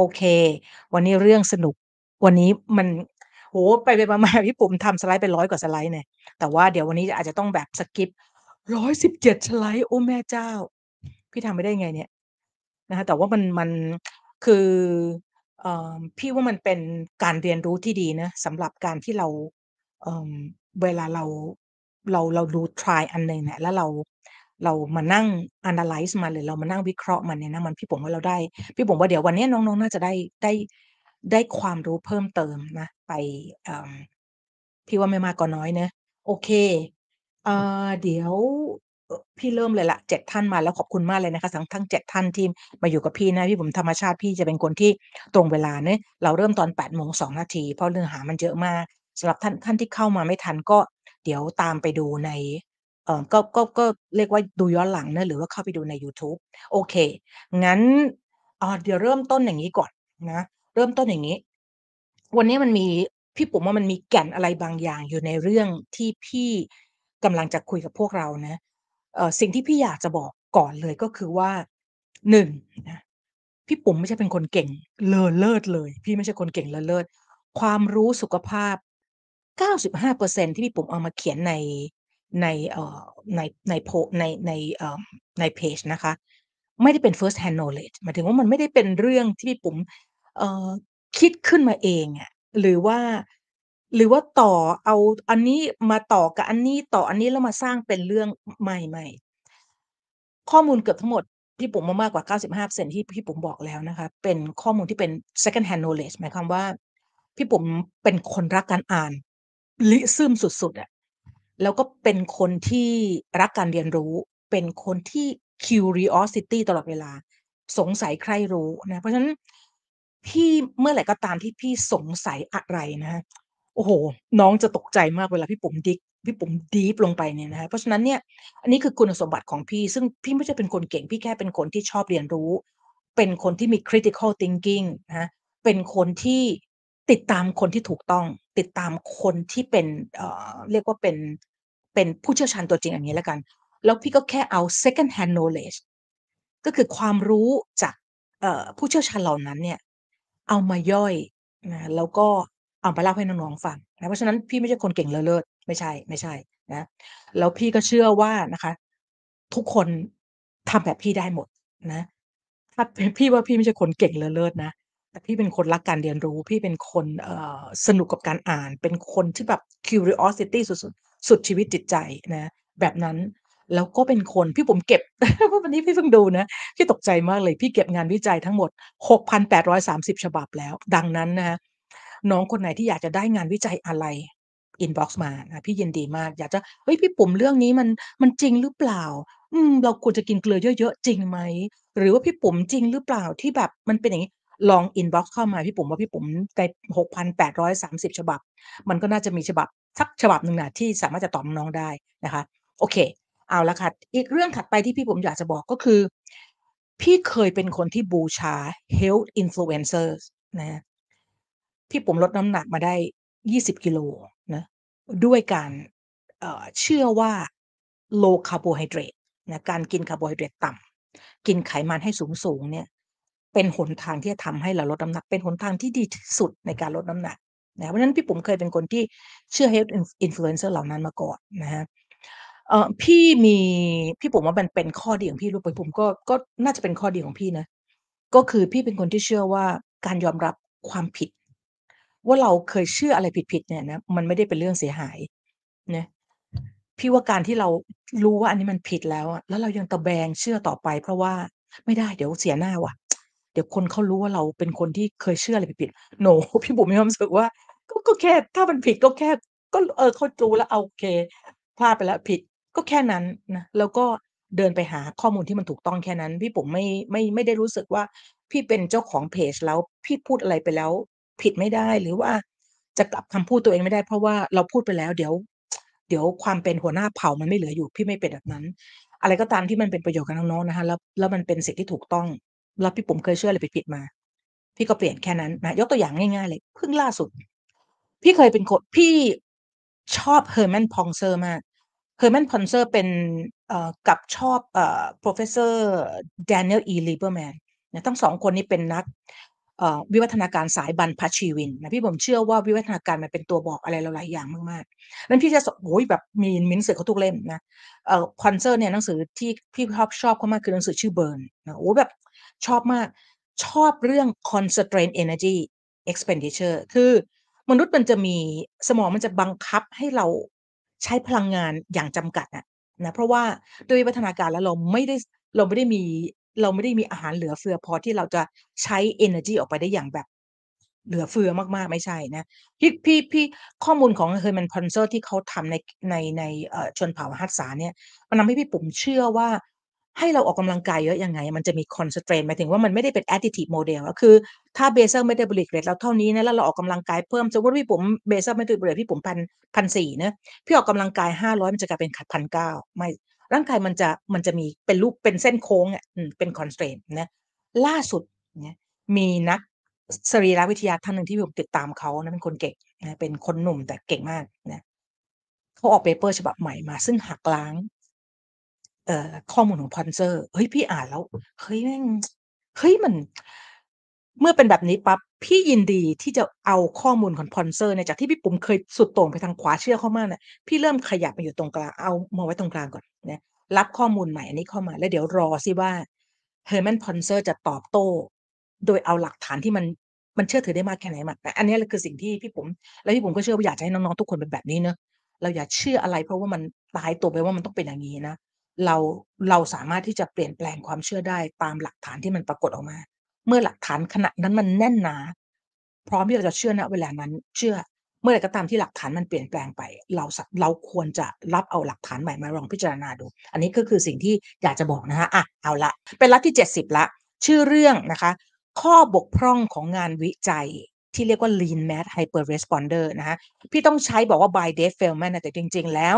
โอเค วันนี้เรื่องสนุก วันนี้มันโอ้โฮไปมาๆพี่ปุ๋มทำสไลด์ไป100กว่าสไลด์แน่แต่ว่าเดี๋ยววันนี้อาจจะต้องแบบสกิป117สไลด์โอ้แม่เจ้า พี่ทำไปได้ไงเนี่ยนะคะแต่ว่ามันมันคืออ่อพี่ว่ามันเป็นการเรียนรู้ที่ดีนะสำหรับการที่เราเอ่อเวลาเราเราเราดูทรายอันหนึ่งเนี่ยแล้วเรา เรามานั่ง Analyze มันหรือเรามานั่งวิเคราะห์มันเนี่ยนะมันพี่ปุ๋มว่าเราได้ พี่ปุ๋มว่าเดี๋ยววันนี้น้องๆ น่าจะได้ได้ได้ความรู้เพิ่มเติมนะ ไปเอ่อพี่ว่าไม่มากก็น้อยเนะโอเคเอ่อเดี๋ยวพี่เริ่มเลยล่ะ7ท่านมาแล้วขอบคุณมากเลยนะคะ ทั้งทั้ง7ท่านที่มาอยู่กับพี่นะพี่ปุ๋มธรรมชาติพี่จะเป็นคนที่ตรงเวลาเนาะเราเริ่มตอน8โมง2นาทีเพราะเนื้อหามันเยอะมากสำหรับท่านท่านที่เข้ามาไม่ทันก็เดี๋ยวตามไปดูใน เอ่อ ก็ ก็ ก็เรียกว่าดูย้อนหลังเนะ หรือว่าเข้าไปดูในยูทูบ โอเค งั้น อ่า เดี๋ยวเริ่มต้นอย่างงี้ก่อนนะ เริ่มต้นอย่างงี้ วันนี้มันมี พี่ปุ๋มว่ามันมีแก่นอะไรบางอย่างอยู่ในเรื่องที่พี่กำลังจะคุยกับพวกเรานะ เอ่อ สิ่งที่พี่อยากจะบอกก่อนเลย ก็คือว่า 1 นะ พี่ปุ๋มไม่ใช่เป็นคนเก่ง เลอเลิศเลย พี่ไม่ใช่คนเก่งเลอเลิศ ความรู้สุขภาพ 95%ที่พี่ปุ๋มเอามาเขียนใน ในในในโพในในในเพจนะคะ ไม่ได้เป็น First hand knowledge หมายถึงว่ามันไม่ได้เป็นเรื่องที่พี่ปุ๋มคิดขึ้นมาเองอะหรือว่าหรือว่าต่อเอาอันนี้มาต่อกับอันนี้ต่ออันนี้แล้วมาสร้างเป็นเรื่องไม่ๆ ข้อมูลเกือบทั้งหมดพี่ปุ๋มว่ามากกว่า 95%ที่พี่ปุ๋มบอกแล้วนะคะ เป็นข้อมูลที่เป็น Second hand knowledge หมายความว่า พี่ปุ๋มเป็นคนรักการอ่านลิซึมสุดๆอะ แล้วก็เป็นคนที่รักการเรียนรู้ เป็นคนที่ curiosity ตลอดเวลา สงสัยใครรู้นะ เพราะฉะนั้นพี่เมื่อไหร่ก็ตามที่พี่สงสัยอะไรนะ โอ้โฮน้องจะตกใจมากเวลาพี่ปุ๋ม dig พี่ปุ๋ม deep ลงไปเนี่ยนะคะเพราะฉะนั้นเนี่ยอันนี้คือคุณสมบัติของพี่ ซึ่งพี่ไม่ใช่เป็นคนเก่ง พี่แค่เป็นคนที่ชอบเรียนรู้ เป็นคนที่มี critical thinking นะคะเป็นคนที่ติดตามคนที่ถูกต้อง ติดตามคนที่เป็นเอ่อเรียกว่าเป็น เป็นผู้เชี่ยวชาญตัวจริงอย่างงี้แล้วกัน แล้วพี่ก็แค่เอา second hand knowledge ก็คือความรู้จากผู้เชี่ยวชาญเหล่านั้นเนี่ย เอามาย่อยนะแล้วก็เอามาเล่าให้น้องๆฟังนะเพราะฉะนั้นพี่ไม่ใช่คนเก่งเลอเลิศไม่ใช่นะแล้วพี่ก็เชื่อว่านะคะ ทุกคนทำแบบพี่ได้หมดนะถ้าพี่ว่าพี่ไม่ใช่คนเก่งเลอเลิศนะแต่พี่เป็นคนรักการเรียนรู้ พี่เป็นคนสนุกกับการอ่าน เป็นคนที่แบบ curiosity สุดๆ สุดชีวิตจิตใจนะ แบบนั้นแล้วก็เป็นคนพี่ปุ๋มเก็บวันนี้พี่เพิ่งดูนะพี่ตกใจมากเลยพี่เก็บงานวิจัยทั้งหมด 6,830 ฉบับแล้ว ดังนั้นนะคะน้องคนไหนที่อยากจะได้งานวิจัยอะไร inbox มานะพี่ยินดีมาก อยากจะเฮ้ยพี่ปุ๋มเรื่องนี้มันมันจริงหรือเปล่า?อืม เราควรจะกินเกลือเยอะๆจริงไหม?หรือว่าพี่ปุ๋มจริงหรือเปล่าที่แบบมันเป็นอย่างงี้? ลอง inbox เข้ามาพี่ปุ๋มว่าพี่ปุ๋มใน6,830ฉบับ มันก็น่าจะมีฉบับสักฉบับหนึ่งนะที่สามารถจะตอบน้องได้นะคะ โอเค เอาละค่ะ อีกเรื่องถัดไปที่พี่ปุ๋มอยากจะบอกก็คือ พี่เคยเป็นคนที่บูชา health influencers นะคะพี่ปุ๋มลดน้ำหนักมาได้20กิโลนะด้วยการเเชื่อว่า low carbohydrate นะการกินคาร์โบไฮเดรตต่ำกินไขมันให้สูงๆเนี่ย เป็นหนทางที่จะทำให้เราลดน้ำหนัก เป็นหนทางที่ดีที่สุดในการลดน้ำหนักนะเพราะฉะนั้นพี่ปุ๋มเคยเป็นคนที่เชื่อ health influencer เหล่านั้นมาก่อนนะคะเออพี่มีพี่ปุ๋มว่ามันเป็นข้อดีของพี่ด้วยผมก็ก็น่าจะเป็นข้อดีของพี่นะ ก็คือพี่เป็นคนที่เชื่อว่าการยอมรับความผิด ว่าเราเคยเชื่ออะไรผิดๆเนี่ยนะมันไม่ได้เป็นเรื่องเสียหายนะพี่ว่าการที่เรารู้ว่าอันนี้มันผิดแล้วอะแล้วเรายังตะแบงเชื่อต่อไป เพราะว่าไม่ได้เดี๋ยวเสียหน้าว่ะ เดี๋ยวคนเขารู้ว่าเราเป็นคนที่เคยเชื่ออะไรผิด ๆ No พี่ปุ๋มมีความรู้สึกว่า ก็ก็แค่ถ้ามันผิดก็แค่ ก็เออเขารู้แล้วโอเคพลาดไปแล้วผิดก็แค่นั้นนะแล้วก็เดินไปหาข้อมูลที่มันถูกต้องแค่นั้น พี่ปุ๋มไม่ไม่ไม่ได้รู้สึกว่า พี่เป็นเจ้าของเพจแล้วพี่พูดอะไรไปแล้ว ผิดไม่ได้หรือว่าจะกลับคำพูดตัวเองไม่ได้ เพราะว่าเราพูดไปแล้ว เดี๋ยว เดี๋ยวความเป็นหัวหน้าเผ่ามันไม่เหลืออยู่ พี่ไม่เป็นแบบนั้น อะไรก็ตามที่มันเป็นประโยชน์กับน้องๆนะคะแล้วแล้วมันเป็นสิ่งที่ถูกต้อง แล้วพี่ปุ๋มเคยเชื่ออะไรผิดๆมา พี่ก็เปลี่ยนแค่นั้นนะยกตัวอย่างง่ายๆเลยเพิ่งล่าสุด พี่เคยเป็นคนพี่ชอบ Herman Pontzer มาก Herman Pontzer เป็นเอ่อกับชอบเอ่อ Professor Daniel E. Lieberman นะทั้ง2คนนี้เป็นนักวิวัฒนาการสายบรรพชีวินนะพี่ผมเชื่อว่าวิวัฒนาการมันเป็นตัวบอกอะไรหลายอย่างมากๆนั้นพี่จะโอ้ยแบบมีมีหนังสือเขาทุกเล่มนะเอ่อคอนเซอร์เนี่ยหนังสือที่พี่ชอบชอบเขามากคือหนังสือชื่อเบิร์นนะโอ้แบบ ชอบมาก ชอบเรื่อง constraint energy expenditure คือมนุษย์มันจะมีสมองมันจะบังคับให้เราใช้พลังงานอย่างจำกัดอะนะเพราะว่าด้วยวิวัฒนาการแล้วเราไม่ได้เราไม่ได้มีเราไม่ได้มีอาหารเหลือเฟือพอที่เราจะใช้เอเนอร์จีออกไปได้อย่างแบบเหลือเฟือมากๆ ไม่ใช่นะพี่พี่พี่ข้อมูลของ Herman Ponzer ที่เขาทำในในในชนเผ่าฮัตสาเนี่ย มันทำให้พี่ปุ๋มเชื่อว่า ให้เราออกกำลังกายเยอะยังไง มันจะมี constraint หมายถึงว่ามันไม่ได้เป็น additive model ก็คือถ้า basal metabolic rate เราเท่านี้นะแล้วเราออกกำลังกายเพิ่มสมมติพี่ปุ๋ม basal metabolic rate พี่ปุ๋มพันพันสี่นะพี่ออกกำลังกายห้าร้อยมันจะกลายเป็นพันเก้าไม่ร่างกายมันจะมันจะมีเป็นรูปเป็นเส้นโค้งอะเป็น constraint นะล่าสุดเนี่ยมีนักสรีรวิทยาท่านหนึ่งที่ผมติดตามเขานะเป็นคนเก่งนะเป็นคนหนุ่มแต่เก่งมากนะเขาออก paper ฉบับใหม่มา ซึ่งหักล้าง เอ่อข้อมูลของ Pontzer เฮ้ย พี่อ่านแล้ว เฮ้ยแม่งเฮ้ยมัน เมื่อเป็นแบบนี้ปั๊บพี่ยินดีที่จะเอาข้อมูลของ Pontzer เนี่ยจากที่พี่ปุ๋มเคยสุดโต่งไปทางขวาเชื่อเขามากเนี่ยพี่เริ่มขยับมาอยู่ตรงกลางเอามาไว้ตรงกลางก่อนนะรับข้อมูลใหม่อันนี้เข้ามา แล้วเดี๋ยวรอซิว่า Herman Pontzer จะตอบโต้ โดยเอาหลักฐานที่มันมันเชื่อถือได้มากแค่ไหนมาแต่อันนี้คือสิ่งที่พี่ปุ๋มและพี่ปุ๋มก็เชื่อว่าอยากจะให้น้องๆทุกคนเป็นแบบนี้เนอะเราอย่าเชื่ออะไรเพราะว่ามันตายตัวไปว่ามันต้องเป็นอย่างนี้นะ เราเราสามารถที่จะเปลี่ยนแปลงความเชื่อได้ตามหลักฐานที่มันปรากฏออกมา เมื่อหลักฐานขณะนั้นมันแน่นหนา พร้อมที่เราจะเชื่อณเวลานั้นเชื่อ เมื่อไรก็ตามที่หลักฐานมันเปลี่ยนแปลงไป เราเราควรจะรับเอาหลักฐานใหม่มาลองพิจารณาดู อันนี้ก็คือสิ่งที่อยากจะบอกนะคะอะเอาละเป็นลัทที่70 ละ ชื่อเรื่องนะคะ ข้อบกพร่องของงานวิจัยที่เรียกว่า lean math hyper responder นะคะพี่ต้องใช้บอกว่า by Dave Feldman แต่จริง ๆ แล้ว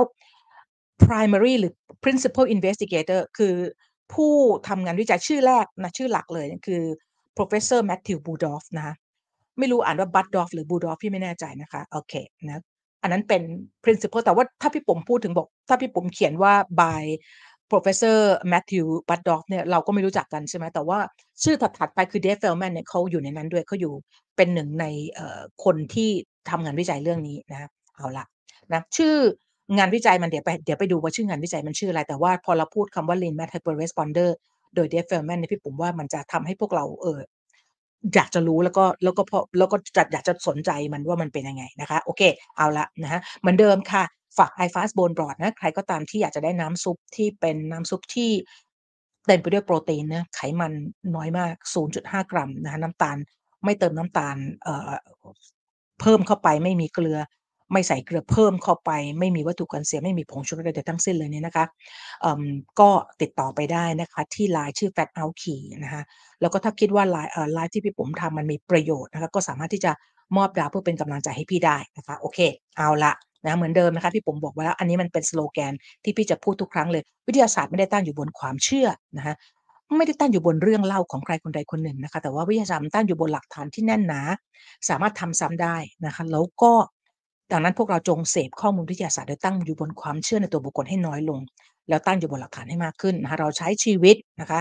primary หรือ principal investigator คือผู้ทำงานวิจัยชื่อแรกนะชื่อหลักเลยคือ professor Matthew Budoff นะไม่รู้อ่านว่า Budoff หรือ Budoff พี่ไม่แน่ใจนะคะ โอเคนะอันนั้นเป็น principal แต่ว่าถ้าพี่ผมพูดถึงบอก ถ้าพี่ผมเขียนว่า by professor Matthew Budoff เนี่ยเราก็ไม่รู้จักกันใช่ไหมแต่ว่าชื่อถัดๆไปคือ Dave Feldman เนี่ยเขาอยู่ในนั้นด้วยเขาอยู่เป็นหนึ่งในคนที่ทำงานวิจัยเรื่องนี้นะเอาละนะชื่อ งานวิจัยมันเดี๋ยวไปเดี๋ยวไปดูว่าชื่องานวิจัยมันชื่ออะไร แต่ว่าพอเราพูดคำว่า lean math hyper responder โดย Dave Feldman เนี่ยพี่มว่ามันจะทำให้พวกเราเอออยากจะรู้แล้วก็แล้วก็พอแล้วก็จะอยากจะสนใจมันว่ามันเป็นยังไงนะคะ โอเค เอาละนะฮะเหมือนเดิมค่ะ ฝาก i fast bone broth นะ ใครก็ตามที่อยากจะได้น้ำซุปที่เป็นน้ำซุปที่เต็มไปด้วยโปรตีนนะไขมันน้อยมาก 0.5 กรัมนะคะน้ำตาล ไม่เติมน้ำตาลเอ่อเพิ่มเข้าไปไม่มีเกลือ ไม่ใส่เกลือเพิ่มเข้าไป ไม่มีวัตถุกันเสียไม่มีผงชูรสใดๆทั้งสิ้นเลยเนี่ยนะคะก็ติดต่อไปได้นะคะที่ไลน์ชื่อ Fat Out Key นะคะแล้วก็ถ้าคิดว่าไลน์ไลน์ที่พี่ปุ๋มทำมันมีประโยชน์นะคะก็สามารถที่จะมอบดาวเพื่อเป็นกำลังใจให้พี่ได้นะคะโอเค เอาละนะเหมือนเดิมนะคะพี่ผมบอกไว้แล้วอันนี้มันเป็นสโลแกนที่พี่จะพูดทุกครั้งเลย วิทยาศาสตร์ไม่ได้ตั้งอยู่บนความเชื่อนะคะไม่ได้ตั้งอยู่บนเรื่องเล่าของใครคนใดคนหนึ่งนะคะแต่ว่าวิทยาศาสตร์ตั้งอยู่บนหลักฐานที่แน่นหนา สามารถทำซ้ำได้นะคะแล้วก็ ดังนั้นพวกเราจงเสพข้อมูลวิทยาศาสตร์โดยตั้งอยู่บนความเชื่อในตัวบุคคลให้น้อยลง แล้วตั้งอยู่บนหลักฐานให้มากขึ้นนะคะเราใช้ชีวิตนะคะ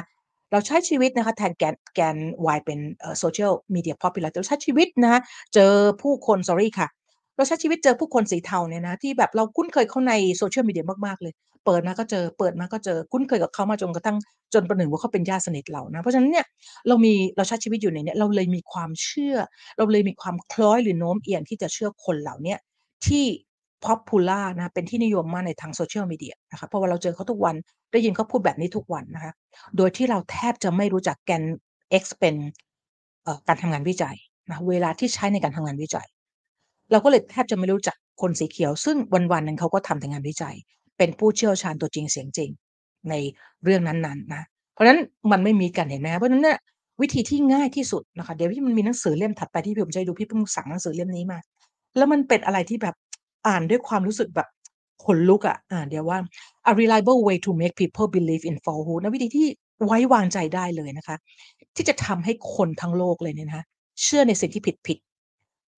เราใช้ชีวิตนะคะแทนแกนแกน Y เป็นโซเชียลมีเดียพอพิลาเราใช้ชีวิตนะเจอผู้คน sorry ค่ะ เราใช้ชีวิตเจอผู้คนสีเทาเนี่ยนะที่แบบเราคุ้นเคยเขาในโซเชียลมีเดียมากๆเลย เปิดมาก็เจอเปิดมาก็เจอคุ้นเคยกับเขามาจนกระทั่งจนประหนึ่งว่าเขาเป็นญาติสนิทเรานะเพราะฉะนั้นเนี่ยเรามีเราใช้ชีวิตอยู่ในเนี้เราเลยมีความเชื่อ เราเลยมีความคล้อยหรือโน้มเอียงที่จะเชื่อคนเหล่านี้ ที่ popular นะเป็นที่นิยมมากในทางโซเชียลมีเดียนะคะเพราะว่าเราเจอเขาทุกวันได้ยินเขาพูดแบบนี้ทุกวันนะคะโดยที่เราแทบจะไม่รู้จักแกน X เป็นการทำงานวิจัยนะเวลาที่ใช้ในการทำงานวิจัย เราก็เลยแทบจะไม่รู้จักคนสีเขียว ซึ่งวันๆนึงเขาก็ทำแต่งานวิจัย เป็นผู้เชี่ยวชาญตัวจริงเสียงจริงในเรื่องนั้นๆนะเพราะฉะนั้นมันไม่มีกันเห็นไหมเพราะฉะนั้นเนี่ยวิธีที่ง่ายที่สุดนะคะเดี๋ยวพี่มันมีหนังสือเล่มถัดไปที่ผมจะดูพี่เพิ่งสั่งหนังสือเล่มนี้มา แล้วมันเป็นอะไรที่แบบอ่านด้วยความรู้สึกแบบขนลุกอะอ่าเดี๋ยวว่า a reliable way to make people believe in falsehood นะวิธีที่ไว้วางใจได้เลยนะคะ ที่จะทำให้คนทั้งโลกเลยเนี่ยนะคะเชื่อในสิ่งที่ผิดผิด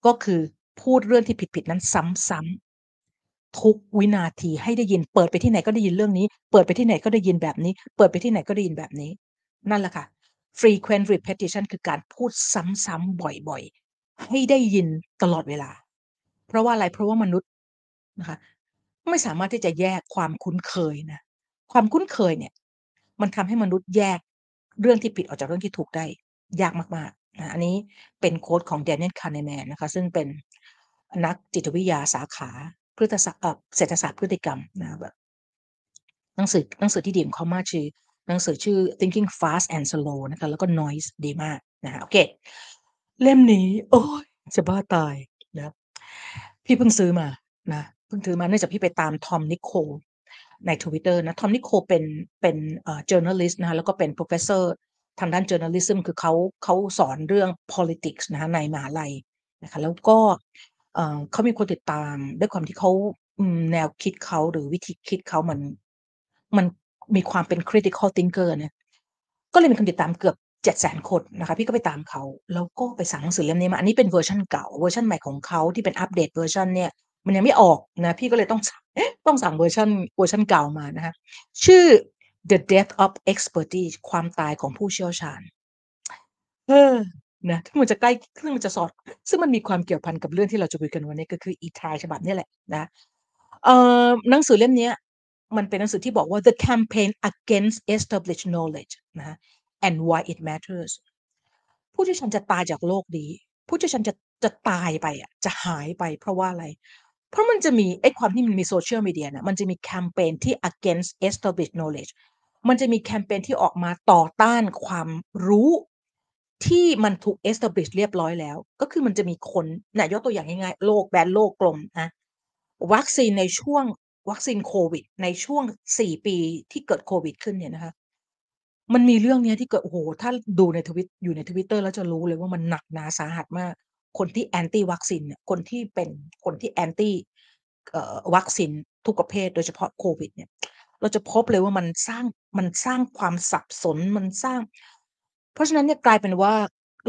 ก็คือพูดเรื่องที่ผิดผิดนั้นซ้ำๆทุกวินาทีให้ได้ยิน เปิดไปที่ไหนก็ได้ยินเรื่องนี้ เปิดไปที่ไหนก็ได้ยินแบบนี้ เปิดไปที่ไหนก็ได้ยินแบบนี้ นั่นแหละค่ะ frequent repetition คือการพูดซ้ำๆบ่อยๆ ให้ได้ยินตลอดเวลา เพราะว่าอะไรเพราะว่ามนุษย์นะคะไม่สามารถที่จะแยกความคุ้นเคยนะความคุ้นเคยเนี่ย มันทำให้มนุษย์แยกเรื่องที่ผิดออกจากเรื่องที่ถูกได้ยากมากๆนะอันนี้เป็นโค้ดของ Daniel Kahneman นนะคะ ซึ่งเป็นนักจิตวิทยาสาขาพฤติศาสตร์เศรษฐศาสตร์พฤติกรรมนะแบบหนังสือหนังสือที่ดีของเขามากชื่อหนังสือชื่อ Thinking Fast and Slow นะคะแล้วก็ Noise ดีมากนะคะโอเค เล่มนี้ โอ้ยจะบ้าตายนะ พี่เพิ่งซื้อมานะเพิ่งซื้อมาเนื่องจากพี่ไปตามทอมนิโคลใน Twitter นะทอมนิโคลเป็นเป็นเอ่อ journalist นะคะแล้วก็เป็น professor ทางด้าน journalism คือเขาเขาสอนเรื่อง politics นะคะในมหาลัยนะคะแล้วก็เอ่อเขามีคนติดตามด้วยความที่เขาแนวคิดเขาหรือวิธีคิดเขามันมันมีความเป็น critical thinker เนี่ยก็เลยมีคนติดตามเกือบ 700,000คนนะคะพี่ก็ไปตามเขาแล้วก็ไปสั่งหนังสือเล่มนี้มาอันนี้เป็นเวอร์ชันเก่าเวอร์ชันใหม่ของเขาที่เป็น update version เนี่ยมันยังไม่ออกนะพี่ก็เลยต้องต้องสั่งเวอร์ชันเวอร์ชันเก่ามานะคะชื่อ The Death of Expertise ความตายของผู้เชี่ยวชาญเออนะซึ่งมันจะใกล้ซึ่งมันจะสอด ซึ่งมันมีความเกี่ยวพันกับเรื่องที่เราจะคุยกันวันนี้ก็คืออีทายฉบับนี้แหละนะเอ่อหนังสือเล่มนี้มันเป็นหนังสือที่บอกว่า The Campaign Against Established Knowledge นะ and Why It Matters ผู้ที่ฉันจะตายจากโลกนี้ ผู้ที่ฉันจะจะตายไปอะจะหายไปเพราะว่าอะไร เพราะมันจะมีไอ้ความที่มันมี Social Media น่ะมันจะมีแคมเปญที่ against established knowledge มันจะมีแคมเปญที่ออกมาต่อต้านความรู้ที่มันถูก establish เรียบร้อยแล้ว ก็คือมันจะมีคนน่ะยกตัวอย่างง่ายๆโลกแบนโลกกลมนะวัคซีนในช่วงวัคซีนโควิด ในช่วง 4 ปีที่เกิดโควิด ขึ้นเนี่ยนะคะ มันมีเรื่องเนี้ยที่เกิด โอ้โฮ ถ้าดูในทวิต อยู่ใน Twitter แล้วจะรู้เลยว่า มันหนักหนาสาหัสมาก คนที่ anti วัคซีนเนี่ย คนที่เป็น คนที่ anti เอ่อ วัคซีนทุกประเภท โดยเฉพาะโควิดเนี่ย เราจะพบเลยว่า มันสร้าง มันสร้างความสับสน มันสร้าง เพราะฉะนั้นเนี่ย กลายเป็นว่า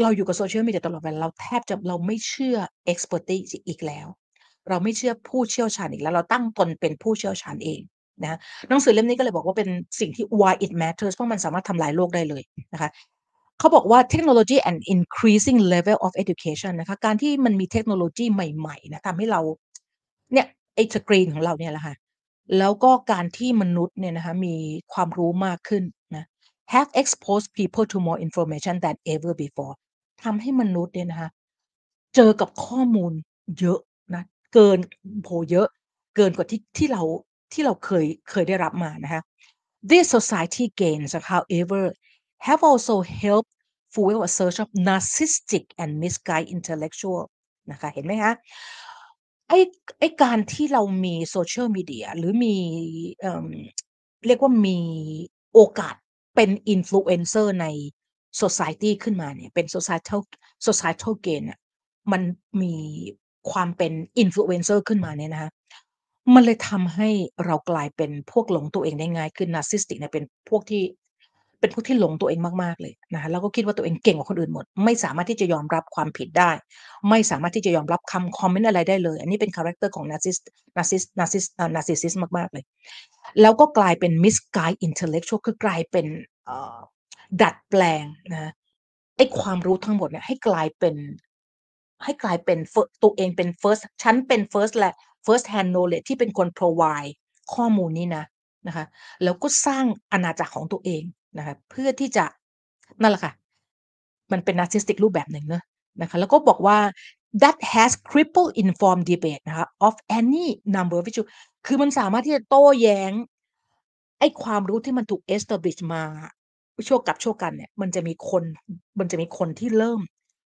เราอยู่กับ Social Media ตลอดเวลา เราแทบจะ เราไม่เชื่อ expertise อีกแล้ว เราไม่เชื่อผู้เชี่ยวชาญอีกแล้ว เราตั้งตนเป็นผู้เชี่ยวชาญเอง นะหนังสือเล่มนี้ก็เลยบอกว่าเป็นสิ่งที่ Why It Matters เพราะมันสามารถทำลายโลกได้เลยนะคะเขาบอกว่า Technology and increasing level of education นะคะการที่มันมีเทคโนโลยีใหม่ๆนะทำให้เราเนี่ยไอ้สกรีนของเราเนี่ยแหละค่ะแล้วก็การที่มนุษย์เนี่ยนะคะมีความรู้มากขึ้นนะ have exposed people to more information than ever before ทำให้มนุษย์เนี่ยนะคะเจอกับข้อมูลเยอะนะเกินโอ้โฮเยอะ เกินกว่าที่ที่เรา ที่เราเคยเคยได้รับมานะคะ These society gains, however, have also helped fuel a surge of narcissistic and misguided intellectual นะคะเห็นไหมคะไอ้ไอ้การที่เรามีโซเชียลมีเดียหรือมีเรียกว่ามีโอกาสเป็นอินฟลูเอนเซอร์ใน society ขึ้นมาเนี่ยเป็น societal societal gain มันมีความเป็นอินฟลูเอนเซอร์ขึ้นมาเนี่ยนะคะ มันเลยทำให้เรากลายเป็นพวกหลงตัวเองได้ง่ายขึ้น narcissistic เนี่ยเป็นพวกที่ เป็นพวกที่หลงตัวเองมาก ๆ เลยนะคะ แล้วก็คิดว่าตัวเองเก่งกว่าคนอื่นหมด ไม่สามารถที่จะยอมรับความผิดได้ ไม่สามารถที่จะยอมรับคำคอมเมนต์อะไรได้เลย อันนี้เป็นคาแรกเตอร์ของ narciss narciss narciss เอ่อ narcissist มาก ๆ เลย แล้วก็กลายเป็น misguided intellectual คือกลายเป็นเอ่อดัดแปลงนะไอ้ความรู้ทั้งหมดเนี่ยให้กลายเป็น ให้กลายเป็นตัวเองเป็น first ฉันเป็น first และ first hand knowledge ที่เป็นคน provide ข้อมูลนี้นะนะคะแล้วก็สร้างอาณาจักรของตัวเองนะคะเพื่อที่จะนั่นแหละค่ะ มันเป็น narcissistic รูปแบบหนึ่งเนาะนะคะแล้วก็บอกว่า that has crippled informed debate นะคะ of any number of issue คือมันสามารถที่จะโต้แย้งไอ้ความรู้ที่มันถูก establish มาชั่วกับชั่วกันเนี่ย มันจะมีคนมันจะมีคนที่เริ่ม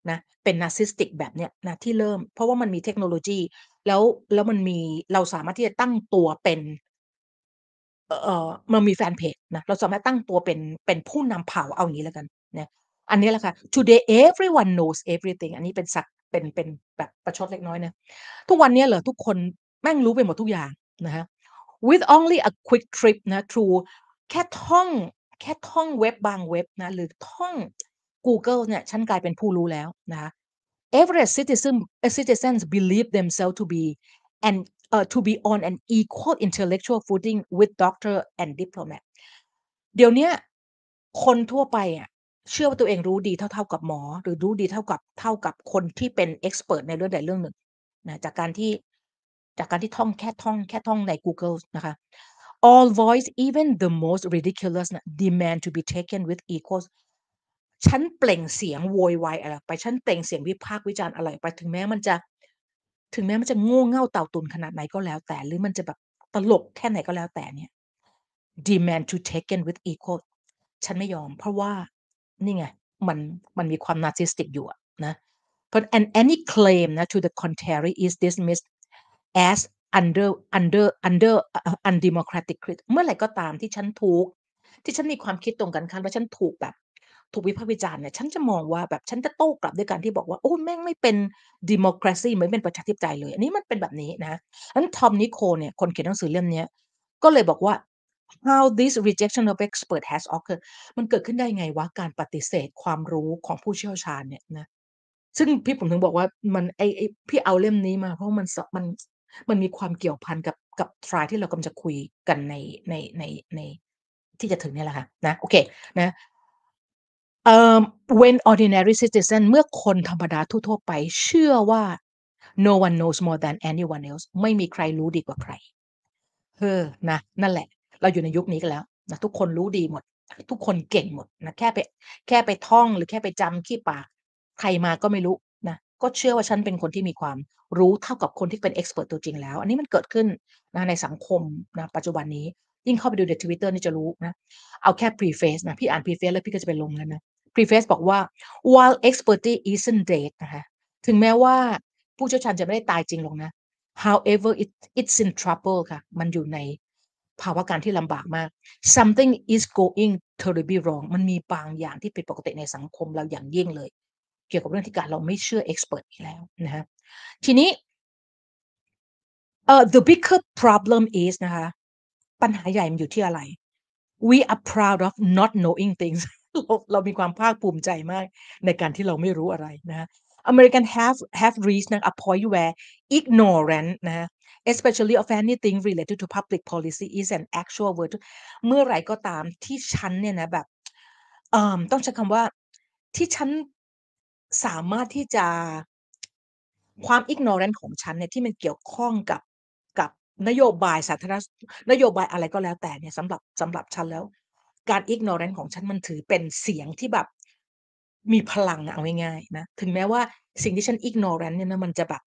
นะเป็น narcissistic แบบเนี้ยนะที่เริ่ม เพราะว่ามันมีเทคโนโลยี แล้วแล้วมันมีเราสามารถที่จะตั้งตัวเป็นเอ่อเอ่อมันมีแฟนเพจนะเราสามารถตั้งตัวเป็นเป็นผู้นำเผ่าเอาอย่างงี้แล้วกันนะอันนี้แหละค่ะ Today everyone knows everything อันนี้เป็นศัพท์เป็นเป็นแบบประชดเล็กน้อยนะทุกวันนี้เหรอทุกคนแม่งรู้ไปหมดทุกอย่างนะคะ With only a quick trip นะ through แค่ท่อง แค่ท่องเว็บบางเว็บนะ หรือท่องกูเกิลเนี่ย ฉันกลายเป็นผู้รู้แล้วนะคะ Average citizen uh, citizens believe themselves to be and uh, to be on an equal intellectual footing with doctor and diplomat เดี๋ยวเนี้ย คนทั่วไปอะ เชื่อว่าตัวเองรู้ดีเท่า ๆ กับหมอ หรือรู้ดีเท่ากับ เท่ากับคนที่เป็น เอ็กซ์เพิร์ต ในเรื่องใดเรื่องหนึ่งนะ จากการที่ จากการที่ท่อง แค่ท่อง แค่ท่องในกูเกิลนะคะ All voice even the most ridiculous น่ะ demand to be taken with equal ฉันเปล่งเสียงโวยวายอะไรไป ฉันเปล่งเสียงวิพากษ์วิจารณ์อะไรไป ถึงแม้มันจะ ถึงแม้มันจะโง่เง่าเต่าตุนขนาดไหนก็แล้วแต่ หรือมันจะแบบตลกแค่ไหนก็แล้วแต่เนี่ย demand to taken with equal ฉันไม่ยอม เพราะว่านี่ไง มันมันมีความ narcissistic อยู่อะนะ but and any claim นะ to the contrary is dismissed as under under under undemocratic เมื่อไหร่ก็ตามที่ฉันถูก ที่ฉันมีความคิดตรงกันข้ามแล้วฉันถูกแบบ ถูกวิพากษ์วิจารณ์เนี่ย ฉันจะมองว่าแบบฉันจะโต้กลับด้วยการที่บอกว่า โอ้ แม่งไม่เป็น democracy ไม่เป็นประชาธิปไตยเลย อันนี้มันเป็นแบบนี้นะงั้น Tom Nichol เนี่ย คนเขียนหนังสือเล่มเนี้ย ก็เลยบอกว่า how this rejection of expert has occurred มันเกิดขึ้นได้ไงวะ การปฏิเสธความรู้ของผู้เชี่ยวชาญเนี่ยนะ ซึ่งพี่ผมถึงบอกว่ามันไอ้ไอพี่เอาเล่มนี้มาเพราะมันสมันมันมีความเกี่ยวพันกับกับ trial ที่เรากำลังจะคุยกันในในในในที่จะถึงเนี่ยแหละค่ะนะโอเคนะ เอ่อ when ordinary citizen เมื่อคนธรรมดาทั่วๆไป เชื่อว่า no one knows more than anyone else ไม่มีใครรู้ดีกว่าใครเออนะ นั่นแหละ เราอยู่ในยุคนี้กันแล้วนะทุกคนรู้ดีหมด ทุกคนเก่งหมดนะแค่ไปแค่ไปท่องหรือแค่ไปจำขี้ปาก ใครมาก็ไม่รู้นะ ก็เชื่อว่าฉันเป็นคนที่มีความรู้เท่ากับคนที่เป็นเอ็กซ์เพร์ตตัวจริงแล้ว อันนี้มันเกิดขึ้นนะในสังคมนะปัจจุบันนี้ ยิ่งเข้าไปดูใน Twitter นี่จะรู้นะ เอาแค่ preface นะ พี่อ่าน preface แล้วพี่ก็จะไปลงแล้วนะ preface บอกว่า while expertise isn't dead นะคะถึงแม้ว่าผู้เชี่ยวชาญจะไม่ได้ตายจริงหรอกนะ however it it's in trouble ค่ะ มันอยู่ในภาวะการที่ลำบากมาก something is going terribly wrong มันมีบางอย่างที่ผิดปกติในสังคมเราอย่างยิ่งเลย เกี่ยวกับเรื่องที่การเราไม่เชื่อเอ็กซ์เพร์ตอีกแล้วนะคะทีนี้เอ่อ the bigger problem is นะคะ ปัญหาใหญ่มันอยู่ที่อะไร we are proud of not knowing things เราเรามีความภาคภูมิใจมากในการที่เราไม่รู้อะไรนะ American have have reached นะ a point where ignorance นะ especially of anything related to public policy is an actual virtue เมื่อไหร่ก็ตามที่ฉันเนี่ยนะแบบเอ่อต้องใช้คำว่าที่ฉันสามารถที่จะความ ignorant ของฉันเนี่ยที่มันเกี่ยวข้องกับ นโยบายสาธารณนโยบายอะไรก็แล้วแต่เนี่ยสำหรับสำหรับฉันแล้ว การ ignorant ของฉันมันถือเป็นเสียงที่แบบมีพลังอะเอาง่ายๆนะถึงแม้ว่าสิ่งที่ฉัน ignorant เนี่ยนะมันจะแบบ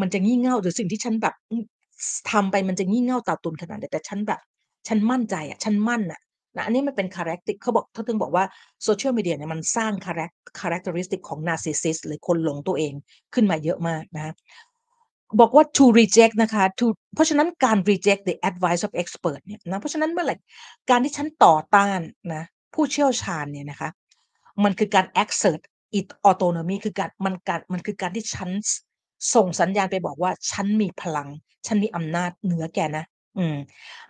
มันจะงี่เง่าหรือสิ่งที่ฉันแบบอืมสทำไปมันจะงี่เง่าตาตุนขนาดไหนแต่ฉันแบบ ฉันมั่นใจอะฉันมั่นน่ะนะอันนี้มันเป็น character เขาบอกเขาถึงบอกว่า Social Media เนี่ยมันสร้าง charac characteristic ของ narcissist หรือคนหลงตัวเองขึ้นมาเยอะมากนะ บอกว่า to reject นะคะ to เพราะฉะนั้นการ reject the advice of expert เนี่ยนะเพราะฉะนั้นเมื่อไหร่การที่ฉันต่อต้านนะผู้เชี่ยวชาญเนี่ยนะคะ มันคือการ exert it autonomy คือการมันการมันคือการที่ฉันสส่งสัญญาณไปบอกว่า ฉันมีพลัง ฉันมีอำนาจเหนือแกนะ อืม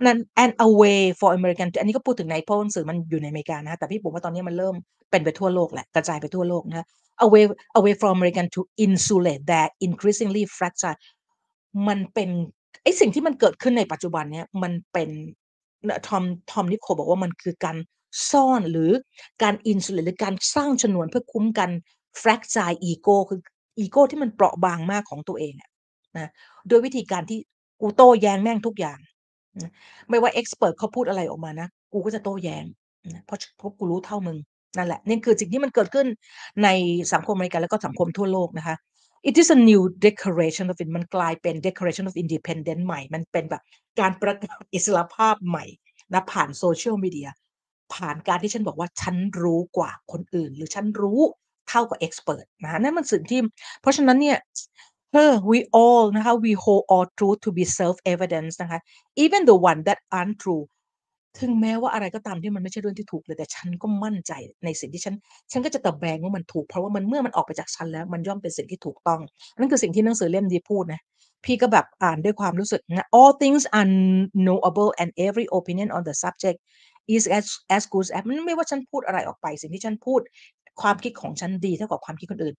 นั้น and a way for American อันนี้ก็พูดถึงใน เพราะหนังสือมันอยู่ในอเมริกานะคะ แต่พี่ผมว่าตอนนี้มันเริ่มเป็นไปทั่วโลกแหละ กระจายไปทั่วโลกนะคะ a way a way for American to insulate their increasingly fragile มันเป็น ไอ้สิ่งที่มันเกิดขึ้นในปัจจุบันเนี้ยมันเป็นน Tom Tom Nichol บอกว่า มันคือการซ่อนหรือการ insulate หรือการสร้างฉนวนเพื่อคุ้มกัน fragile ego คืออีโกที่มันเปราะบางมากของตัวเองอะนะโดยวิธีการที่กูโต้แย้งแม่งทุกอย่าง ไม่ว่าเอ็กซ์เพิร์ตเขาพูดอะไรออกมานะ กูก็จะโต้แย้งเพราะเพราะกูรู้เท่ามึง นั่นแหละนี่คือสิ่งที่มันเกิดขึ้นในสังคมอเมริกันแล้วก็สังคมทั่วโลกนะคะ It is a new declaration of it มันกลายเป็น declaration of independence ใหม่ มันเป็นแบบการประกาศอิสรภาพใหม่นะผ่าน Social Media ผ่านการที่ฉันบอกว่าฉันรู้กว่าคนอื่น หรือฉันรู้เท่ากับเอ็กซ์เพิร์ตนะคะนั่นมันสิ่งที่ เพราะฉะนั้นเนี่ย เออ we all นะคะ we hold all truth to be self evidence นะคะ even the one that aren't true ถึงแม้ว่าอะไรก็ตามที่มันไม่ใช่เรื่องที่ถูกเลยแต่ฉันก็มั่นใจในสิ่งที่ฉัน ฉันก็จะตะแบงว่ามันถูก เพราะว่ามันเมื่อมันออกไปจากฉันแล้วมันย่อมเป็นสิ่งที่ถูกต้อง นั่นคือสิ่งที่หนังสือเล่มนี้พูดนะพี่ก็แบบอ่านด้วยความรู้สึกนะ all things are knowable and every opinion on the subject is as as good as ไม่ว่าฉันพูดอะไรออกไป สิ่งที่ฉันพูดความคิดของฉันดีเท่ากับความคิดคนอื่น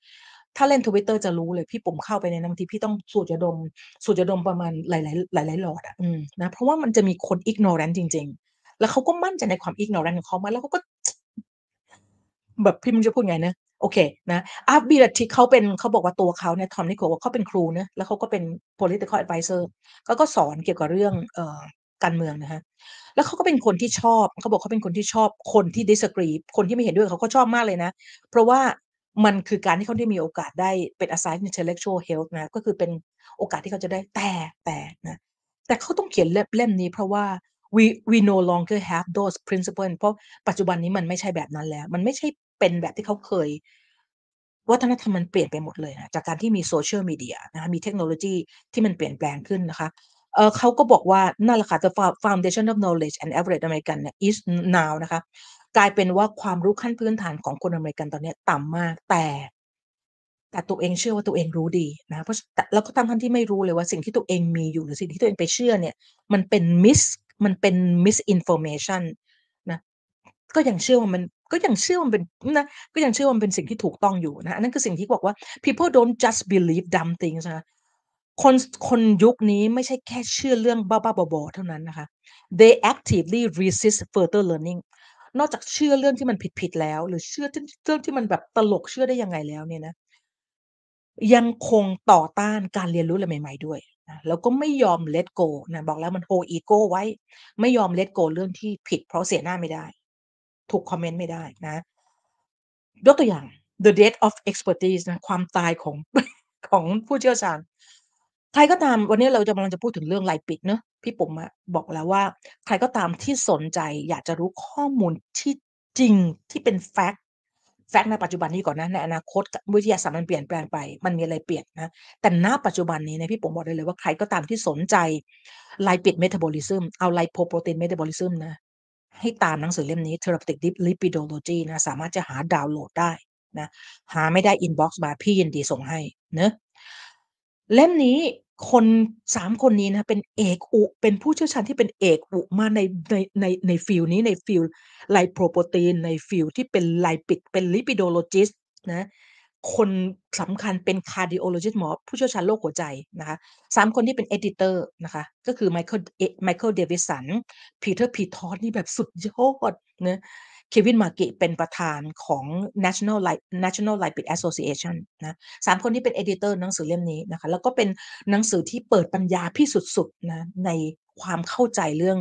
ถ้าเล่น Twitter จะรู้เลยพี่ปุ่มเข้าไปในนั้นบางทีพี่ต้องสูดยาดม สูดยาดมประมาณหลาย ๆ หลาย ๆ หลอดอะอืมนะเพราะว่ามันจะมีคน ignorant จริง ๆ แล้วเขาก็มั่นใจในความ ignorant ของเขามาแล้วเขาก็ แบบพี่ม่รู้จะพูดไงนะโอเคนะอาร์บีราทิกเขาเป็นเขาบอกว่าตัวเขาเนี่ย Tom Nichol บอกเขาเป็นครูนะแล้วเขาก็เป็น political adviser เขาก็สอนเกี่ยวกับเรื่องเอ่อการเมืองนะคะแล้วเขาก็เป็นคนที่ชอบเขาบอกเขาเป็นคนที่ชอบคนที่ disagree คนที่ไม่เห็นด้วยเขาก็ชอบมากเลยนะ เพราะว่า มันคือการที่เขาได้มีโอกาสได้เป็น assign intellectual health นะก็คือเป็นโอกาสที่เขาจะได้แต่แต่นะแต่เขาต้องเขียนเล่มนี้เพราะว่า we we no longer have those principles เพราะปัจจุบันนี้มันไม่ใช่แบบนั้นแล้ว มันไม่ใช่เป็นแบบที่เขาเคย วัฒนธรรมมันเปลี่ยนไปหมดเลยนะจากการที่มี social media นะคะมีเทคโนโลยีที่มันเปลี่ยนแปลงขึ้นนะคะเออเขาก็บอกว่านั่นแหละค่ะ the Foundation of knowledge and average American is now นะคะ กลายเป็นว่าความรู้ขั้นพื้นฐานของคนอเมริกันตอนนี้ต่ำมากแต่แต่ตัวเองเชื่อว่าตัวเองรู้ดีนะเพราะแต่แล้วก็ทั้งๆที่ไม่รู้เลยว่าสิ่งที่ตัวเองมีอยู่หรือสิ่งที่ตัวเองไปเชื่อเนี่ยมันเป็น mis มันเป็น misinformation นะก็ยังเชื่อว่ามันก็ยังเชื่อว่ามันเป็นนะก็ยังเชื่อว่ามันเป็นสิ่งที่ถูกต้องอยู่นะอันนั้นคือสิ่งที่บอกว่า people don't just believe dumb things นะคะคนคนยุคนี้ไม่ใช่แค่เชื่อเรื่องบ้าๆบอๆเท่านั้นนะคะ they actively resist further learning นอกจากเชื่อเรื่องที่มันผิด ๆ แล้ว หรือเชื่อที่ เรื่องที่มันแบบตลก เชื่อได้ยังไงแล้วเนี่ยนะ ยังคงต่อต้านการเรียนรู้อะไรใหม่ ๆ ด้วยนะ แล้วก็ไม่ยอม let go นะ บอกแล้วมัน hold อีโกไว้ ไม่ยอม let go เรื่องที่ผิด เพราะเสียหน้าไม่ได้ ถูกคอมเมนต์ไม่ได้นะ ยกตัวอย่าง the death of expertise นะ ความตายของ ของผู้เชี่ยวชาญ ใครก็ตามวันนี้เราจะกำลังจะพูดถึงเรื่องไลปิดเนาะพี่ปุ๋มบอกแล้วว่า ใครก็ตามที่สนใจอยากจะรู้ข้อมูลที่จริงที่เป็นแฟกต์แฟกต์ในปัจจุบันนี้ก่อนนะในอนาคตวิทยาศาสตร์มันเปลี่ยนแปลงไป มันมีอะไรเปลี่ยนนะ แต่ณปัจจุบันนี้นะพี่ปุ๋มบอกได้เลยว่าใครก็ตามที่สนใจ lipid metabolism เอา lipoprotein metabolism นะให้ตามหนังสือเล่มนี้ Therapeutic Lip Lipidology นะสามารถจะหาดาวน์โหลดได้นะหาไม่ได้ inbox มาพี่ยินดีส่งให้เนาะเล่มนี้ คน 3 คนนี้นะ เป็นเอกอุ เป็นผู้เชี่ยวชาญที่เป็นเอกอุมาใน ใน ใน ใน field นี้ ใน field lipoprotein ใน field ที่เป็น lipid เป็น lipidologist นะ คนสำคัญเป็น cardiologist หมอ ผู้เชี่ยวชาญโรคหัวใจนะคะ3คนที่เป็น editor นะคะ ก็คือ Michael เอ Michael Davidson Peter Pitot นี่แบบสุดยอดนะ Kevin Markey เป็นประธานของ National Li National Lipid Association นะ3คนนี้เป็น editor หนังสือเล่มนี้นะคะ แล้วก็เป็นหนังสือที่เปิดปัญญาพี่สุดๆนะในความเข้าใจเรื่อง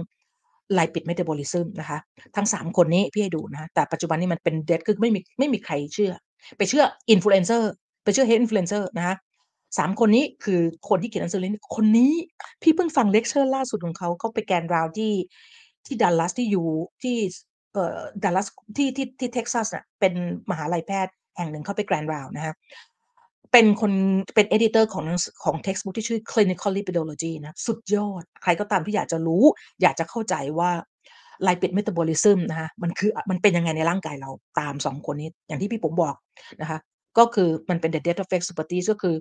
lipid metabolism นะคะ ทั้ง 3 คนนี้พี่ให้ดูนะแต่ปัจจุบันนี้มันเป็น dead คือไม่มีไม่มีใครเชื่อ ไปเชื่อ influencer ไปเชื่อ head influencer นะคะ3คนนี้คือคนที่เขียนหนังสือเล่มนี้คนนี้พี่เพิ่งฟังเลกเชอร์ล่าสุดของเขาเขาไป Grand Round ที่ที่ Dallas ที่อยู่ที่ เอ่อ Dallas ที่ที่ที่ Texas อะเป็นมหาลัยแพทย์แห่งหนึ่งเข้าไป Grand Round นะคะเป็นคนเป็น editor ของหนังสือของ textbook ที่ชื่อ Clinical Lipidology นะ สุดยอด ใครก็ตามที่อยากจะรู้ อยากจะเข้าใจว่า lipid metabolism นะคะมันคือมันเป็นยังไงในร่างกายเราตาม2คนนี้ อย่างที่พี่ปุ๋มบอกนะคะ ก็คือมันเป็น the death of expertise ก็คือ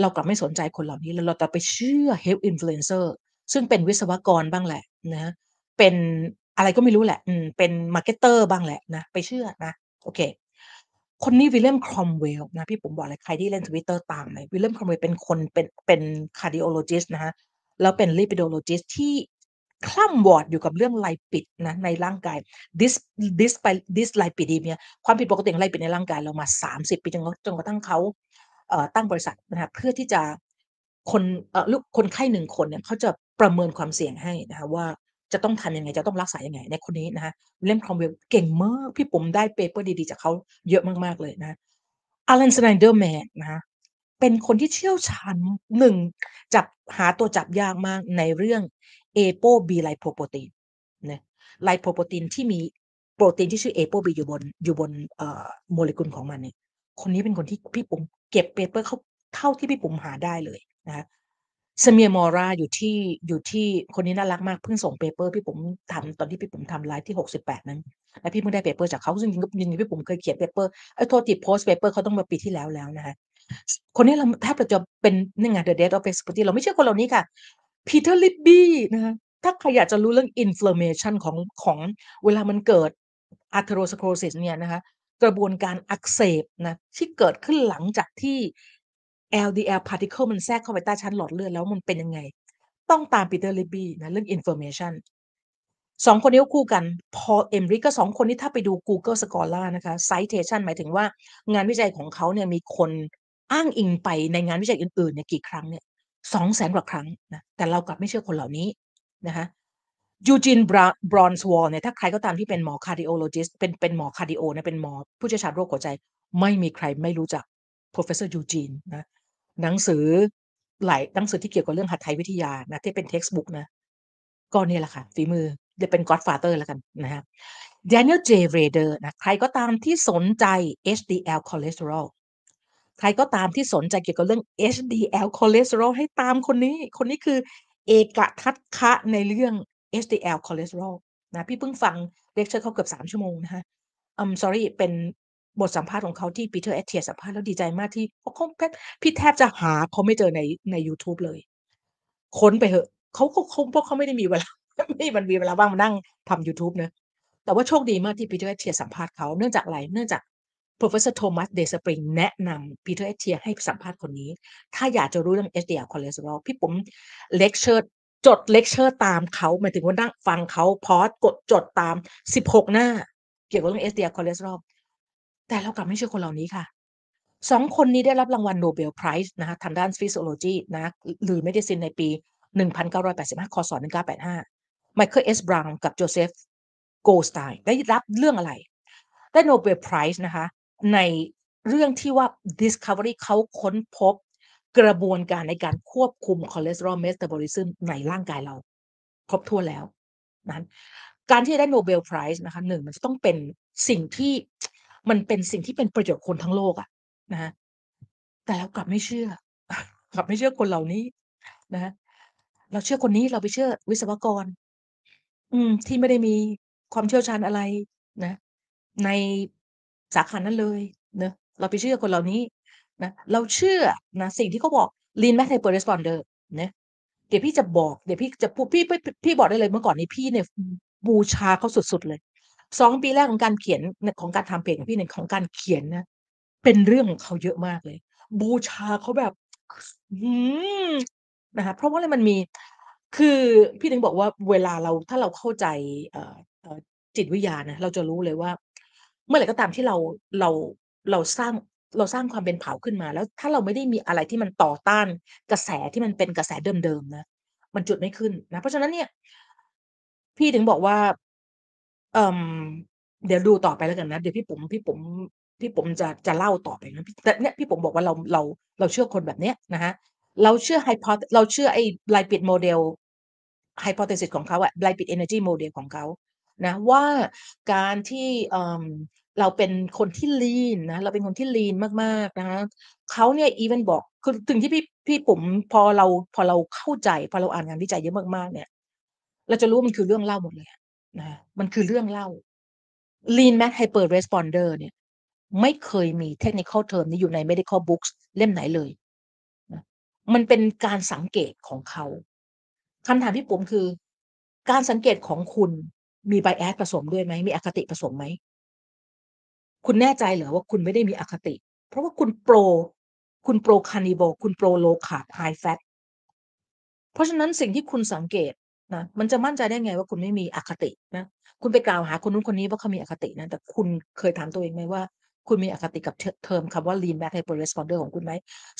เรากลับไม่สนใจคนเหล่านี้ แล้วเราดันไปเชื่อ health influencer ซึ่งเป็นวิศวกรบ้างแหละนะเป็น อะไรก็ไม่รู้แหละ อืม เป็น marketer บ้างแหละนะ ไปเชื่อนะ โอเค คนนี้ William Cromwell นะ พี่ปุ๋มบอกเลยใครที่เล่น Twitter ตามเลย William Cromwell เป็นคนเป็นเป็น cardiologist นะคะแล้วเป็น lipidologist ที่คร่ำวอดอยู่กับเรื่อง lipid นะในร่างกาย dis dyspi dyslipidemia ความผิดปกติของ lipid ในร่างกายเรามา 30 ปีจนกระจนกระทั่งเขาเอ่อตั้งบริษัทนะคะเพื่อที่จะคนเอ่อลูกคนไข้1คนเนี่ยเขาจะประเมินความเสี่ยงให้นะคะว่า จะต้องทำยังไง จะต้องรักษายังไงในคนนี้นะคะ William Cromwell เก่งมากพี่ปุ๋มได้เปเปอร์ดีๆ จากเขาเยอะมากๆเลยนะ Alan Snyderman นะคะเป็นคนที่เชี่ยวชาญ1จับหาตัวจับยากมากในเรื่อง ApoB lipoprotein นะ lipoprotein ที่มีโปรตีนที่ชื่อ ApoB อยู่บนอยู่บนเอ่อโมเลกุลของมันเนี่ยคนนี้เป็นคนที่พี่ปุ๋มเก็บ paper เขาเท่าที่พี่ปุ๋มหาได้เลยนะคะ Samia Mora อยู่ที่อยู่ที่คนนี้น่ารักมากเพิ่งส่ง paper พี่ปุ๋มทำตอนที่พี่ปุ๋มทำไลฟ์ที่68นั้นแล้วพี่เพิ่งได้ paper จากเขาซึ่งจริงๆก็จริงพี่ปุ๋มเคยเขียน paper เอ๊ยโทษที post paper เขาต้องมาปีที่แล้วแล้วนะคะคนนี้เราแทบจะเป็นนี่ไง the death of expertise เราไม่เชื่อคนเหล่านี้ค่ะ Peter Libby นะคะถ้าใครอยากจะรู้เรื่อง inflammation ของของเวลามันเกิด atherosclerosis เนี่ยนะคะกระบวนการอักเสบนะที่เกิดขึ้นหลังจากที่ LDL particle มันแทรกเข้าไปใต้ชั้นหลอดเลือดแล้วมันเป็นยังไง ต้องตาม Peter Libby นะเรื่อง inflammation 2คนนี้คู่กัน Paul Ehrlich ก็2คนนี้ถ้าไปดู Google Scholar นะคะ citation หมายถึงว่างานวิจัยของเขาเนี่ยมีคนอ้างอิงไปในงานวิจัยอื่นๆเนี่ยกี่ครั้งเนี่ย200,000กว่าครั้งนะแต่เรากลับไม่เชื่อคนเหล่านี้นะคะ Eugene Bra Bronswall เนี่ยถ้าใครก็ตามที่เป็นหมอ cardiologist เป็นเป็นหมอ cardio นะเป็นหมอผู้เชี่ยวชาญโรคหัวใจ ไม่มีใครไม่รู้จัก Professor Eugene นะ หนังสือหลายหนังสือที่เกี่ยวกับเรื่องหัตถวิทยานะที่เป็น textbook นะก็เนี่ยแหละค่ะ ฝีมือเรียกเป็น Godfather แล้วกันนะคะ Daniel J Rader นะใครก็ตามที่สนใจ HDL คอเลสเตอรอลใครก็ตามที่สนใจเกี่ยวกับเรื่อง HDL คอเลสเตอรอลให้ตามคนนี้ คนนี้คือเอกทัคคะคะในเรื่อง HDL คอเลสเตอรอลนะพี่เพิ่งฟังเลกเชอร์เขาเกือบ3ชั่วโมงนะคะ I'm sorry เป็น บทสัมภาษณ์ของเขาที่ Peter Attia สัมภาษณ์แล้วดีใจมากที่เพราะเขาแทบพี่แทบจะหาเขาไม่เจอในในยูทูบเลย ค้นไปเหอะเขาก็คงเพราะเขาไม่ได้มีเวลาไม่มันมีเวลาว่างมานั่งทำยูทูบเนะแต่ว่าโชคดีมากที่ Peter Attia สัมภาษณ์เขาเนื่องจากอะไรเนื่องจาก Professor Thomas Dayspring แนะนำ Peter Attia ให้สัมภาษณ์คนนี้ ถ้าอยากจะรู้เรื่อง HDL คอเลสเตอรอลพี่ปุ๋มเลกเชอร์จดเลกเชอร์ตามเขาหมายถึงว่านั่งฟังเขา pause กดจดตาม 16 หน้า เกี่ยวกับเรื่อง HDL ค แต่เรากลับไม่เชื่อคนเหล่านี้ค่ะ2คนนี้ได้รับรางวัล Nobel Prize นะคะทางด้าน Physiology นะหรือ Medicine ในปี 1985 คศ.1985 Michael S. Brown กับ Joseph Goldstein ได้รับเรื่องอะไร ได้ Nobel Prize นะคะ ในเรื่องที่ว่า Discovery เขาค้นพบกระบวนการในการควบคุมคอเลสเตอรอล Metabolism ในร่างกายเรา ครบถ้วนแล้วนั้นการที่ได้ Nobel Prize นะคะ1มันจะต้องเป็นสิ่งที่ มันเป็นสิ่งที่เป็นประโยชน์คนทั้งโลกอะนะแต่เรากลับไม่เชื่อกลับไม่เชื่อคนเหล่านี้นะเราเชื่อคนนี้เราไปเชื่อวิศวกร อืม ที่ไม่ได้มีความเชี่ยวชาญอะไรนะ ในสาขานั้นเลยเนาะเราไปเชื่อคนเหล่านี้นะเราเชื่อนะสิ่งที่เขาบอก Lean Max Hyper Responder นะเดี๋ยวพี่จะบอกเดี๋ยวพี่จะพูดพี่พี่พี่บอกได้เลยเมื่อก่อนนี้พี่เนี่ยบูชาเขาสุดๆเลย 2ปีแรกของการเขียนของการทำเพจของพี่เนี่ยของการเขียนนะเป็นเรื่องของเขาเยอะมากเลย บูชาเขาแบบนะคะเพราะว่าอะไรมันมีคือพี่ถึงบอกว่าเวลาเราถ้าเราเข้าใจจิตวิทยานะเราจะรู้เลยว่า เมื่อไหร่ก็ตามที่เราเราเราสร้างเราสร้างความเป็นเผ่าขึ้นมา แล้วถ้าเราไม่ได้มีอะไรที่มันต่อต้านกระแสที่มันเป็นกระแสเดิมๆนะมันจุดไม่ขึ้นนะเพราะฉะนั้นเนี่ย พี่ถึงบอกว่า เอ่อเดี๋ยวดูต่อไปแล้วกันนะ เดี๋ยวพี่ปุ๋มพี่ปุ๋มพี่ปุ๋มจะจะเล่าต่อไปนะแต่เนี่ยพี่ปุ๋มบอกว่าเราเราเราเชื่อคนแบบเนี้ยนะคะเราเชื่อ hypoth เราเชื่อไอ้ Lipid Model Hypothesis ของเขาอะ Lipid Energy Model ของเขานะว่าการที่เอ่อเราเป็นคนที่ lean นะเราเป็นคนที่ lean มากๆนะคะเขาเนี่ยอีเวนบอกคือถึงที่พี่พี่ปุ๋มพอเราพอเราเข้าใจ พอเราอ่านงานวิจัยเยอะมากๆเนี่ย เราจะรู้มันคือเรื่องเล่าหมดเลย นะมันคือเรื่องเล่า Lean Max Hyper Responder เนี่ย ไม่เคยมี technical term นี้อยู่ใน medical books เล่มไหนเลยนะมันเป็นการสังเกตของเขาคำถามพี่ปุ๋มคือ การสังเกตของคุณมี bias ผสมด้วยไหม?มีอคติผสมไหม?คุณแน่ใจเหรอว่าคุณไม่ได้มีอคติ เพราะว่าคุณโปร คุณ Pro Carnivore คุณ Pro Low Carb High Fat เพราะฉะนั้นสิ่งที่คุณสังเกต นะ มันจะมั่นใจได้ไงว่าคุณไม่มีอคตินะ คุณไปกล่าวหาคนนู้นคนนี้ว่าเขามีอคตินะ แต่คุณเคยถามตัวเองไหมว่า คุณมีอคติกับเทเทอมคำว่า Lean Max Hyper Responder ของคุณไหม?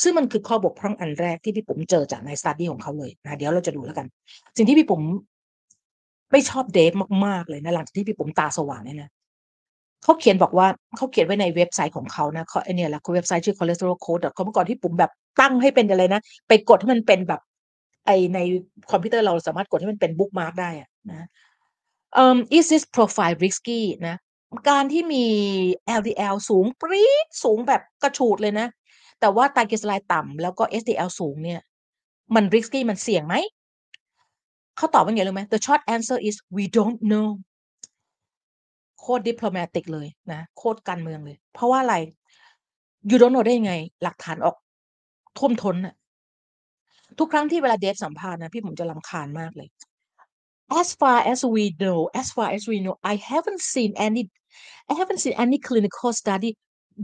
ซึ่งมันคือข้อบกพร่องอันแรกที่พี่ปุ๋มเจอจากใน study ของเขาเลยนะเดี๋ยวเราจะดูแล้วกัน สิ่งที่พี่ปุ๋มไม่ชอบเดฟมากๆเลยนะหลังจากที่พี่ปุ๋มตาสว่างเนี่ยนะเขาเขียนบอกว่าเขาเขียนไว้ในเว็บไซต์ของเขานะเขาไอเนี่ยแหละเว็บไซต์ชื่อ cholesterolcode.com เมื่อก่อนที่ปุ๋มแบบตั้งให้เป็นอะไรนะ ไปกดให้มันเป็นแบบ ไอในคอมพิวเตอร์เราสามารถกดให้มันเป็น bookmark ได้อะนะเอ่อ Is this profile risky นะการที่มี LDL สูงปรี๊ดสูงแบบกระฉูดเลยนะ แต่ว่า triglyceride ต่ำแล้วก็ HDL สูงเนี่ย มัน risky มันเสี่ยงไหม?เขาตอบว่าไงรู้ไหม? The short answer is we don't know โคตร diplomatic เลยนะ โคตรการเมืองเลย เพราะว่าอะไร You don't know ได้ยังไง?หลักฐานออกท่วมท้นน่ะ ทุกครั้งที่เวลาเดฟสัมภาษณ์นะพี่ปุ๋มจะรำคาญมากเลย As far as we know as far as we know I haven't seen any I haven't seen any clinical study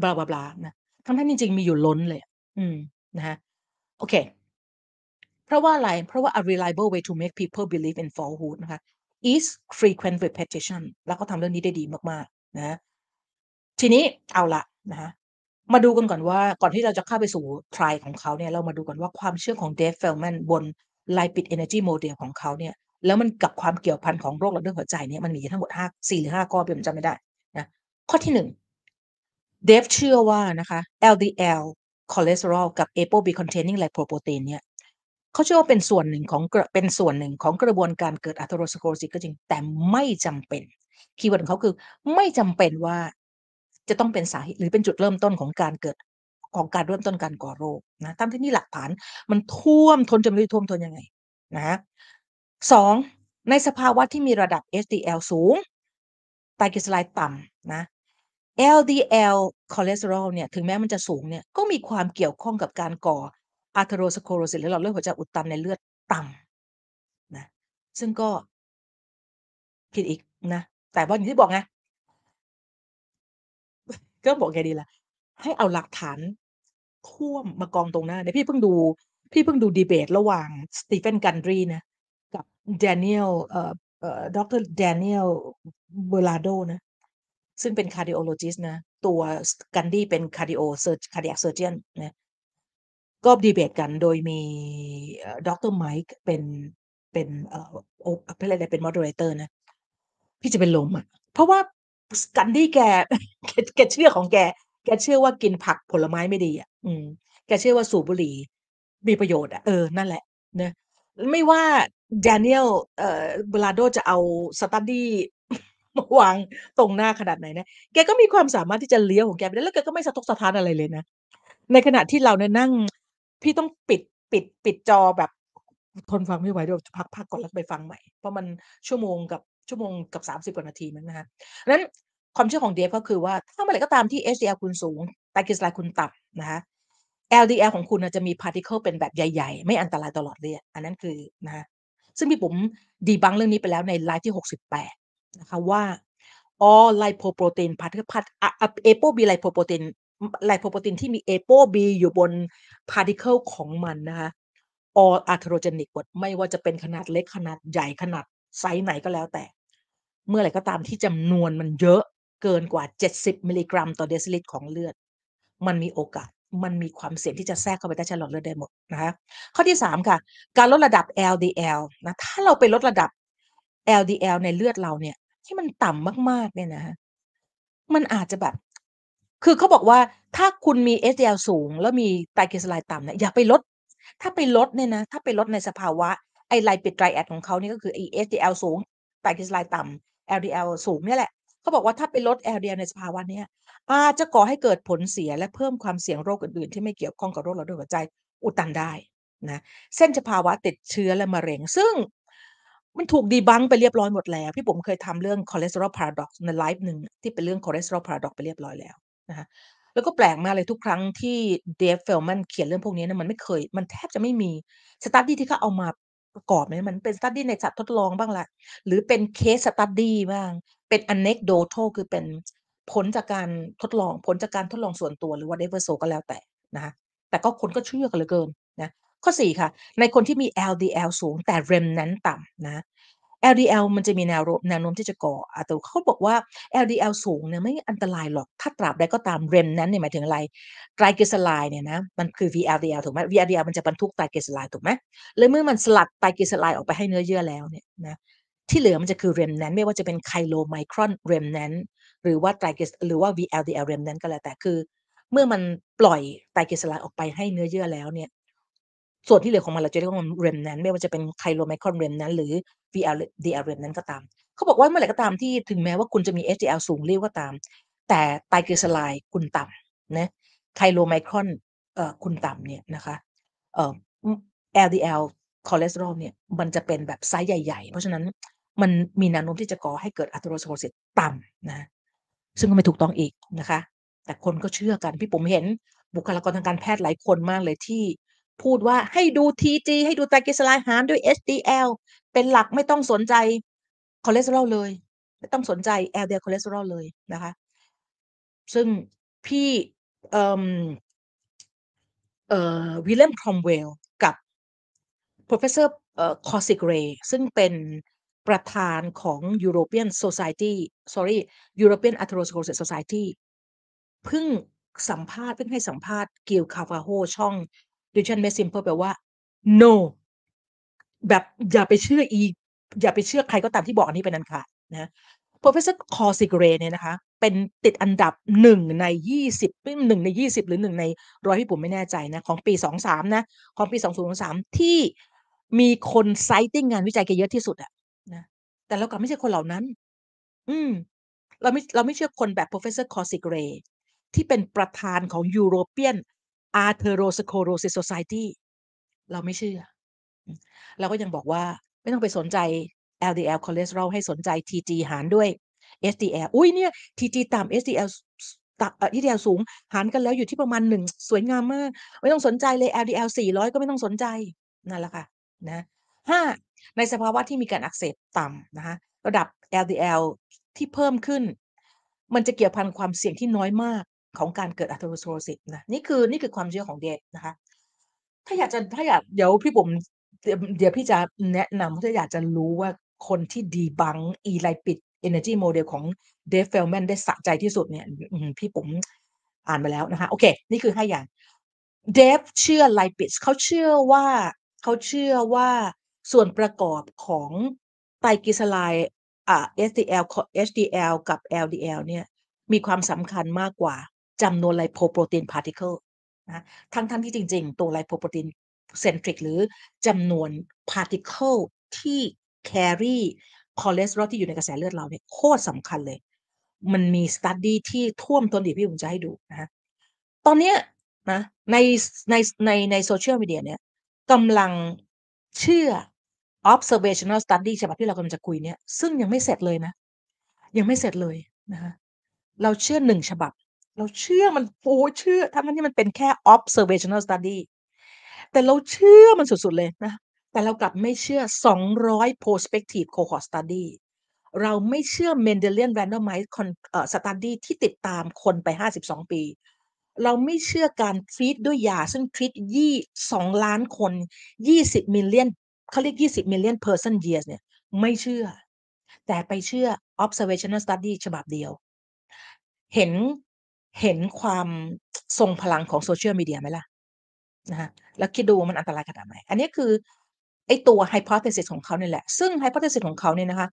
blah blah blah นะทั้งๆจริงๆมีอยู่ล้นเลย อืมนะคะโอเค เพราะว่าอะไร เพราะว่า a reliable way to make people believe in falsehood นะคะ is frequent repetition แล้วเขาทำเรื่องนี้ได้ดีมากๆ นะ ทีนี้เอาละนะคะ มาดูกันก่อนว่า ก่อนที่เราจะเข้าไปสู่ trial ของเขาเนี่ย เรามาดูกันว่าความเชื่อของ Dave Feldman บน Lipid Energy Model ของเขาเนี่ย แล้วมันกับความเกี่ยวพันของโรคหลอดเลือดหัวใจเนี่ย มันมีทั้งหมด5 4หรือ5ข้อพี่ผมจำไม่ได้นะ ข้อที่1 Dave เดฟเชื่อว่านะคะ LDL คอเลสเตอรอลกับ ApoB containing lipoprotein เนี่ยเขาเชื่อว่าเป็นส่วนหนึ่งของเป็นส่วนหนึ่งของกระบวนการเกิด atherosclerosis ก็จริง แต่ไม่จำเป็น keyword ของเขาคือ ไม่จำเป็นว่า จะต้องเป็นสาเหตุหรือเป็นจุดเริ่มต้นของการเกิดของการเริ่มต้นการก่อโรคนะทั้งที่นี่หลักฐานมันท่วมท้นจนไม่รู้ท่วมท้นยังไงนะคะ2ในสภาวะที่มีระดับ HDL สูงไตรกลีเซอไรด์ต่ำนะ LDL คอเลสเตอรอลเนี่ยถึงแม้มันจะสูงเนี่ยก็มีความเกี่ยวข้องกับการก่อ atherosclerosis หรือหลอดเลือดหัวใจอุดตันในเลือดต่ำนะซึ่งก็ผิดอีกนะแต่ว่าอย่างที่บอกไง ก็บอกไงดีล่ะ ให้เอาหลักฐานท่วมมากองตรงหน้าเนี่ยพี่เพิ่งดู พี่เพิ่งดูดีเบตระหว่าง Stephen Gundry นะ กับ Daniel เอ่อเอ่อดร. Daniel Bellardo นะ ซึ่งเป็น cardiologist นะ ตัวส Gundy เป็น cardio surg cardiac surgeon นนะก็ดีเบตกันโดยมีเอ่อดร. Mike เป็นเป็นเอ่อโอเขาเรียกอะไรเป็น moderator นะ พี่จะเป็นลมอะ เพราะว่า ส Gundy แกแกแกเชื่อของแก แกเชื่อว่ากินผักผลไม้ไม่ดีอะ อืม แกเชื่อว่าสูบบุหรี่มีประโยชน์อะเออนั่นแหละนะไม่ว่า Daniel เอ่อ Bellardo จะเอา study มาวางตรงหน้าขนาดไหนนะแกก็มีความสามารถที่จะเลี้ยวของแกไปได้แล้วแกก็ไม่สะทกสะท้านอะไรเลยนะ ในขณะที่เราเนี่ยนั่ง พี่ต้องปิดปิดปิดจอแบบทนฟังไม่ไหวเดี๋ยวพักพักก่อนแล้วไปฟังใหม่ เพราะมันชั่วโมงกับชั่วโมงกับ30กว่านาทีมั้งนะคะนั้น ความเชื่อของ Dave ก็คือว่า ถ้าเมื่อไหร่ก็ตามที่ HDL คุณสูง ไตรกลีเซอไรด์คุณต่ำนะคะ LDL ของคุณน่ะจะมี particle เป็นแบบใหญ่ ๆ ไม่อันตรายตลอดเลือดอันนั้นคือนะคะซึ่งพี่บุ๋ม debunk เรื่องนี้ไปแล้วในไลฟ์ที่ 68 นะคะว่า all lipoprotein particle part อะอะ ApoB lipoprotein อืม lipoprotein ที่มี ApoB อยู่บน particle ของมันนะคะ all atherogenic หมดไม่ว่าจะเป็นขนาดเล็กขนาดใหญ่ขนาดไซซ์ไหนก็แล้วแต่ เมื่อไหร่ก็ตามที่จำนวนมันเยอะ เกินกว่า 70 มิลลิกรัม ต่อเดซิลิตรของเลือด มันมีโอกาสมันมีความเสี่ยงที่จะแทรกเข้าไปใต้ชั้นหลอดเลือดได้หมดนะคะข้อที่ 3 ค่ะ การลดระดับ LDL นะถ้าเราไปลดระดับ LDL ในเลือดเราเนี่ยที่มันต่ำมากๆเนี่ยนะะมันอาจจะแบบ คือเขาบอกว่าถ้าคุณมี HDL สูง แล้วมีไตรกลีเซอไรด์ต่ำเนี่ยอย่าไปลด ถ้าไปลดเนี่ยนะถ้าไปลดในสภาวะไอ้ Lipid Triad ของเขานี่ก็คือไอ HDL สูงไตรกลีเซอไรด์ต่ำ LDL สูงเนี่ยแหละ เขาบอกว่าถ้าไปลด LDL ในสภาวะนี้อาจจะก่อให้เกิดผลเสียและเพิ่มความเสี่ยงโรคอื่นๆ ที่ไม่เกี่ยวข้องกับโรคหลอดเลือดหัวใจอุดตันได้นะเช่นสภาวะติดเชื้อและมะเร็ง ซึ่งมันถูก debunk ไปเรียบร้อยหมดแล้ว พี่ปุ๋มเคยทำเรื่อง cholesterol paradox ในไลฟ์หนึ่งที่เป็นเรื่อง cholesterol paradox ไปเรียบร้อยแล้วนะคะแล้วก็แปลกมากเลยทุกครั้งที่ Dave Feldman เขียนเรื่องพวกนี้นะมันไม่เคย มันแทบจะไม่มี study ที่เขาเอามา ประกอบเนี่ยมันเป็น study ในสัตว์ทดลองบ้างละหรือเป็น case study บ้าง เป็น anecdotal คือเป็นผลจากการทดลองผลจากการทดลองส่วนตัวหรือว่า whatever so ก็แล้วแต่นะคะแต่ก็คนก็เชื่อกันเหลือเกินนะข้อ 4 ค่ะ ในคนที่มี LDL สูงแต่ remnant ต่ำนะ LDL มันจะมีแนวโน้มแนวโน้มที่จะก่ออะแต่เขาบอกว่า LDL สูงเนี่ยไม่อันตรายหรอก ถ้าตราบใดก็ตาม remnant เนี่ยหมายถึงอะไรไตรกลีเซอไรด์เนี่ยนะมันคือ VLDL ถูกไหม VLDL มันจะบรรทุกไตรกลีเซอไรด์ถูกไหมแล้วเมื่อมันสลัดไตรกลีเซอไรด์ออกไปให้เนื้อเยื่อแล้วเนี่ยนะที่เหลือมันจะคือ remnant ไม่ว่าจะเป็น chylomicron remnant หรือว่าไตรกลีหรือว่า VLDL remnant ก็แล้วแต่คือ เมื่อมันปล่อยไตรกลีเซอไรด์ออกไปให้เนื้อเยื่อแล้วเนี่ย ส่วนที่เหลือของมันเราจะเรียกว่ามัน remnant ไม่ว่าจะเป็น chylomicron remnant หรือ VLDL remnant ก็ตาม เขาบอกว่าเมื่อไหร่ก็ตามที่ถึงแม้ว่าคุณจะมี HDL สูงเรี่ยวก็ตาม แต่ไตรกลีเซอไรด์คุณต่ำนะ chylomicron เอ่อคุณต่ำเนี่ยนะคะเอ่ออืม LDL คอเลสเตอรอลเนี่ยมันจะเป็นแบบไซซ์ใหญ่ ๆ เพราะฉะนั้นมันมีแนวโน้มที่จะก่อให้เกิด atherosclerosis ต่ำนะซึ่งก็ไม่ถูกต้องอีกนะคะ แต่คนก็เชื่อกัน พี่ปุ๋มเห็นบุคลากรทางการแพทย์หลายคนมากเลยที่ พูดว่าให้ดู TG ให้ดูไตรกลีเซอไรด์หารด้วย HDL เป็นหลักไม่ต้องสนใจคอเลสเตอรอลเลย ไม่ต้องสนใจ LDL คอเลสเตอรอลเลยนะคะ ซึ่งพี่เอ่อเอ่อ William Cromwell กับ Professor เอ่อ Kausik Ray ซึ่งเป็นประธานของ European Society sorry European Atherosclerosis Society เพิ่งสัมภาษณ์เพิ่งให้สัมภาษณ์ Gil Carvalho ช่อง Nutrition Made Simple แปลว่า no แบบอย่าไปเชื่ออี อย่าไปเชื่อใครก็ตามที่บอกอันนี้เป็นอันขาดนะ Professor c o r s i g r e เนี่ยนะคะ เป็นติดอันดับหนึ่งในยี่สิบหนึ่งในยี่สิบหรือหนึ่งในร้อยที่ผมไม่แน่ใจนะ ของปีสองสามนะ ของปีสองศูนย์สามที่มีคน citing งานวิจัยแกเยอะที่สุดอะนะแต่เรากลับไม่ใช่คนเหล่านั้น อืม เราไม่เราไม่เชื่อคนแบบ Professor c o r s i g r e ที่เป็นประธานของ European Atherosclerosis Society เราไม่เชื่อ เราก็ยังบอกว่าไม่ต้องไปสนใจ LDL คอเลสเตอรอลให้สนใจ TG หารด้วย SDL อุ้ยเนี่ย TG ต่ำ SDL ต่ำ SDL สูง หารกันแล้วอยู่ที่ประมาณหนึ่งสวยงามมาก ไม่ต้องสนใจเลย LDL 400 ก็ไม่ต้องสนใจ นั่นแหละค่ะนะห้าในสภาวะที่มีการอักเสบต่ำนะคะระดับ LDL ที่เพิ่มขึ้น มันจะเกี่ยวพันความเสี่ยงที่น้อยมาก ของการเกิดอัตโรสโรซิสนะนี่คือนี่คือความเชื่อของเดฟนะคะ ถ้าอยากจะถ้าอยากเดี๋ยวพี่ผมเดี๋ยวเดี๋ยวพี่จะแนะนำถ้าอยากจะรู้ว่าคนที่ดีบังอีไลปิด Energy Model ของเดฟเฟลแมนได้สะใจที่สุดเนี่ยอืมพี่ผมอ่านมาแล้วนะคะ โอเค นี่คือให้อย่าง Dave เชื่อ lipid เขาเชื่อว่าเขาเชื่อว่าส่วนประกอบของไตรกลีเซอไรด์อ่า HDL HDL กับ LDL เนี่ยมีความสำคัญมากกว่า จำนวน lipoprotein particle นะทั้งทั้งที่จริง ๆ ตัว lipoprotein centric หรือจำนวน particle ที่ carry คอเลสเตอรอลที่อยู่ในกระแสเลือดเราเนี่ยโคตรสำคัญเลย มันมี study ที่ท่วมท้นดีพี่ผมจะให้ดูนะตอนเนี้ยนะในในในในโซเชียลมีเดียเนี่ยกำลังเชื่อ observational study ฉบับที่เรากำลังจะคุยเนี่ยซึ่งยังไม่เสร็จเลยนะ ยังไม่เสร็จเลยนะคะเราเชื่อหนึ่งฉบับ เราเชื่อมัน โอ้เชื่อ ทั้งที่มันเป็นแค่ observational study แต่เราเชื่อมันสุด ๆ เลยนะ แต่เรากลับไม่เชื่อ 200 prospective cohort study เราไม่เชื่อ Mendelian randomized study ที่ติดตามคนไป 52 ปี เราไม่เชื่อการทรีตด้วยยา ซึ่งทรีตยี่สองล้านคน 20 million เขาเรียก 20 million person years เนี่ย ไม่เชื่อ แต่ไปเชื่อ observational study ฉบับเดียว เห็น เห็นความทรงพลังของโซเชียลมีเดียไหมล่ะ นะคะ แล้วคิดดูมันอันตรายขนาดไหน อันนี้คือ ไอตัว hypothesis ของเขาเนี่ยแหละ ซึ่ง hypothesis ของเขาเนี่ยนะคะ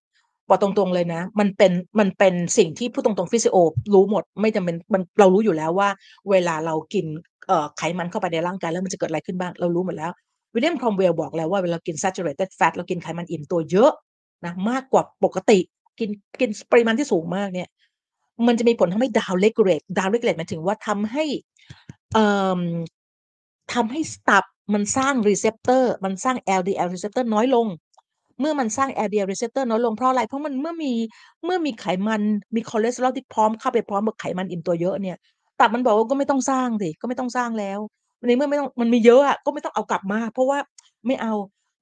บอกตรงๆเลยนะ มันเป็น มันเป็นสิ่งที่พูดตรงๆฟิสิโอ รู้หมด ไม่จำเป็น มันเรารู้อยู่แล้วว่า เวลาเรากินเอ่อไขมันเข้าไปในร่างกายแล้วมันจะเกิดอะไรขึ้นบ้าง เรารู้หมดแล้ว William Cromwell บอกแล้วว่าเวลากิน saturated fat เรากินไขมันอิ่มตัวเยอะนะ มากกว่าปกติ กิน กินปริมาณที่สูงมากเนี่ย มันจะมีผลทำให้ downregulate downregulate หมายถึงว่าทำให้เอ่อทำให้สตับมันสร้างรีเซพเตอร์มันสร้าง LDL รีเซพเตอร์น้อยลง เมื่อมันสร้าง LDL รีเซพเตอร์น้อยลงเพราะอะไร เพราะมันเมื่อมีเมื่อมีไขมันมีคอเลสเตอรอลที่พร้อมเข้าไปพร้อมกับไขมันอิ่มตัวเยอะเนี่ยตับมันบอกว่าก็ไม่ต้องสร้างสิก็ไม่ต้องสร้างแล้วในเมื่อไม่ต้องมันมีเยอะอะก็ไม่ต้องเอากลับมา เพราะว่าไม่เอา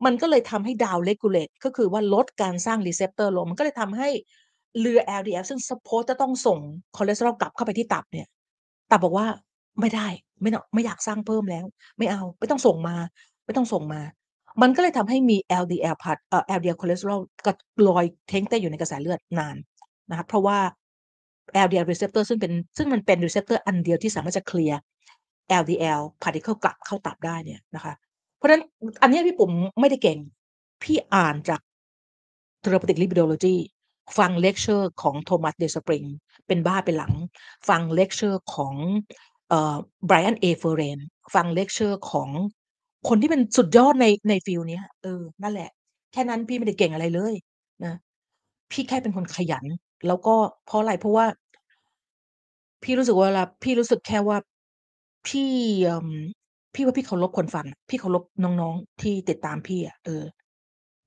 มันก็เลยทำให้ downregulate ก็คือว่าลดการสร้าง receptor ลงมันก็เลยทำให้ เรือ LDL ซึ่งสปอร์จะต้องส่งคอเลสเตอรอลกลับเข้าไปที่ตับเนี่ยตับบอกว่าไม่ได้ไม่ต้องไม่อยากสร้างเพิ่มแล้ว ไม่เอาไม่ต้องส่งมา ไม่ต้องส่งมา มันก็เลยทำให้มี LDL พัดเอ่อ LDL คอเลสเตอรอลก็ลอยเท้งเต้อยู่ในกระแสเลือดนานนะคะเพราะว่า LDL receptor ซึ่งเป็นซึ่งมันเป็น receptor อันเดียวที่สามารถจะเคลียร์ LDL particle กลับเข้าตับได้เนี่ยนะคะ เพราะฉะนั้นอันนี้พี่ผมไม่ได้เก่ง พี่อ่านจาก therapeutic lipidology ฟังเลคเชอร์ของ Thomas Dayspring เป็นบ้าเป็นหลัง ฟังเลคเชอร์ของเอ่อ Brian เอ Ference ฟังเลคเชอร์ของคนที่เป็นสุดยอดในใน field นี้เออนั่นแหละ แค่นั้นพี่ไม่ได้เก่งอะไรเลยนะพี่แค่เป็นคนขยัน แล้วก็เพราะอะไรเพราะว่า พี่รู้สึกว่าเวลาพี่รู้สึกแค่ว่าพี่เอ่อพี่ว่าพี่เคารพคนฟังพี่เคารพน้องๆที่ติดตามพี่อะเออ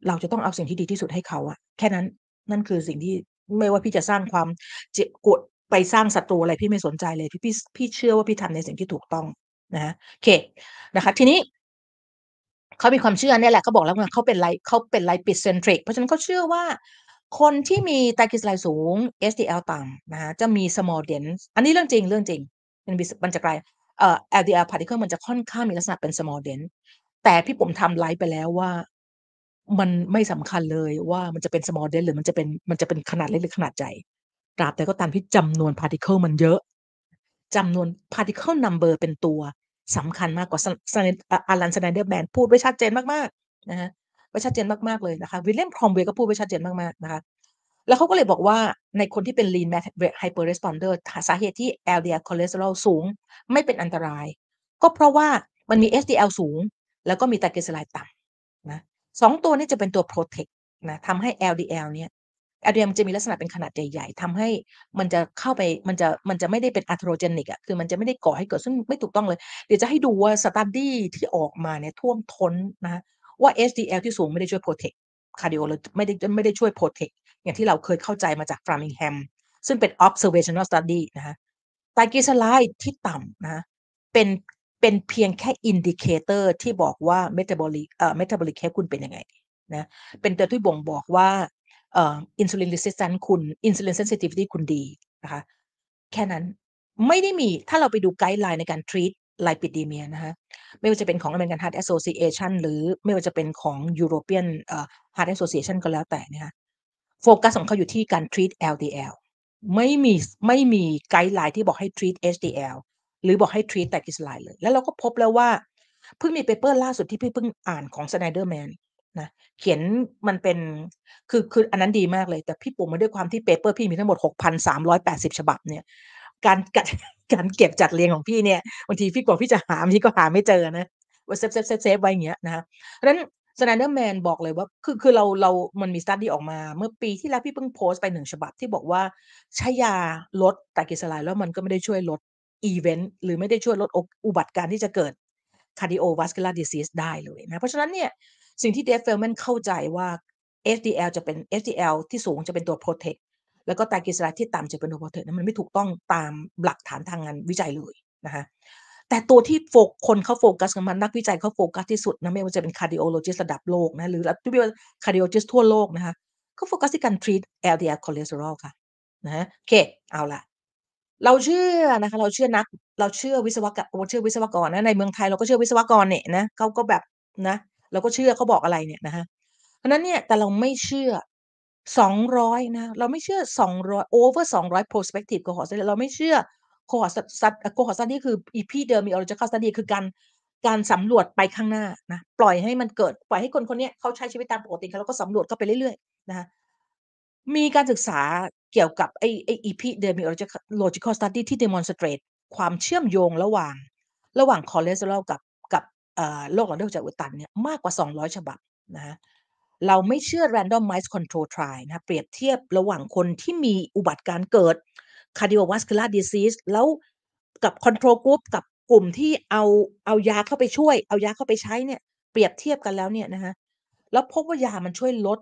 เราจะต้องเอาสิ่งที่ดีที่สุดให้เขาอะแค่นั้น นั่นคือสิ่งที่ไม่ว่าพี่จะสร้างความเจ็บกดไปสร้างศัตรูอะไรพี่ไม่สนใจเลยพี่พี่พี่เชื่อว่าพี่ทำในสิ่งที่ถูกต้องนะคะโอเคนะคะ ทีนี้เขามีความเชื่อเนี่ยแหละเขาบอกแล้วว่าเขาเป็นไลเขาเป็นไลปิดเซนทริกเพราะฉะนั้นเขาเชื่อว่า คนที่มีไตรกลีเซอไรด์สูง HDL ต่ำนะคะจะมี small dense อันนี้เรื่องจริงเรื่องจริงมันมันจะกลายเอ่อ LDL particle มันจะค่อนข้างมีลักษณะเป็น small dense แต่พี่ผมทำไลฟ์ไปแล้วว่า มันไม่สำคัญเลยว่ามันจะเป็น small dent หรือมันจะเป็นมันจะเป็นขนาดเล็กหรือขนาดใหญ่ตราบใดก็ตามที่จำนวน particle มันเยอะจำนวน particle number เป็นตัวสำคัญมากกว่าสสอ Allan Sniderman พูดไว้ชัดเจนมากๆนะคะไว้ชัดเจนมากๆเลยนะคะ William Cromwell ก็พูดไว้ชัดเจนมากๆนะคะแล้วเขาก็เลยบอกว่าในคนที่เป็น lean mass hyperresponder สาเหตุที่ LDL คอเลสเตอรอลสูงไม่เป็นอันตราย ก็เพราะว่ามันมี HDL สูง แล้วก็มีไตรกลีเซอไรด์ต่ำนะ 2ตัวนี้จะเป็นตัว protect นะทำให้ LDL เนี่ย LDL มันจะมีลักษณะเป็นขนาดใหญ่ๆทำให้มันจะเข้าไปมันจะมันจะไม่ได้เป็น atherogenic อะคือมันจะไม่ได้ก่อให้เกิดซึ่งไม่ถูกต้องเลย เดี๋ยวจะให้ดูว่า study ที่ออกมาเนี่ยท่วมท้นนะว่า HDL ที่สูงไม่ได้ช่วย protect cardiolo ไม่ได้ไม่ได้ช่วย protect อย่างที่เราเคยเข้าใจมาจาก Framingham ซึ่งเป็น observational study นะคะไตรกลีเซอไรด์ที่ต่ำนะเป็น เป็นเพียงแค่ indicator ที่บอกว่า metabolic เอ่อ metabolic health คุณเป็นยังไงนะเป็นตัวที่บ่งบอกว่าเอ่อ insulin resistance คุณ insulin sensitivity คุณดีนะคะแค่นั้นไม่ได้มีถ้าเราไปดู guideline ในการ treat lipidemia นะคะไม่ว่าจะเป็นของ American Heart Association หรือไม่ว่าจะเป็นของ European เอ่อ Heart Association ก็แล้วแต่นะคะโฟกัสของเขาอยู่ที่การ treat LDL ไม่มีไม่มี guideline ที่บอกให้ treat HDL หรือบอกให้ treat ไตรกลีเซอไรด์เลย แล้วเราก็พบแล้วว่า เพิ่งมี paper ล่าสุดที่พี่เพิ่งอ่านของ Snyderman นนะเขียนมันเป็นคือคืออันนั้นดีมากเลย แต่พี่ปุ๋มมาด้วยความที่ paper พี่มีทั้งหมด 6,380 ฉบับเนี่ยการการการเก็บจัดเรียงของพี่เนี่ยบางทีพี่กว่าพี่จะหาบางทีก็หาไม่เจอนะว่าเซฟๆๆๆไว้อย่างเงี้ยนะคะเพราะฉะนั้น Snyderman บอกเลยว่าคือคือเราเรามันมี study ออกมา เมื่อปีที่แล้วพี่เพิ่งโพสต์ไป1ฉบับที่บอกว่าใช้ยาลดไตรกลีเซอไรด์แล้วมันก็ไม่ได้ช่วยลด อีเวนต์หรือไม่ได้ช่วยลดอุบัติการณ์ที่จะเกิด cardiovascular disease ได้เลยนะ เพราะฉะนั้นเนี่ยสิ่งที่ Dave Feldman เข้าใจว่า HDL จะเป็น HDL ที่สูงจะเป็นตัว protect แล้วก็ไตรกลีเซอไรด์ที่ต่ำจะเป็นตัว protect นั้นมันไม่ถูกต้องตามหลักฐานทางงานวิจัยเลยนะคะแต่ตัวที่โฟกคนเขาโฟกัสกันมานักวิจัยเขาโฟกัสที่สุดนะไม่ว่าจะเป็น cardiologist ระดับโลกนะหรือที่เรียกว่า cardiologist ทั่วโลกนะคะเขาโฟกัสที่การ treat LDL คอเลสเตอรอลค่ะนะโอเคเอาละ เราเชื่อนะคะ เราเชื่อนัก เราเชื่อวิศวกะเราเชื่อวิศวกรนะในเมืองไทยเราก็เชื่อวิศวกรเนี่ยนะเขาก็แบบนะ เราก็เชื่อเขาบอกอะไรเนี่ยนะคะเพราะนั้นเนี่ยแต่เราไม่เชื่อ200นะเราไม่เชื่อ200 over 200 prospective cohort study เราไม่เชื่อ cohort สส cohort study คือ epidemiological study คือการการสำรวจไปข้างหน้านะปล่อยให้มันเกิดปล่อยให้คนคนเนี้ยเขาใช้ชีวิตตามปกติแล้วก็สำรวจเข้าไปเรื่อยๆนะคะ มีการศึกษาเกี่ยวกับไอ้ไอ้ epidemiological study ที่ demonstrate ความเชื่อมโยงระหว่าง ระหว่างคอเลสเตอรอลกับกับโรคหลอดเลือดหัวใจอุดตันเนี่ยมากกว่า 200 ฉบับนะคะเราไม่เชื่อ randomized control trial นะเปรียบเทียบระหว่างคนที่มีอุบัติการณ์เกิด cardiovascular disease แล้วกับ control group กับกลุ่มที่เอาเอายาเข้าไปช่วย เอายาเข้าไปใช้เนี่ยเปรียบเทียบกันแล้วเนี่ยนะคะแล้วพบว่ายามันช่วยลด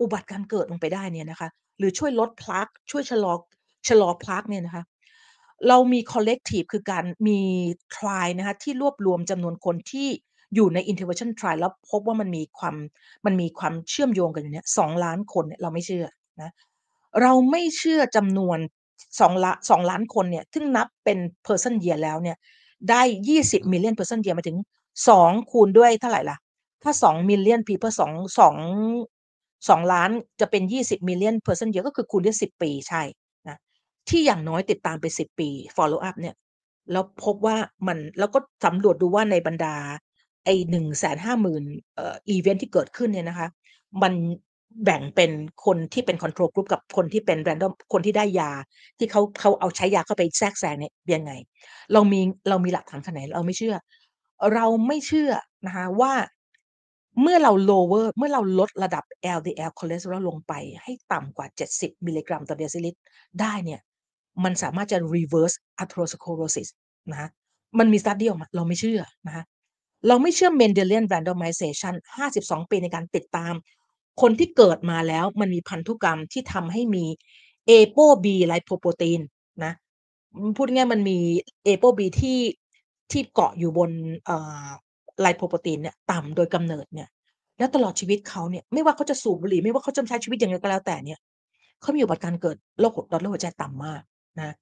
อุบัติการ์เกิดลงไปได้เนี่ยนะคะ หรือช่วยลด plaque ช่วยชะลอชะลอ plaque เนี่ยนะคะ เรามี collective คือการมี trial นะคะที่รวบรวมจำนวนคนที่อยู่ใน intervention trial แล้วพบว่ามันมีความมันมีความเชื่อมโยงกันอยู่เนี่ย2ล้านคนเนี่ยเราไม่เชื่อนะเราไม่เชื่อจำนวน2ล้า2ล้านคนเนี่ยซึ่งนับเป็น person year แล้วเนี่ยได้ 20 million person year มาถึง 2 คูณด้วยเท่าไหร่ล่ะ ถ้า 2 million people 2 2 2 ล้านจะเป็น 20 million person year ก็คือคูณด้วย10 ปีใช่นะที่อย่างน้อยติดตามไป 10 ปี follow up เนี่ยแล้วพบว่ามันแล้วก็สำรวจดูว่าในบรรดาไอ้150,000เอ่ออีเวนต์ที่เกิดขึ้นเนี่ยนะคะ มันแบ่งเป็นคนที่เป็น control group กับคนที่เป็น random คนที่ได้ยา ที่เขาเขาเอาใช้ยาเข้าไปแทรกแซงเนี่ยยังไง เรามีเรามีหลักฐานขนาดไหนเราไม่เชื่อ เราไม่เชื่อนะคะว่า เมื่อเรา lower เมื่อเราลดระดับ LDL คอเลสเตอรอลลงไปให้ต่ำกว่า 70 มิลลิกรัมต่อเดซิลิตรได้เนี่ย มันสามารถจะ reverse atherosclerosis นะมันมี study ออกมา เราไม่เชื่อนะคะเราไม่เชื่อ Mendelian randomization 52 ปีในการติดตาม คนที่เกิดมาแล้วมันมีพันธุกรรมที่ทำให้มี ApoB lipoprotein นะ พูดง่ายมันมี ApoB ที่ที่เกาะอยู่บน เอ่อ lipoprotein เนี่ยต่ำโดยกำเนิดเนี่ย แล้วตลอดชีวิตเขาเนี่ยไม่ว่าเขาจะสูบบุหรี่ไม่ว่าเขาจะใช้ชีวิตอยังไงก็แล้วแต่เนี่ยเขามีโอกาสการเกิดโรคหัวใจต่ำมากนะ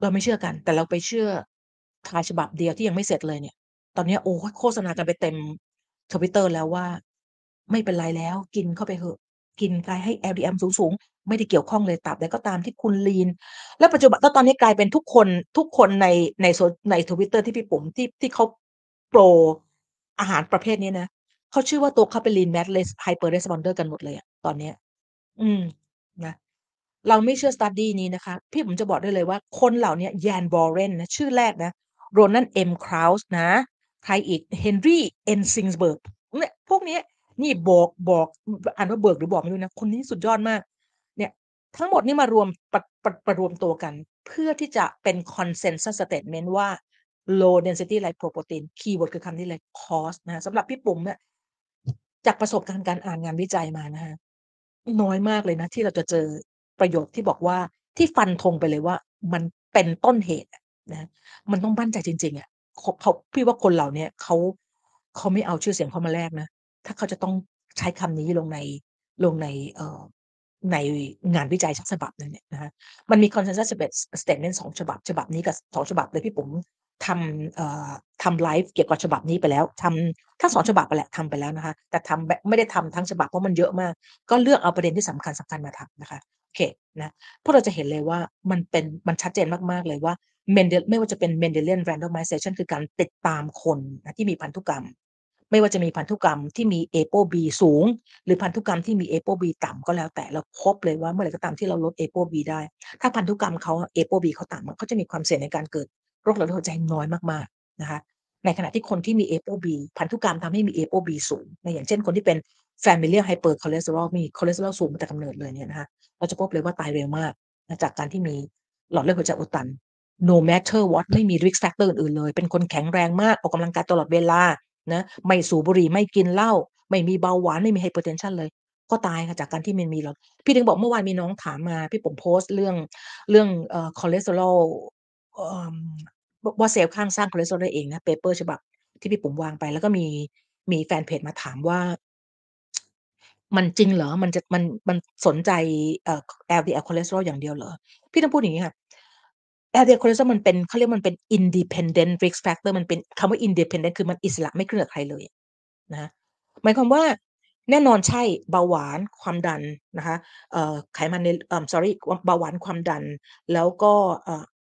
เราไม่เชื่อกัน แต่เราไปเชื่อ trial ฉบับเดียวที่ยังไม่เสร็จเลยเนี่ย ตอนนี้โอ้โฆษณากันไปเต็ม Twitter แล้วว่า ไม่เป็นไรแล้วกินเข้าไปเหอะกินไปให้ LDL สูงๆ ไม่ได้เกี่ยวข้องเลยตราบใดก็ตามที่คุณ lean แล้วปัจจุบันตอนนี้กลายเป็นทุกคนทุกคนในในโซใน Twitter ที่พี่ปุ๋มที่ที่เขา โปรอาหารประเภทนี้นะเขาชื่อว่าตัวเขาเป็น lean mass res hyper responder กันหมดเลยอะตอนเนี้ย อืมนะเราไม่เชื่อ study นี้นะคะ พี่ปุ๋มจะบอกได้เลยว่าคนเหล่านี้ย Jan Boren นะชื่อแรกนะ Ronan M. Krauss นะ ใครอีก Henry Ensingsberg เนี่ยพวกนี้นี่ Borg Borg ออ่านว่าเบิร์กหรือบอกไม่รู้นะ คนนี้สุดยอดมาก เนี่ย ทั้งหมดนี้มารวมประประประรวมตัวกัน เพื่อที่จะเป็น consensus statement ว่า low density lipoprotein คีย์เวิร์ดคือคำนี้เลย cost นะะสำหรับพี่ปุ๋มเนี่ยจากประสบการณ์การอ่านงานวิจัยมานะคะน้อยมากเลยนะ ที่เราจะเจอประโยคที่บอกว่าที่ฟันธงไปเลยว่า มันเป็นต้นเหตุนะมันต้องมั่นใจจริง ๆอะเขาเขาพี่ว่าคนเหล่านี้เขาเขาไม่เอาชื่อเสียงเขามาแลกนะ ถ้าเขาจะต้องใช้คำนี้ลงในลงในเอ่อในงานวิจัยสักฉบับนึ่งเนี่ยนะคะมันมี consensus stabet statement 2ฉบับ ฉบับนี้กับ2ฉบับเลยพี่ปุ๋ม ทำเอ่อทำไลฟ์เกี่ยวกับฉบับนี้ไปแล้วทำทั้ง2ฉบับอะแหละทำไปแล้วนะคะ แต่ทำแบบไม่ได้ทำทั้งฉบับเพราะมันเยอะมาก ก็เลือกเอาประเด็นที่สำคัญๆมาทำนะคะโอเคนะพวกเราจะเห็นเลยว่ามันเป็นมันชัดเจนมากๆเลยว่า Mendel ไม่ว่าจะเป็น Mendelian randomization คือการติดตามคนนะที่มีพันธุกรรม ไม่ว่าจะมีพันธุกรรมที่มี ApoB สูง หรือพันธุกรรมที่มี ApoB ต่ำก็แล้วแต่เราพบเลยว่าเมื่อไหร่ก็ตามที่เราลด ApoB ได้ ถ้าพันธุกรรมเขา ApoB เขาต่ำเขาจะมีความเสี่ยงในการเกิด โรคหลอดเลือดหัวใจน้อยมากๆนะคะในขณะที่คนที่มี ApoB พันธุกรรมทำให้มี ApoB สูงนะอย่างเช่นคนที่เป็น familial hypercholesterol มีคอเลสเตอรอลสูงมาแต่กำเนิดเลยเนี่ยนะคะเราจะพบเลยว่าตายเร็วมากนะจากการที่มีหลอดเลือดหัวใจอุดตัน no matter what ไม่มี risk factor อื่นๆเลย เป็นคนแข็งแรงมาก ออกกำลังกายตลอดเวลานะไม่สูบบุหรี่ไม่กินเหล้าไม่มีเบาหวาน ไม่มี hypertension เลย ก็ตายค่ะจากการที่มันมีหลอดพี่ถึงบอกเมื่อวานมีน้องถามมา พี่ปุ๋มโพสต์เรื่องเรื่องเอ่อคอเลสเตอรอล เอ่อว่าเซลล์ร่างสร้างคอเลสเตอรอลได้เองนะ paper ฉบับที่พี่ปุ๋มวางไป แล้วก็มีมีแฟนเพจมาถามว่า มันจริงเหรอ?มันจะมันมันสนใจเอ่อ LDL คอเลสเตอรอลอย่างเดียวเหรอ?พี่ต้องพูดอย่างงี้ค่ะ LDL คอเลสเตอรอลมันเป็นเขาเรียกมันเป็น independent risk factor มันเป็นคำว่า independent คือมันอิสระไม่ขึ้นกับใครเลยนะหมายความว่าแน่นอนใช่เบาหวานความดันนะคะเอ่อไขมันในเอ่อ sorry เบาหวานความดัน แล้วก็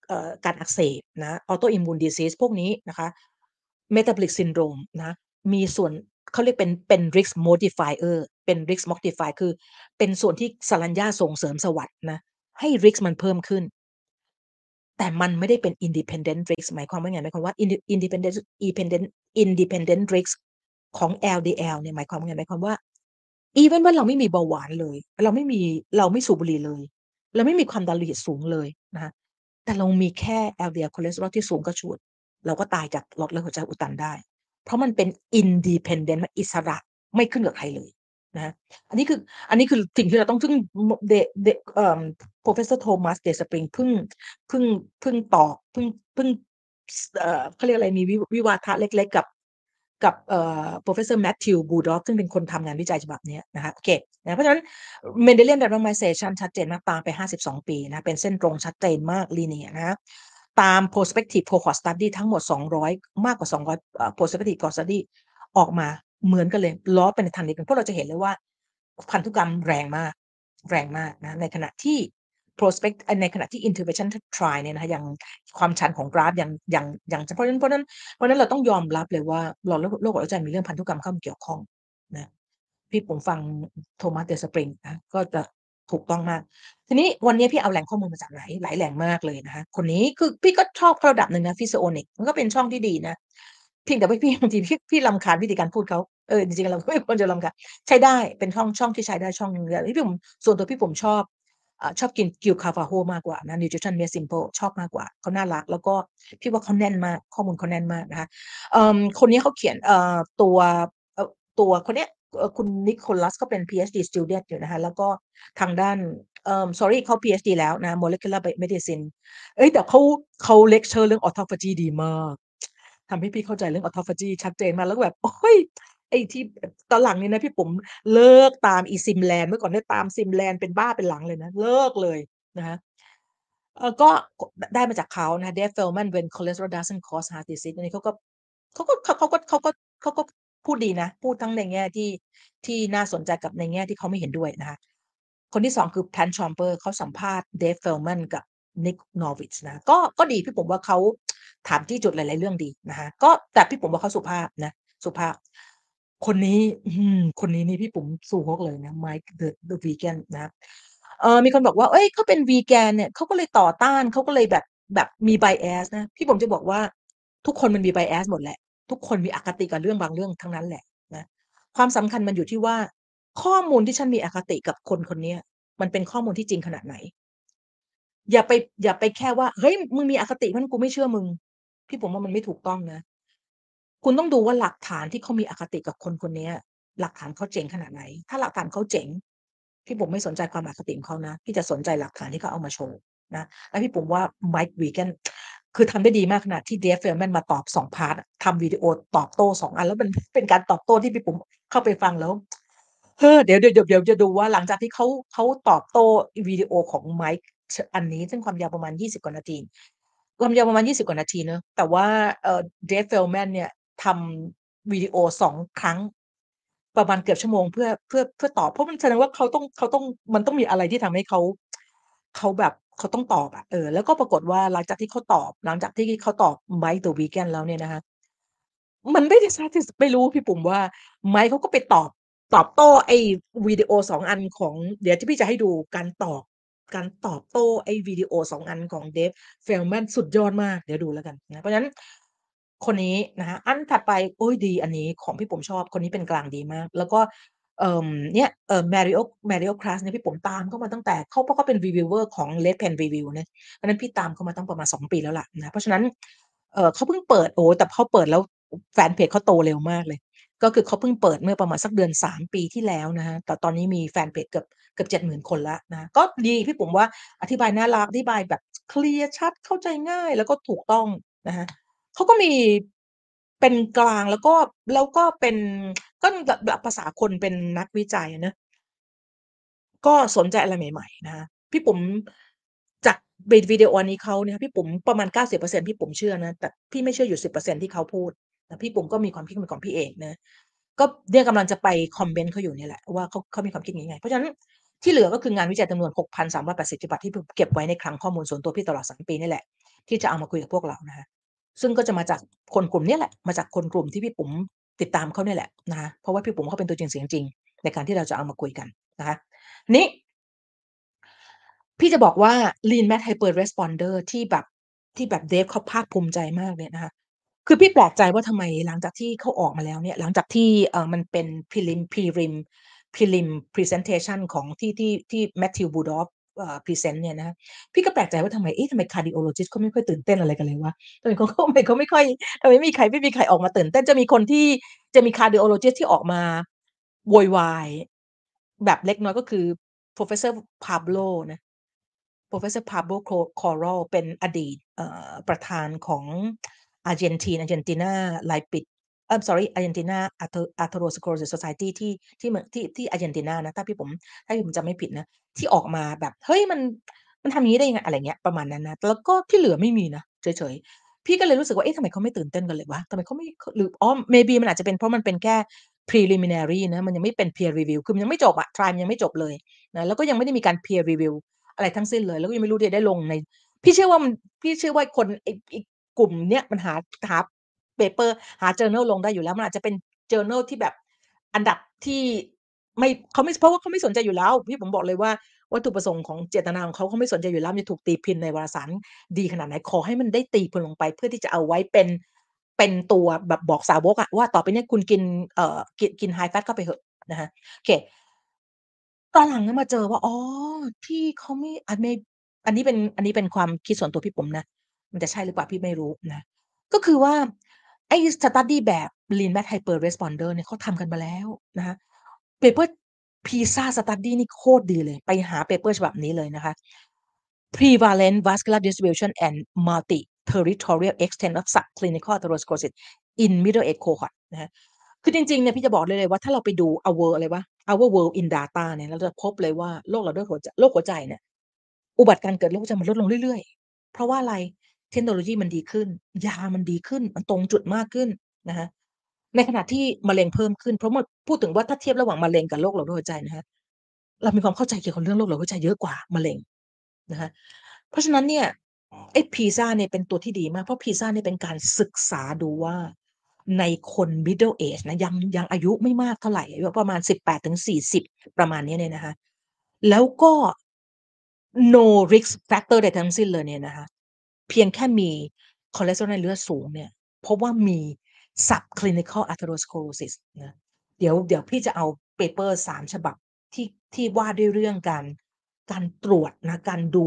เอ่อการอักเสบนะ autoimmune disease พวกนี้นะคะ metabolic syndrome นะมีส่วนเขาเรียกเป็นเป็น risk modifier เป็น risk modifier คือ เป็นส่วนที่สรัญญาส่งเสริมสวัสด์นะให้ risk มันเพิ่มขึ้น แต่มันไม่ได้เป็น independent risk หมายความว่าไง?หมายความว่า inde independent independent independent risk ของ LDL เนี่ยหมายความว่าไง?หมายความว่าeven ว่าเราไม่มีเบาหวานเลย เราไม่มีเราไม่สูบบุหรี่เลย เราไม่มีความดันโลหิตสูงเลยนะ แต่เรามีแค่ LDL คอเลสเตอรอลที่สูงกระฉูด เราก็ตายจากหลอดเลือดหัวใจอุดตันได้ เพราะมันเป็น independent มันอิสระไม่ขึ้นกับใครเลยนะอันนี้คืออันนี้คือสิ่งที่เราต้องซึ่งมเดเดเอ่อ Professor Thomas Dayspring เพิ่งเพิ่งเพิ่งตอบเพิ่งเพิ่งเอ่อเขาเรียกอะไรมีวิวิวาทะเล็ก ๆ กับกับเอ่อ Professor Matthew Baldock ซึ่งเป็นคนทำงานวิจัยฉบับนี้นะคะโอเค นะเพราะฉะนั้น Mendelian randomization ชัดเจนมากตามไป 52 ปีนะเป็นเส้นตรงชัดเจนมาก linear นะตาม prospective cohort study ทั้งหมด 200 มากกว่า 200เอ่อ prospective cohort study ออกมาเหมือนกันเลย ล้อไปในทางเดียวกันพวกเราจะเห็นเลยว่า พันธุกรรมแรงมากแรงมากนะในขณะที่ prospect เอ่อในขณะที่ intervention trial เนี่ยนะคะยังความชันของกราฟยังยังยังเพราะฉะนั้นเพราะฉะนั้นเพราะฉะนั้นเราต้องยอมรับเลยว่าหลอดเลือดโรคหลอดเลือดหัวใจมีเรื่องพันธุกรรมเข้ามาเกี่ยวข้องนะ พี่ปุ๋มฟัง Thomas Despring นะก็จะถูกต้องมาก ทีนี้วันนี้พี่เอาแหล่งข้อมูลมาจากไหน?หลายแหล่งมากเลยนะคะคนนี้คือพี่ก็ชอบระดับหนึ่งนะ Physionic มันก็เป็นช่องที่ดีนะเพียงแต่ว่าพี่บางทีพี่พี่รำคาญวิธีการพูดเขาเออจริงๆเราไม่ควรจะรำคาญใช้ได้เป็นช่องช่องที่ใช้ได้ช่องนึงแต่พี่ปุ๋มส่วนตัวพี่ปุ๋มชอบอชอบกิน Gil Clavijo มากกว่านะ Nutrition Made Simple ชอบมากกว่าเขาน่ารัก แล้วก็พี่ว่าเขาแน่นมากข้อมูลเขาแน่นมากนะคะคนนี้เขาเขียนตัวตัวคนเนี้ย คุณ Nicholas ก็เป็น PhD student อยู่นะคะ แล้วก็ทางด้านเอ่อ sorry เขา PhD แล้วนะ Molecular Medicine เอ๊ยแต่เขาเขาเลกเชอร์เรื่อง Autophagy ดีมากทำให้พี่เข้าใจเรื่อง Autophagy ชัดเจนมากแล้วแบบ โอ๊ยไอ้ที่ตอนหลังนี่นะพี่ปุ๋มเลิกตามอี Simland เมื่อก่อนเนี่ตาม Simland เป็นบ้าเป็นหลังเลยนะ เลิกเลยนะคะเออก็ได้มาจากเขานะคะ Dave Feldman When Cholesterol Doesn't Cause Heart Disease อันนี้เขาก็เขาก็เขาเขาก็เขาก็เขาก็ พูดดีนะ พูดทั้งในแง่ที่ที่น่าสนใจกับในแง่ที่เขาไม่เห็นด้วยนะคะ คนที่2คือ Pat Chambers เขาสัมภาษณ์ Dave Feldman กับ Nick Norwich นะก็ก็ดีพี่ปุ๋มว่าเขาถามจี้จุดหลาย ๆ เรื่องดีนะคะก็แต่พี่ปุ๋มว่าเขาสุภาพนะ สุภาพ คนนี้อืคนนี้นี่พี่ปุ๋มสู้ฮกเลยนะ Mike the the Vegan นนะเออมีคนบอกว่าเฮ้ยเขาเป็น Vegan เนี่ยเขาก็เลยต่อต้านเขาก็เลยแบบแบบมี bias นะ พี่ปุ๋มจะบอกว่าทุกคนมันมี bias หมดแหละ ทุกคนมีอคติกับเรื่องบางเรื่องทั้งนั้นแหละนะความสำคัญมันอยู่ที่ว่า ข้อมูลที่ฉันมีอคติกับคนคนนี้มันเป็นข้อมูลที่จริงขนาดไหน อย่าไป อย่าไปแค่ว่าเฮ้ยมึงมีอคติเพราะงั้นกูไม่เชื่อมึง พี่ปุ๋มว่ามันไม่ถูกต้องนะ คุณต้องดูว่าหลักฐานที่เขามีอคติกับคนคนนี้หลักฐานเขาเจ๋งขนาดไหน ถ้าหลักฐานเขาเจ๋ง พี่ปุ๋มไม่สนใจความอคติของเขานะพี่จะสนใจหลักฐานที่เขาเอามาโชว์นะแล้วพี่ปุ๋มว่า Mike Vegan คื คือทำได้ดีมากขนาดที่ Dave Feldman มาตอบ2พาร์ตอะทำวิดีโอตอบโต้2อัน แล้วมันเป็นการตอบโต้ที่พี่ปุ๋มเข้าไปฟังแล้วเฮ้อเดี๋ยวเดี๋ยวเดี๋ยวจะดูว่าหลังจากที่เขาเขาตอบโต้วิดีโอของ Mike ชอันนี้ซึ่งความยาวประมาณ20กว่านาทีความยาวประมาณ20กว่านาทีเนาะแต่ว่าเอ่อ Dave Feldman เนี่ยทำวิดีโอ2ครั้งประมาณเกือบชั่วโมงเพื่อเพื่อเพื่อตอบเพราะมันแสดงว่าเขาต้องเขาต้องมันต้องมีอะไรที่ทำให้เขาเขาแบบ เขาต้องตอบอะเออ แล้วก็ปรากฏว่าหลังจากที่เขาตอบ หลังจากที่เขาตอบ Mike the Vegan แล้วเนี่ยนะคะ มันไม่ได้ satis ไม่รู้พี่ปุ๋มว่า Mike เขาก็ไปตอบ ตอบโต้ไอ้วิดีโอ2อันของ เดี๋ยวที่พี่จะให้ดูการตอบ การตอบโต้ไอ้วิดีโอ2อันของ Dave Feldman สุดยอดมาก เดี๋ยวดูแล้วกันนะ เพราะฉะนั้นคนนี้นะคะอันถัดไปโอ๊ยดีอันนี้ของพี่ปุ๋มชอบคนนี้เป็นกลางดีมาก แล้วก็ เอ่อเนี่ยเอ่อ Mario Mario Class เนี่ยพี่ปุ๋มตามเขามาตั้งแต่เขาเพราะเขาเป็น reviewer ของ Red Pen Review นะเพราะนั้นพี่ตามเขามาตั้งประมาณ2ปีแล้วล่ะนะเพราะฉะนั้นเอ่อเขาเพิ่งเปิดโอ้แต่เขาเปิดแล้วแฟนเพจเขาโตเร็วมากเลย ก็คือเขาเพิ่งเปิดเมื่อประมาณสักเดือน 3 ปีที่แล้วนะคะแต่ตอนนี้มีแฟนเพจเกือบเกือบ70,000คนล้วนะก็ดีพี่ปุ๋มว่าอธิบายน่ารักอธิบายแบบเคลียร์ชัดเข้าใจง่าย แล้วก็ถูกต้องนะคะเขาก็มีเป็นกลางแล้วก็แล้วก็เป็น ก็แบบภาษาคนเป็นนักวิจัยอะเนาะ ก็สนใจอะไรใหม่ ๆ นะคะ พี่ปุ๋ม จากเบนวิดีโออันนี้เขาเนี่ย พี่ปุ๋มประมาณ 90%พี่ปุ๋มเชื่อนะ แต่พี่ไม่เชื่ออยู่ 10%ที่เขาพูด แต่พี่ปุ๋มก็มีความคิดเป็นของพี่เองนะ ก็เนี่ยกำลังจะไปคอมเมนต์เขาอยู่เนี่ยแหละว่า เขา เขามีความคิดยังไง เพราะฉะนั้น ที่เหลือก็คืองานวิจัยจำนวน 6,380 ฉบับ ที่ผมเก็บไว้ในคลังข้อมูลส่วนตัวพี่ตลอด 3 ปีนี่แหละ ที่จะเอามาคุยกับพวกเรานะคะ ซึ่งก็จะมาจากคนกลุ่มเนี้ยแหละ มาจากคนกลุ่มที่พี่ปุ๋ม ติดตามเขาเนี่ยแหละนะคะเพราะว่าพี่ปุ๋มเขาเป็นตัวจริงเสียงจริง ในการที่เราจะเอามาคุยกันนะคะนี้ พี่จะบอกว่า Lean Mass Hyper Responder ที่แบบที่แบบ Dave เขาภาคภูมิใจมากเนี่ยนะคะคือพี่แปลกใจว่าทำไมหลังจากที่เขาออกมาแล้วเนี่ย หลังจากที่เออมันเป็น Prelim Prelim Prelim Presentation ของที่ที่ที่ Matthew Budoff เอ่อ present เนี่ยนะพี่ก็แปลกใจว่าทำไมเอ๊ะทำไม Cardiologist เขาไม่ค่อยตื่นเต้นอะไรกันเลยวะทำไมเขาทำไมเขาไม่ค่อยทำไมไม่มีใครไม่มีใครออกมาตื่นเต้นจะมีคนที่จะมี Cardiologist ที่ออกมาโวยวายแบบเล็กน้อยก็คือ Professor Pablo นะ Professor Pablo Corral เป็นอดีตประธานของ Argentine Argentina Lipid เอ่ อ sorry Argentina Ather Atherosclerosis Society ที่ ที่เมือง ที่ ที่อาร์เจนตินานะ ถ้าพี่ผม ถ้าพี่ผมจำไม่ผิดนะ ที่ออกมาแบบ เฮ้ย มัน มันทำอย่างงี้ได้ยังไง อะไรเงี้ย ประมาณนั้นนะ แล้วก็ที่เหลือไม่มีนะ เฉย ๆ พี่ก็เลยรู้สึกว่า เอ๊ะ ทำไมเขาไม่ตื่นเต้นกันเลยวะ ทำไมเขาไม่หรือ อ๋อ maybe มันอาจจะเป็นเพราะมันเป็นแค่ preliminary นะ มันยังไม่เป็น peer review คือมันยังไม่จบอะ trial มันยังไม่จบเลยนะ แล้วก็ยังไม่ได้มีการ peer review อะไรทั้งสิ้นเลย แล้วก็ยังไม่รู้จะได้ลงใน พี่เชื่อว่ามัน พี่เชื่อว่าคน ไอ้ ไอ้กลุ่มเนี้ย มันหา หา เปเปอร์หา journal ลงได้อยู่แล้ว มันอาจจะเป็น journal ที่แบบอันดับที่ไม่เขาไม่เพราะว่าเขาไม่สนใจอยู่แล้วพี่ผมบอกเลยว่าวัตถุประสงค์ของเจตนาของเขาเขาไม่สนใจอยู่แล้วมันจะถูกตีพิมพ์ในวารสารดีขนาดไหนขอให้มันได้ตีพิมพ์ลงไป เพื่อที่จะเอาไว้เป็นเป็นตัวแบบบอกสาวกอะว่าต่อไปเนี้ยคุณกินเอ่อกินกิน high fat เข้าไปเถอะนะคะโอเคตอนหลังอะมาเจอว่าอ๋อที่เขาไม่อาจไม่อันนี้เป็นอันนี้เป็นความคิดส่วนตัวพี่ปุ๋มนะ มันจะใช่หรือเปล่าพี่ไม่รู้นะ ก็คือว่า ไอ้ study แบบ Lean Mass Hyper Responder เนี่ยเขาทำกันมาแล้วนะคะ paper PESA study นี่โคตรดีเลย ไปหา paper ฉบับนี้เลยนะคะ Prevalent Vascular Distribution and Multi-territorial Extent of Subclinical Atherosclerosis in Middle Age Cohort นะคะคือจริงๆ เนี่ยพี่จะบอกได้เลยว่าถ้าเราไปดู Our อะไรวะ Our World in Data เนี่ยเราจะพบเลยว่าโรคหลอดเลือดหัวใจโรคหัวใจเนี่ย อุบัติการเกิดโรคหัวใจมันลดลงเรื่อยๆ เพราะว่าอะไร เทคโนโลยีมันดีขึ้น ยามันดีขึ้น มันตรงจุดมากขึ้นนะคะในขณะที่มะเร็งเพิ่มขึ้น เพราะมันพูดถึงว่าถ้าเทียบระหว่างมะเร็งกับโรคหลอดเลือดหัวใจนะคะเรามีความเข้าใจเกี่ยวกับเรื่องโรคหลอดหัวใจเยอะกว่ามะเร็งนะคะเพราะฉะนั้นเนี่ยไอ้ PESA เนี่ยเป็นตัวที่ดีมาก เพราะ PESA เนี่ยเป็นการศึกษาดูว่าในคน middle age นะยังยังอายุไม่มากเท่าไหร่อายุประมาณ 18-40 ประมาณนี้เนี่ยนะคะแล้วก็ no risk factor ใดทั้งสิ้นเลยเนี่ยนะคะ เพียงแค่มีคอเลสเตอรอลในเลือดสูงเนี่ยพบว่ามี subclinical atherosclerosis นะเดี๋ยวเดี๋ยวพี่จะเอา paper สามฉบับที่ที่ว่าด้วยเรื่องการการตรวจนะการดู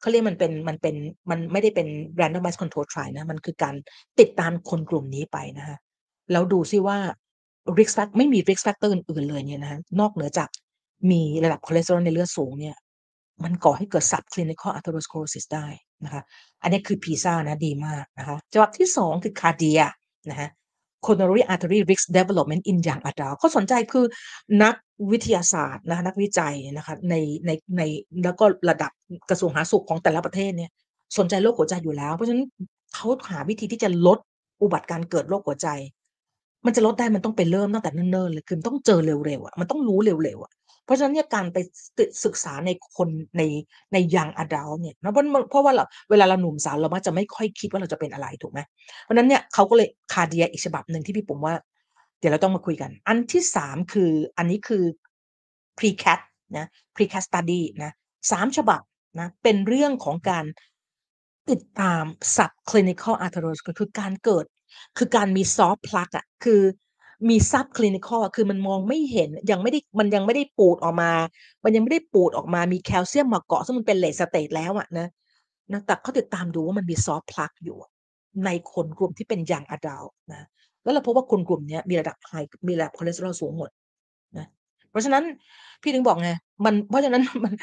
เขาเรียกมันเป็นมันเป็นมันไม่ได้เป็น randomized control trial นะมันคือการติดตามคนกลุ่มนี้ไปนะคะแล้วดูซิว่า risk factor ไม่มี risk factor อื่นๆเลยเนี่ยนะนอกเหนือจากมีระดับคอเลสเตอรอลในเลือดสูงเนี่ย มันก่อให้เกิด subclinical atherosclerosis ได้นะคะ อันนี้คือ PESA นะดีมากนะคะฉบับที่ 2 คือ CARDIAนะฮะ coronary artery risk development in young adult เขาสนใจคือนักวิทยาศาสตร์นะนักวิจัยนะคะในในในแล้วก็ระดับกระทรวงสาธารณสุขของแต่ละประเทศเนี่ยสนใจโรคหัวใจอยู่แล้ว เพราะฉะนั้นเขาหาวิธีที่จะลดอุบัติการเกิดโรคหัวใจ มันจะลดได้มันต้องไปเริ่มตั้งแต่เนิ่นๆเลยคือต้องเจอเร็วๆอะมันต้องรู้เร็วๆอะ เพราะฉะนั้นเนี่ยการไปศึกษาในคนในในยังอดัลเนี่ยนะเพราะเพราะว่าเราเวลาเราหนุ่มสาวเรามักจะไม่ค่อยคิดว่าเราจะเป็นอะไรถูกไหมเพราะนั้นเนี่ยเขาก็เลยคาเดียอีกฉบับหนึ่งที่พี่ปุ๋มว่า เดี๋ยวเราต้องมาคุยกัน อันที่สามคืออันนี้คือ precat นะ precat study นะสามฉบับนะเป็นเรื่องของการติดตาม subclinical atherosclerosis คือการเกิด คือการมี soft plaque อะคือ มีซับคลินิคอลคือมันมองไม่เห็นยังไม่ได้มันยังไม่ได้ปูดออกมา มันยังไม่ได้ปูดออกมามีแคลเซียมมาเกาะซึ่งมันเป็น late state แล้วอะนะนะแต่เขาติดตามดูว่ามันมี soft plaque อยู่ ในคนกลุ่มที่เป็น young adult นะแล้วเราพบว่าคนกลุ่มนี้มีระดับ high มีระดับคอเลสเตอรอลสูงหมดนะ เพราะฉะนั้นพี่ถึงบอกไงมันเพราะฉะนั้นมัน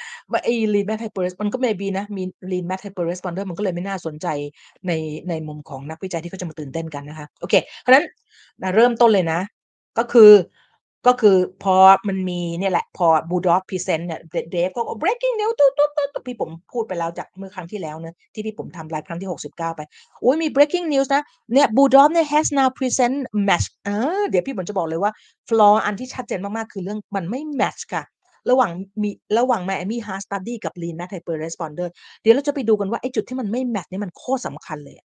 ไอ้ lean mass hyper res มันก็ไม่บีนะมี lean mass hyper responder มันก็เลยไม่น่าสนใจในในมุมของนักวิจัยที่เขาจะมาตื่นเต้นกันนะคะ โอเคเพราะฉะนั้นเริ่มต้นเลยนะ ก็คือ ก็คือพอมันมีเนี่ยแหละพอ Budoff present เนี่ย Dave ก็ breaking news ตุ๊ดตุ๊ดตุ๊ดพี่ปุ๋มพูดไปแล้วจากเมื่อครั้งที่แล้วเนะที่พี่ปุ๋มทำไลฟ์ครั้งที่ 69 ไปโอ้ยมี breaking news นะเนี่ย Budoff เนี่ย has now present match เออเดี๋ยวพี่ปุ๋มจะบอกเลยว่า flaw อันที่ชัดเจนมาก ๆ คือเรื่องมันไม่ match ค่ะ ระหว่างมีระหว่าง Miami Heart Study กับ Lean Mass Hyper Responder เดี๋ยวเราจะไปดูกันว่าไอ้จุดที่มันไม่ match นี่มันโคตรสำคัญเลย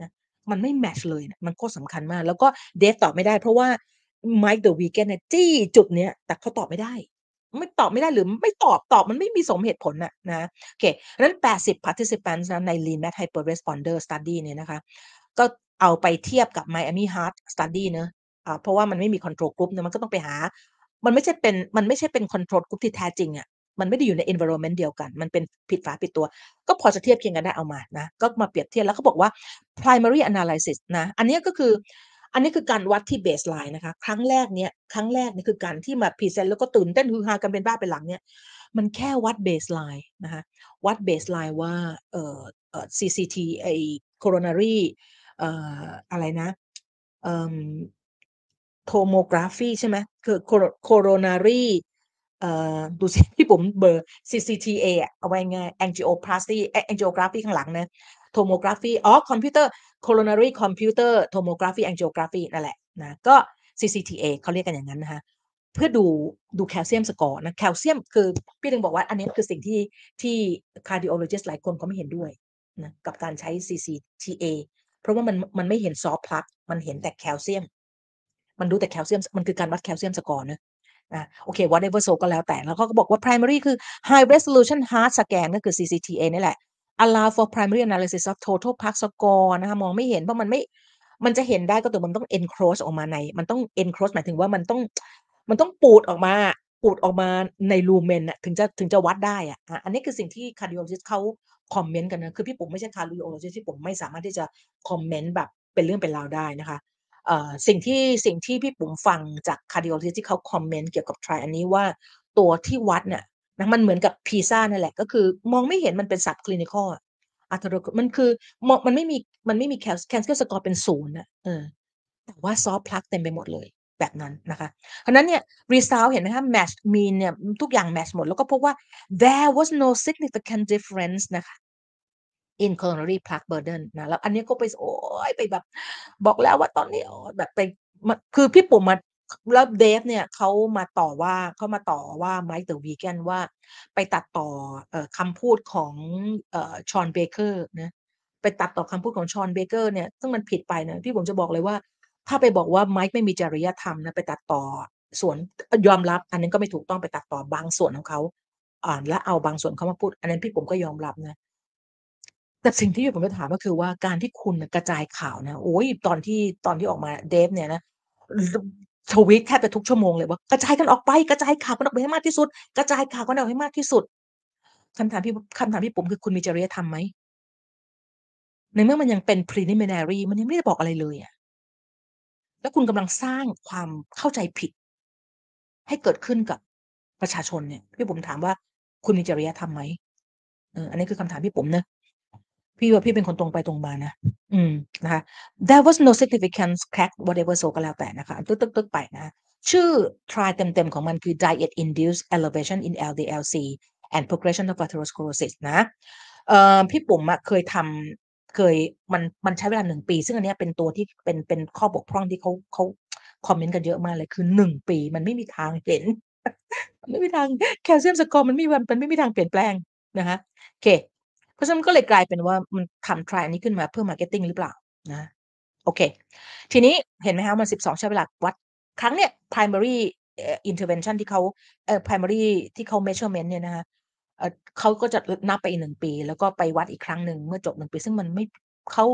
นะมันไม่ match เลยนะมันโคตรสำคัญมาก แล้วก็เดฟตอบไม่ได้เพราะว่า ไมค์เดอะวีแกนเนี่ยจี้จุดเนี้ย แต่เขาตอบไม่ได้ ไม่ตอบไม่ได้หรือไม่ตอบตอบมันไม่มีสมเหตุผลน่ะนะโอเคนั้น 80 participants นะใน Lean Math Hyper Responder Study เนี่ยนะคะ ก็เอาไปเทียบกับ Miami Heart Study เนอะอ่าเพราะว่ามันไม่มี control group เนี่ยมันก็ต้องไปหา มันไม่ใช่เป็นมันไม่ใช่เป็น control group ที่แท้จริงอะมันไม่ได้อยู่ใน environment เดียวกัน มันเป็นผิดฝาผิดตัว ก็พอจะเทียบเคียงกันได้เอามานะ ก็มาเปรียบเทียบแล้วเขาบอกว่า primary analysis นะ อันนี้ก็คือ อันนี้คือการวัดที่ baseline นะคะ ครั้งแรกเนี่ยครั้งแรกนี่คือการที่มา present แล้วก็ตื่นเต้นฮือฮากันเป็นบ้าเป็นหลังเนี่ยมันแค่วัด baseline นะคะวัด baseline ว่าเอ่อเอ่อ CCTA ไอ้ coronary เอ่ออะไรนะเอ่อ tomography ใช่ไหมคือ coronary เอ่อดูสิพี่ผมเบอร์ CCTA อะเอาไว้ไง angioplasty angiography ข้างหลังนะ tomography อ๋อ คอมพิวเตอร์ coronary computer tomography angiography นั่นแหละนะก็ CCTA เขาเรียกกันอย่างนั้นนะคะเพื่อดูดูแคลเซียมสกอร์นะแคลเซียมคือพี่ถึงบอกว่าอันนี้คือสิ่งที่ที่ cardiologist หลายคนเขาไม่เห็นด้วยนะกับการใช้ CCTA เพราะว่ามันมันไม่เห็นซอฟต์พลักมันเห็นแต่แคลเซียม มันดูแต่แคลเซียมมันคือการวัดแคลเซียมสกอร์นะอะโอเค whatever so ก็แล้วแต่แล้วเขาก็บอกว่า primary คือ high resolution heart scan ก็คือ CCTA นี่แหละ allow for primary analysis of total plaque score นะคะมองไม่เห็นเพราะมันไม่มันจะเห็นได้ก็แต่มันต้อง encroach ออกมาใน มันต้อง encroach หมายถึงว่ามันต้องมันต้องปูดออกมาปูดออกมาในลูเมนอะถึงจะถึงจะวัดได้อะอันนี้คือสิ่งที่ cardiologist เขาคอมเมนต์กันนะคือพี่ปุ๋มไม่ใช่ cardiologist ที่ผมไม่สามารถที่จะคอมเมนต์แบบเป็นเรื่องเป็นราวได้นะคะสิ่งที่สิ่งที่พี่ปุ๋มฟังจาก cardiologist ที่เขาคอมเมนต์เกี่ยวกับ try อันนี้ว่าตัวที่วัดเนี่ย นะมันเหมือนกับพีซ่านั่นแหละก็คือ มองไม่เห็นมันเป็นสับคลินิคอลอัตโนมันคือมันไม่มีมันไม่มีแคลแคนเซอร์สกอร์เป็นศูนย์นะเออแต่ว่าซอฟพลักเต็มไปหมดเลยแบบนั้นนะคะเพราะนั้นเนี่ยรีซาวเห็นไหมคะแมชมีนเนี่ยทุกอย่างแมชหมด แล้วก็พบว่า there was no significant difference นะคะ in coronary plaque burden นะแล้วอันนี้ก็ไปโอ้ยไปแบบ บอกแล้วว่าตอนนี้แบบไปคือพี่ปุ๋มอะ แล้วเดฟเนี่ยเขามาต่อว่าเขามาต่อว่า Mike the Vegan ว่าไปตัดต่ออคำพูดของเอ่อ Shawn Baker นะไปตัดต่อคำพูดของ Shawn Baker เนี่ยซึ่งมันผิดไปนะพี่ปุ๋มจะบอกเลยว่า ถ้าไปบอกว่า Mike ไม่มีจริยธรรมนะไปตัดต่อส่วนยอมรับ อันนั้นก็ไม่ถูกต้องไปตัดต่อบางส่วนของเขาอ่านและเอาบางส่วนเขามาพูด อันนั้นพี่ปุ๋มก็ยอมรับนะแต่สิ่งที่ผมจะถามก็คือว่าการที่คุณกระจายข่าวนะโอ๊ยตอนที่ตอนที่ออกมาเดฟเนี่ยนะ ทวีตแทบจะทุกชั่วโมงเลยว่า"กระจายกันออกไปกระจายข่าวกันออกไปให้มากที่สุด กระจายข่าวกันออกให้มากที่สุด"คำถามพี่คำถามพี่ปุ๋มคือคุณมีจริยธรรมไหม?ในเมื่อมันยังเป็น Preliminary มันยังไม่ได้บอกอะไรเลยอะแล้วคุณกำลังสร้างความเข้าใจผิด ให้เกิดขึ้นกับประชาชนเนี่ยพี่ปุ๋มถามว่าคุณมีจริยธรรมไหม?เอออันนี้คือคำถามพี่ปุ๋มนะ พี่ว่าพี่เป็นคนตรงไปตรงมานะ อืมนะคะ There was no significance crack whatever so ก็แล้วแต่นะคะ ตึ๊กๆๆไปนะ ชื่อ trial เต็มๆของมันคือ Diet Induced Elevation in LDL-C and Progression of Atherosclerosis นะเอ่อพี่ปุ๋มอะเคยทำเคยมันมันใช้เวลา1ปี ซึ่งอันนี้เป็นตัวที่เป็นเป็นข้อบกพร่องที่เขาเขาคอมเมนต์กันเยอะมากเลยคือ1ปีมันไม่มีทางเห็นมันไม่มีทางแคลเซียมสกอร์มันไม่มันมันไม่มีทางเปลี่ยนแปลงนะคะโอเค ราะฉะนั้นก็เลยกลายเป็นว่ามันทำ trial อันนี้ขึ้นมาเพื่อ marketing หรือเปล่า?นะโอเค ทีนี้เห็นไหมคะมัน 12 ใช้เวลาวัด ครั้งเนี้ย primary intervention ที่เขาเอ่อ primary ที่เขา measurement เนี่ยนะคะเขาก็จะนับไปอีก1ปี แล้วก็ไปวัดอีกครั้งหนึ่งเมื่อจบ1ปี ซึ่งมันไม่เขา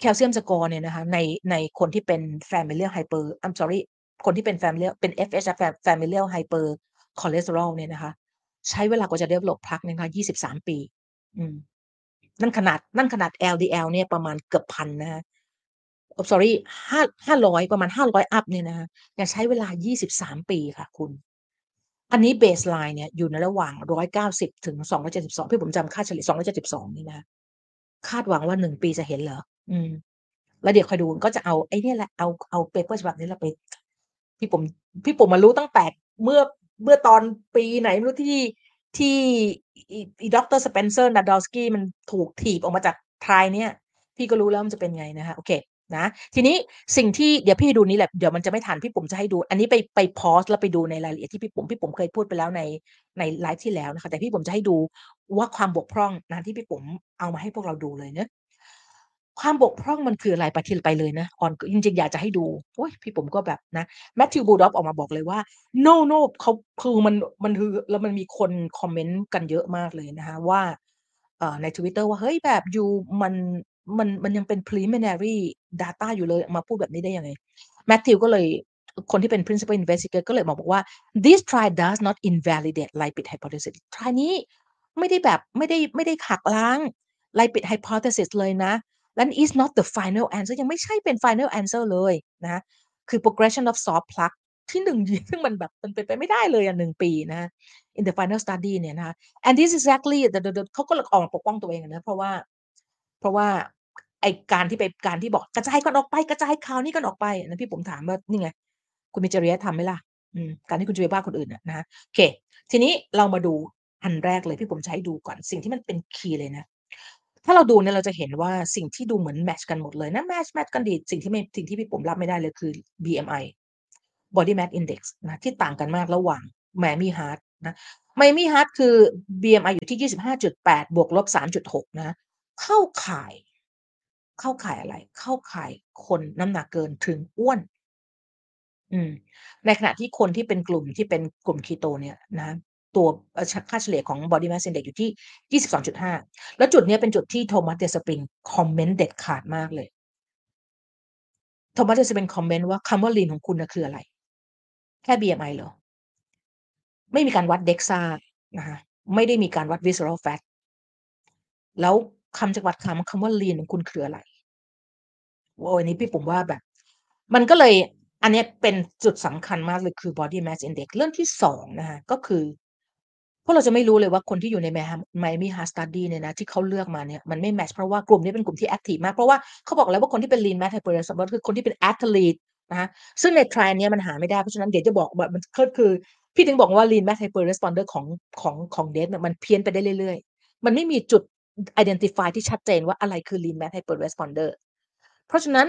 แคลเซียมสกอร์เนี่ยนะคะในในคนที่เป็น familial hyper I'm sorry คนที่เป็น familial เป็น FH familial hypercholesterol เนี่ยนะคะ ใช้เวลากว่าจะ develop plaque เนี่ยนะคะ23 ปี อืม นั่นขนาดนั่นขนาด LDL เนี่ยประมาณเกือบ1,000นะคะ I'm sorry ห้า500ประมาณ500อัปเนี่ยนะคะยังใช้เวลา23ปีค่ะคุณ อันนี้ baseline เนี่ยอยู่ในระหว่าง190ถึง272พี่ปุ๋มจำค่าเฉลี่ย272นี่นะคาดหวังว่า1ปีจะเห็นเหรอ?อืม แล้วเดี๋ยวคอยดูก็จะเอาไอ้นี่แหละเอาเอา paper ฉบับนี้แหละไป พี่ปุ๋มพี่ปุ๋มอะรู้ตั้งแต่เมื่อเมื่อตอนปีไหนไม่รู้ที่ ที่อีอีดอกเตอร์ Spencer Nadolsky มันถูกถีบออกมาจาก trial เนี่ย พี่ก็รู้แล้วมันจะเป็นไงนะคะโอเคนะทีนี้สิ่งที่เดี๋ยวพี่ดูนี้แหละเดี๋ยวมันจะไม่ทันพี่ปุ๋มจะให้ดู อันนี้ไปไปพอสแล้วไปดูในรายละเอียดที่พี่ปุ๋มพี่ปุ๋มเคยพูดไปแล้วในในไลฟ์ที่แล้วนะคะแต่พี่ปุ๋มจะให้ดูว่าความบกพร่องนะที่พี่ปุ๋มเอามาให้พวกเราดูเลยเนะ ความบกพร่องมันคืออะไร?ไปทีละไปเลยนะก่อนจริงๆ อยากจะให้ดูโอ๊ยพี่ปุ๋มก็แบบนะ Matthew Rudolph ออกมาบอกเลยว่า "No no" เขาคือมันมันคือแล้วมันมีคนคอมเมนต์กันเยอะมากเลยนะคะว่าเอ่อใน Twitter ว่า"เฮ้ยแบบยูมันมันมันยังเป็น preliminary data อยู่เลยมาพูดแบบนี้ได้ยังไง?" Matthew ก็เลยคนที่เป็น principal investigator ก็เลยบอกว่า "This trial does not invalidate lipid hypothesis" trial นี้ไม่ได้แบบไม่ได้ไม่ได้หักล้าง lipid hypothesis เลยนะ และ is not the final answer ยังไม่ใช่เป็น final answer เลยนะคือ progression of soft plaque ที่1ซึ่งมันแบบมันเป็นไปไม่ได้เลยอะ1ปีนะ in the final study เนี่ยนะคะ and this exactly the the เขาก็เลยออกมาปกป้องตัวเองอะนะเพราะว่า เพราะว่าไอการที่ไปการที่บอกกระจายกันออกไปกระจายข่าวนี้กันออกไปนนั้นพี่ปุ๋มถามว่านี่ไง คุณมีจริยธรรมไหมล่ะ?การที่คุณจะไปว่าคนอื่นนะคะโอเค ทีนี้เรามาดูอันแรกเลยพี่ปุ๋มให้ดูก่อนสิ่งที่มันเป็นคีย์เลยนะ ถ้าเราดูเนี่ยเราจะเห็นว่าสิ่งที่ดูเหมือนแมชกันหมดเลยนะแมชแมชกันดีสิ่งที่ไม่สิ่งที่พี่ปุ๋มรับไม่ได้เลยคือ BMI body mass index นะที่ต่างกันมากระหว่าง Miami Heart นะ Miami Heart คือ BMI อยู่ที่ 25.8 บวกลบ 3.6นะคะเข้าข่าย เข้าข่ายอะไร?เข้าข่ายคนน้ำหนักเกินถึงอ้วน อืม ในขณะที่คนที่เป็นกลุ่มที่เป็นกลุ่ม Keto เนี่ยนะ ตัวค่าเฉลี่ยของ body mass index อยู่ที่ 22.5 แล้วจุดนี้เป็นจุดที่ Thomas Despring คอมเมนต์เด็ดขาดมากเลย Thomas Despring คอมเมนต์ว่า"คำว่า lean ของคุณนะคืออะไร?แค่ BMI เหรอ?"ไม่มีการวัด DEXA นะคะไม่ได้มีการวัด visceral fat แล้วคำจำกัดความคำว่า lean ของคุณคืออะไร?โอ้อันนี้พี่ปุ๋มว่าแบบ มันก็เลยอันนี้เป็นจุดสำคัญมากเลยคือ body mass index เรื่องที่2นะคะก็คือ พวกเราจะไม่รู้เลยว่าคนที่อยู่ใน Miami Miami Heart Study เนี่ยนะที่เขาเลือกมาเนี่ยมันไม่แมตช์เพราะว่ากลุ่มนี้เป็นกลุ่มที่แอ็กทิฟมาก เพราะว่าเขาบอกแล้วว่าคนที่เป็น lean mass hyperresponder คือคนที่เป็น athlete นะคะซึ่งใน trial เนี้มันหาไม่ได้เพราะฉะนั้นเดี๋ยวจะบอกว่ามันก็คือพี่ถึงบอกว่า lean mass hyperresponder ของของของเดฟเนี่ยมันเพี้ยนไปได้เรื่อยๆ มันไม่มีจุด identify ที่ชัดเจนว่าอะไรคือ lean mass hyperresponder เพราะฉะนั้น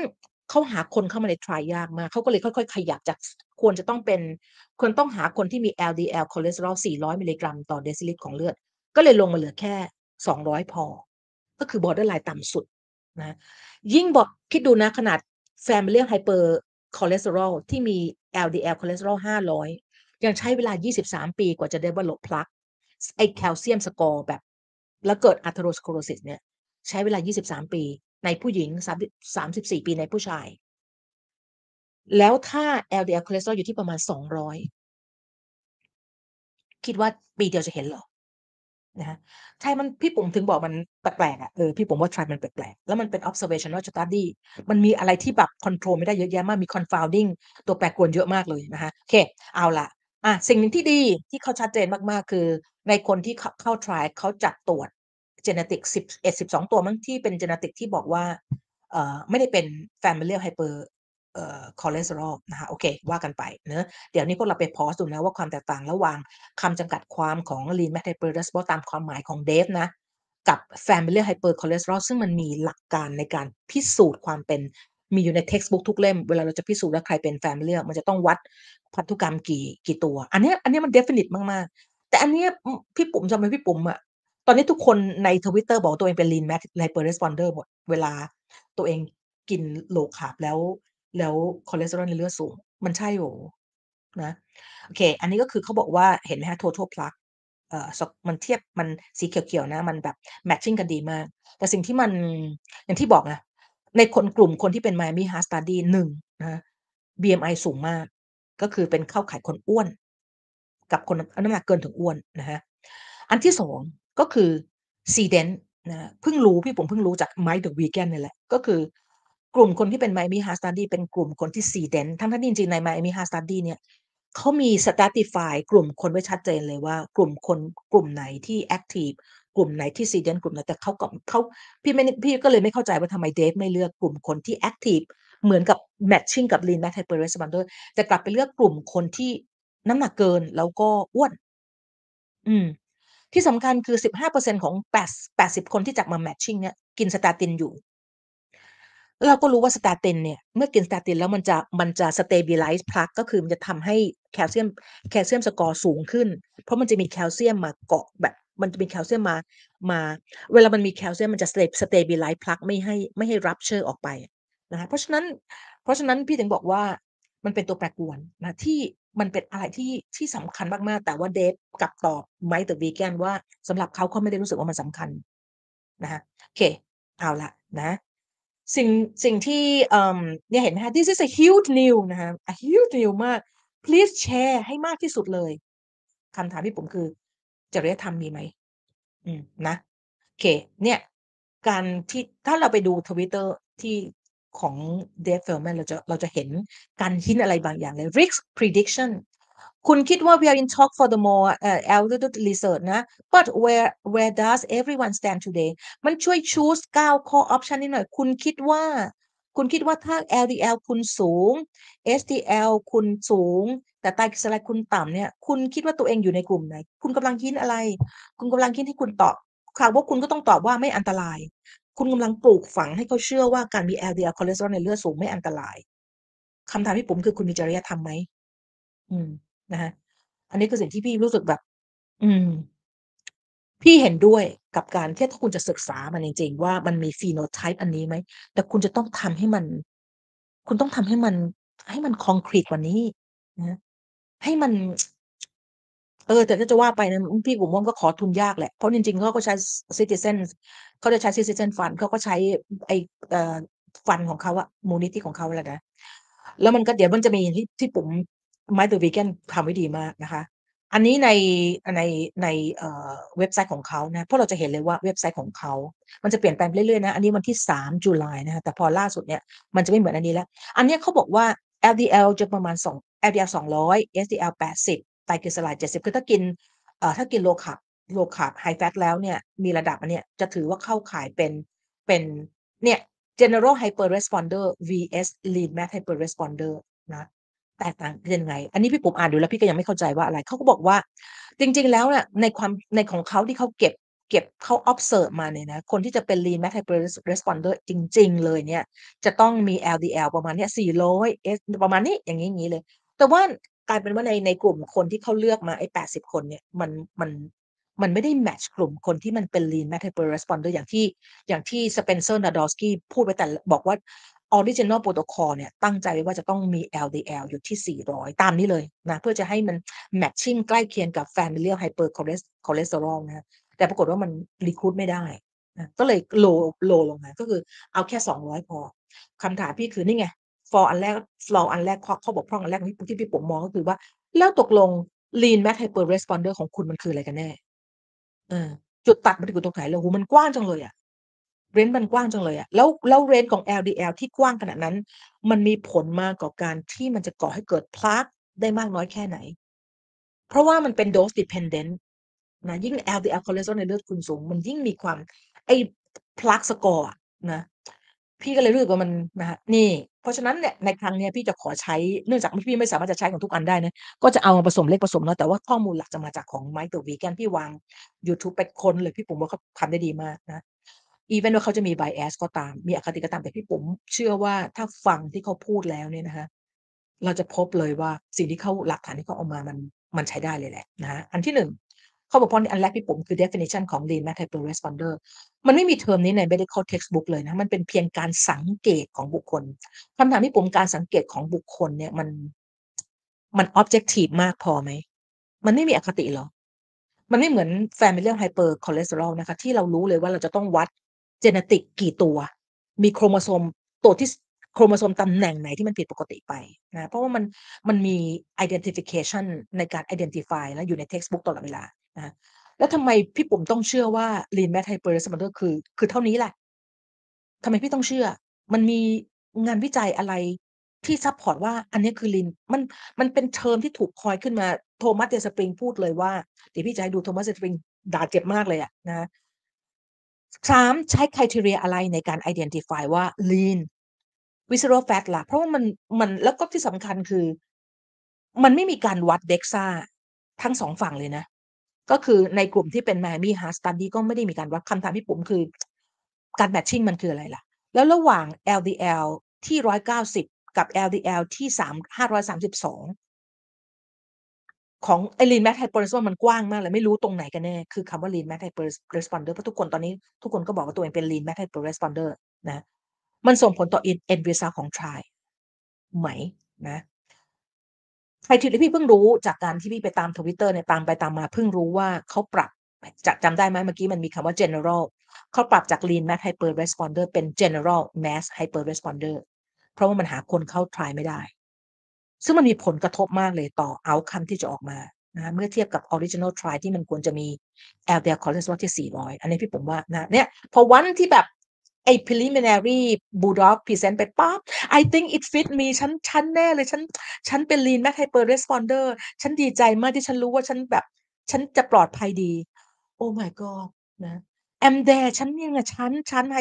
เขาหาคนเข้ามาใน trial ยากมากเขาก็เลยค่อย ๆ ขยับจากควรจะต้องเป็นควรต้องหาคนที่มี LDL คอเลสเตอรอล 400 มิลลิกรัมต่อเดซิลิตรของเลือด ก็เลยลงมาเหลือแค่ 200 พอ ก็คือ borderline ต่ำสุดนะยิ่งบอกคิดดูนะขนาด familial hypercholesterol ที่มี LDL คอเลสเตอรอล 500 ยังใช้เวลา 23 ปีกว่าจะ develop plaque ไอ้แคลเซียมสกอร์แบบ แล้วเกิด atherosclerosis เนี่ย ใช้เวลา 23 ปี ในผู้หญิง 34 ปีในผู้ชาย แล้วถ้า LDL คอเลสเตอรอลอยู่ที่ประมาณ 200 คิดว่าปีเดียวจะเห็นเหรอ?นะคะใช่มันพี่ปุ๋มถึงบอกมันแปลกๆอะเออพี่ปุ๋มว่า trial มันแปลกๆแล้วมันเป็น observational study มันมีอะไรที่แบบคอนโทรลไม่ได้เยอะแยะมากมี confounding ตัวแปรปรวนเยอะมากเลยนะคะโอเค เอาละอะสิ่งหนึ่งที่ดีที่เขาชัดเจนมากๆ คือ ในคนที่เข้า trial เขาจัดตรวจ genetic 11-12ตัวมั้งที่เป็น genetic ที่บอกว่าเอ่อไม่ได้เป็น familial hyper เอ่อ cholesterol นะคะโอเค ว่ากันไปเนะเดี๋ยวนี้พวกเราไป pause ดูนะว่าความแตกต่างระหว่างคำจำกัดความของ lean metabolism ตามความหมายของ Dave นะ กับ familial hypercholesterol ซึ่งมันมีหลักการในการพิสูจน์ความเป็นมีอยู่ใน textbook ทุกเล่ม เวลาเราจะพิสูจน์ว่าใครเป็น familial มันจะต้องวัดพันธุกรรมกี่กี่ตัว อันนี้อันนี้มัน definite มาก ๆ แต่อันนี้พี่ปุ๋มทำไมพี่ปุ๋มอะ ตอนนี้ทุกคนใน Twitter บอกตัวเองเป็น lean mat hyper-responder หมด เวลาตัวเองกิน low carb แล้ว แล้วคอเลสเตอรอลในเลือดสูง มันใช่เหรอ?นะโอเค อันนี้ก็คือเขาบอกว่าเห็นไหมคะ total plaque เอ่อมันเทียบมันสีเขียวๆนะ มันแบบ matching กันดีมาก แต่สิ่งที่มันอย่างที่บอกไงในคนกลุ่มคนที่เป็น Miami Heart Study 1นะคะ BMI สูงมาก ก็คือเป็นเข้าข่ายคนอ้วน กับคนน้ำหนักเกินถึงอ้วนนะคะอันที่2 ก็คือ SEDENT นะเพิ่งรู้พี่ปุ๋มเพิ่งรู้จาก Mike the Vegan เนี่แหละ ก็คือกลุ่มคนที่เป็น Miami Heart Study เป็นกลุ่มคนที่ SEDENT ทั้งที่จริงๆใน Miami Heart Study เนี่ยเขามี stratify กลุ่มคนไว้ชัดเจนเลยว่ากลุ่มคนกลุ่มไหนที่แอ็กทิฟกลุ่มไหนที่ SEDENT กลุ่มไหนแต่เขาก็เขาพี่ไม่พี่ก็เลยไม่เข้าใจว่าทำไม Dave ไม่เลือกกลุ่มคนที่แอ็กทิฟเหมือนกับ matching กับ lean mat hyper-responder แต่กลับไปเลือกกลุ่มคนที่น้ำหนักเกินแล้วก็อ้วน อืม ที่สำคัญคือ 15%ของแปด80 คนที่จับมา matching เนี่ยกิน statin อยู่ เราก็รู้ว่า statin เนี่ยเมื่อกิน statin แล้วมันจะมันจะ stabilize plaque ก็คือมันจะทำให้แคลเซียมแคลเซียมสกอร์สูงขึ้น เพราะมันจะมีแคลเซียมมาเกาะแบบมันจะมีแคลเซียมมามา เวลามันมีแคลเซียมมันจะ sta stabilize plaque ไม่ให้ไม่ให้ rupture ออกไปนะคะเพราะฉะนั้นเพราะฉะนั้นพี่ถึงบอกว่ามันเป็นตัวแปรปรวนนะที่ มันเป็นอะไรที่ ที่สำคัญมาก ๆ แต่ว่า Dave กลับตอบ Mike the Vegan ว่า สำหรับเขาเขาไม่ได้รู้สึกว่ามันสำคัญนะคะ โอเค เอาละนะ สิ่ง สิ่งที่เอ่อเนี่ยเห็นไหมคะ This is a huge new นะคะ a huge new มาก Please แชร์ให้มากที่สุดเลยคำถามพี่ปุ๋มคือจริยธรรมมีไหม?อืมนะ โอเค เนี่ย การที่ถ้าเราไปดู Twitter ที่ ของ Dave Feldman เราจะเราจะเห็นการฮินอะไรบางอย่างเลย Risk prediction คุณคิดว่า we are in talk for the more เอ่อ altitude research นะ but where where does everyone stand today มันช่วย choose 9ข้อ option นี้หน่อย คุณคิดว่า คุณคิดว่าถ้า LDL คุณสูง HDL คุณสูง แต่ไตรกลีเซอไรด์คุณต่ำเนี่ย คุณคิดว่าตัวเองอยู่ในกลุ่มไหน?คุณกำลัง hint อะไร?คุณกำลัง hint ให้คุณตอบหากว่าคุณก็ต้องตอบว่าไม่อันตราย คุณกำลังปลูกฝังให้เขาเชื่อว่าการมี LDL คอเลสเตอรอลในเลือดสูงไม่อันตรายคำถามพี่ปุ๋มคือคุณมีจริยธรรมไหม?อืมนะคะอันนี้คือสิ่งที่พี่รู้สึกแบบ อืม พี่เห็นด้วยกับการที่ถ้าคุณจะศึกษามันจริง ๆ ว่ามันมี phenotype อันนี้ไหม แต่คุณจะต้องทำให้มัน คุณต้องทำให้มัน ให้มันคอนกรีตกว่านี้นะให้มัน เออแต่ถ้าจะว่าไปนะพี่ปุ๋มว่าก็ขอทุนยากแหละ เพราะจริงๆเขาก็ใช้ Citizen เขาจะใช้ Citizen Fund เขาก็ใช้ไอเอ่อฟันของเขาอะมูลนิธิของเขาแหละนะแล้วมันก็เดี๋ยวมันจะมีที่ที่ปุ๋ม Mike the Vegan ทำไว้ดีมากนะคะ อันนี้ในในในเอ่อเว็บไซต์ของเขานะเพราะเราจะเห็นเลยว่าเว็บไซต์ของเขา มันจะเปลี่ยนแปลงเรื่อยๆนะ อันนี้วันที่3จุลายนะคะแต่พอล่าสุดเนี่ยมันจะไม่เหมือนอันนี้แล้ว อันนี้เขาบอกว่า LDL จะประมาณ2 LDL 200 HDL 80 ไตรกลีเซอไรด์70คือถ้ากินเอ่อถ้ากิน low carb low carb high fat แล้วเนี่ยมีระดับอันเนี้ยจะถือว่าเข้าข่ายเป็นเป็นเนี่ย general hyper-responder vs lean mat hyper-responder นะแตกต่างกันยังไง?อันนี้พี่ปุ๋มอ่านดูแล้วพี่ก็ยังไม่เข้าใจว่าอะไร เขาก็บอกว่า จริง ๆ แล้วเนี่ยในความในของเขาที่เขาเก็บเก็บเขา observe มาเนี่ยนะ คนที่จะเป็น lean max hyper responder จริง ๆ เลยเนี่ย จะต้องมี LDL ประมาณเนี้ย400 S ประมาณนี้อย่างงี้อย่างงี้เลย แต่ว่า ลายเป็นว่าในในกลุ่มคนที่เขาเลือกมาไอ้80คนเนี่ยมันมันมันไม่ได้แมตช์กลุ่มคนที่มันเป็น lean max hyper responder อย่างที่อย่างที่ Spencer Nadolsky พูดไว้แต่บอกว่า original protocol เนี่ยตั้งใจไว้ว่าจะต้องมี LDL อยู่ที่ 400 ตามนี้เลยนะเพื่อจะให้มัน matching ใกล้เคียงกับ familial hypercholesterol นะคะแต่ปรากฏว่ามัน recruit ไม่ได้นะก็เลย low low ลงมาก็คือเอาแค่ 200 พอคำถามพี่คือนี่ไง flaw อันแรก flaw อันแรกข้อข้อบกพร่องอันแรกที่ที่พี่ปุ๋มมองก็คือว่า แล้วตกลง lean mass hyper responder ของคุณมันคืออะไรกันแน่?เออจุดตัดมันอยู่ตรงไหนเหรอ?โอ้โฮมันกว้างจังเลยอะ range มันกว้างจังเลยอะแล้วแล้ว range ของ LDL ที่กว้างขนาดนั้น มันมีผลมากต่อการที่มันจะก่อให้เกิด plaque ได้มากน้อยแค่ไหน?เพราะว่ามันเป็น dose dependent นะยิ่ง LDL คอเลสเตอรอลในเลือดคุณสูง มันยิ่งมีความไอ้ plaque score อะนะ พี่ก็เลยรู้สึกว่ามันนะคะนี่ เพราะฉะนั้นเนี่ยในครั้งเนี้ยพี่จะขอใช้เนื่องจากพี่ไม่สามารถจะใช้ของทุกอันได้นะก็จะเอามาผสมเล็กผสมน้อยแต่ว่าข้อมูลหลักจะมาจากของ Mike the Vegan พี่วางยูทูบไปคนเลยพี่ปุ๋มว่าเขาทำได้ดีมากนะ even ว่าเขาจะมี bias ก็ตาม มีอคติก็ตามแต่พี่ปุ๋มเชื่อว่าถ้าฟังที่เขาพูดแล้วเนี่ยนะคะเราจะพบเลยว่าสิ่งที่เขาหลักฐานที่เขาเอามามันมันใช้ได้เลยแหละนะคะอันที่1 ข้อบกพร่องอันแรกพี่ปุ๋มคือ definition ของ lean max hyper responder มันไม่มีเทอมนี้ใน medical textbook เลยนะ มันเป็นเพียงการสังเกตของบุคคลคำถามพี่ปุ๋มการสังเกตของบุคคลเนี่ยมันมัน objective มากพอไหม?มันไม่มีอคติหรอ?มันไม่เหมือน familial hypercholesterol นะคะ ที่เรารู้เลยว่าเราจะต้องวัด genetic กี่ตัว มีโครโมโซมตัวที่โครโมโซมตำแหน่งไหนที่มันผิดปกติไปนะเพราะว่ามันมันมี identification ในการ identify และอยู่ใน textbook ตลอดเวลา นะแล้วทำไมพี่ปุ๋มต้องเชื่อว่า lean max hyper responder คือ คือเท่านี้แหละทำไมพี่ต้องเชื่อ?มันมีงานวิจัยอะไรที่ซัปพอร์ตว่าอันนี้คือ lean มันมันเป็นเทอมที่ถูกคอยขึ้นมา Thomas J. Spring พูดเลยว่าเดี๋ยวพี่จะให้ดู Thomas J. Spring ด่าเจ็บมากเลยอะนะคะ3ใช้ criteria อะไรในการ identify ว่า lean visceral fat ล่ะ เพราะว่ามันมันแล้วก็ที่สำคัญคือ มันไม่มีการวัด DEXA ทั้ง2ฝั่งเลยนะ ก็คือในกลุ่มที่เป็น Miami Heart Study ก็ไม่ได้มีการวัดคำถามพี่ปุ๋มคือ การ matching มันคืออะไรล่ะ?แล้วระหว่าง LDL ที่ 190 กับ LDL ที่ 3 532 ของไอ้ lean max hyper responder มันกว้างมากเลยไม่รู้ตรงไหนกันแน่คือคำว่า lean max hyper responder เพราะทุกคนตอนนี้ทุกคนก็บอกว่าตัวเองเป็น lean max hyper responder นะมันส่งผลต่อ end end result ของ trial ไหมนะ criteria พี่เพิ่งรู้จากการที่พี่ไปตาม Twitter เนี่ยตามไปตามมาเพิ่งรู้ว่าเขาปรับจจำได้ไหมเมื่อกี้มันมีคำว่า general เขาปรับจาก lean max hyper responder เป็น general mass hyper responder เพราะว่ามันหาคนเข้า trial ไม่ได้ ซึ่งมันมีผลกระทบมากเลยต่อ outcome ที่จะออกมานะเมื่อเทียบกับ original trial ที่มันควรจะมี LDL cholesterol ที่ 400 อันนี้พี่ปุ๋มว่านะเนี่ยพอวันที่แบบ ไอ้ preliminary Bulldog พรีเซนต์ไปปั๊บ I think it fit me ฉันฉันแน่เลย ฉัน ฉันเป็น lean max hyper responder ฉันดีใจมากที่ฉันรู้ว่าฉันแบบ ฉันจะปลอดภัยดี Oh my god นะ I'm there ฉันเนี่ยไงฉัน ฉันไฮ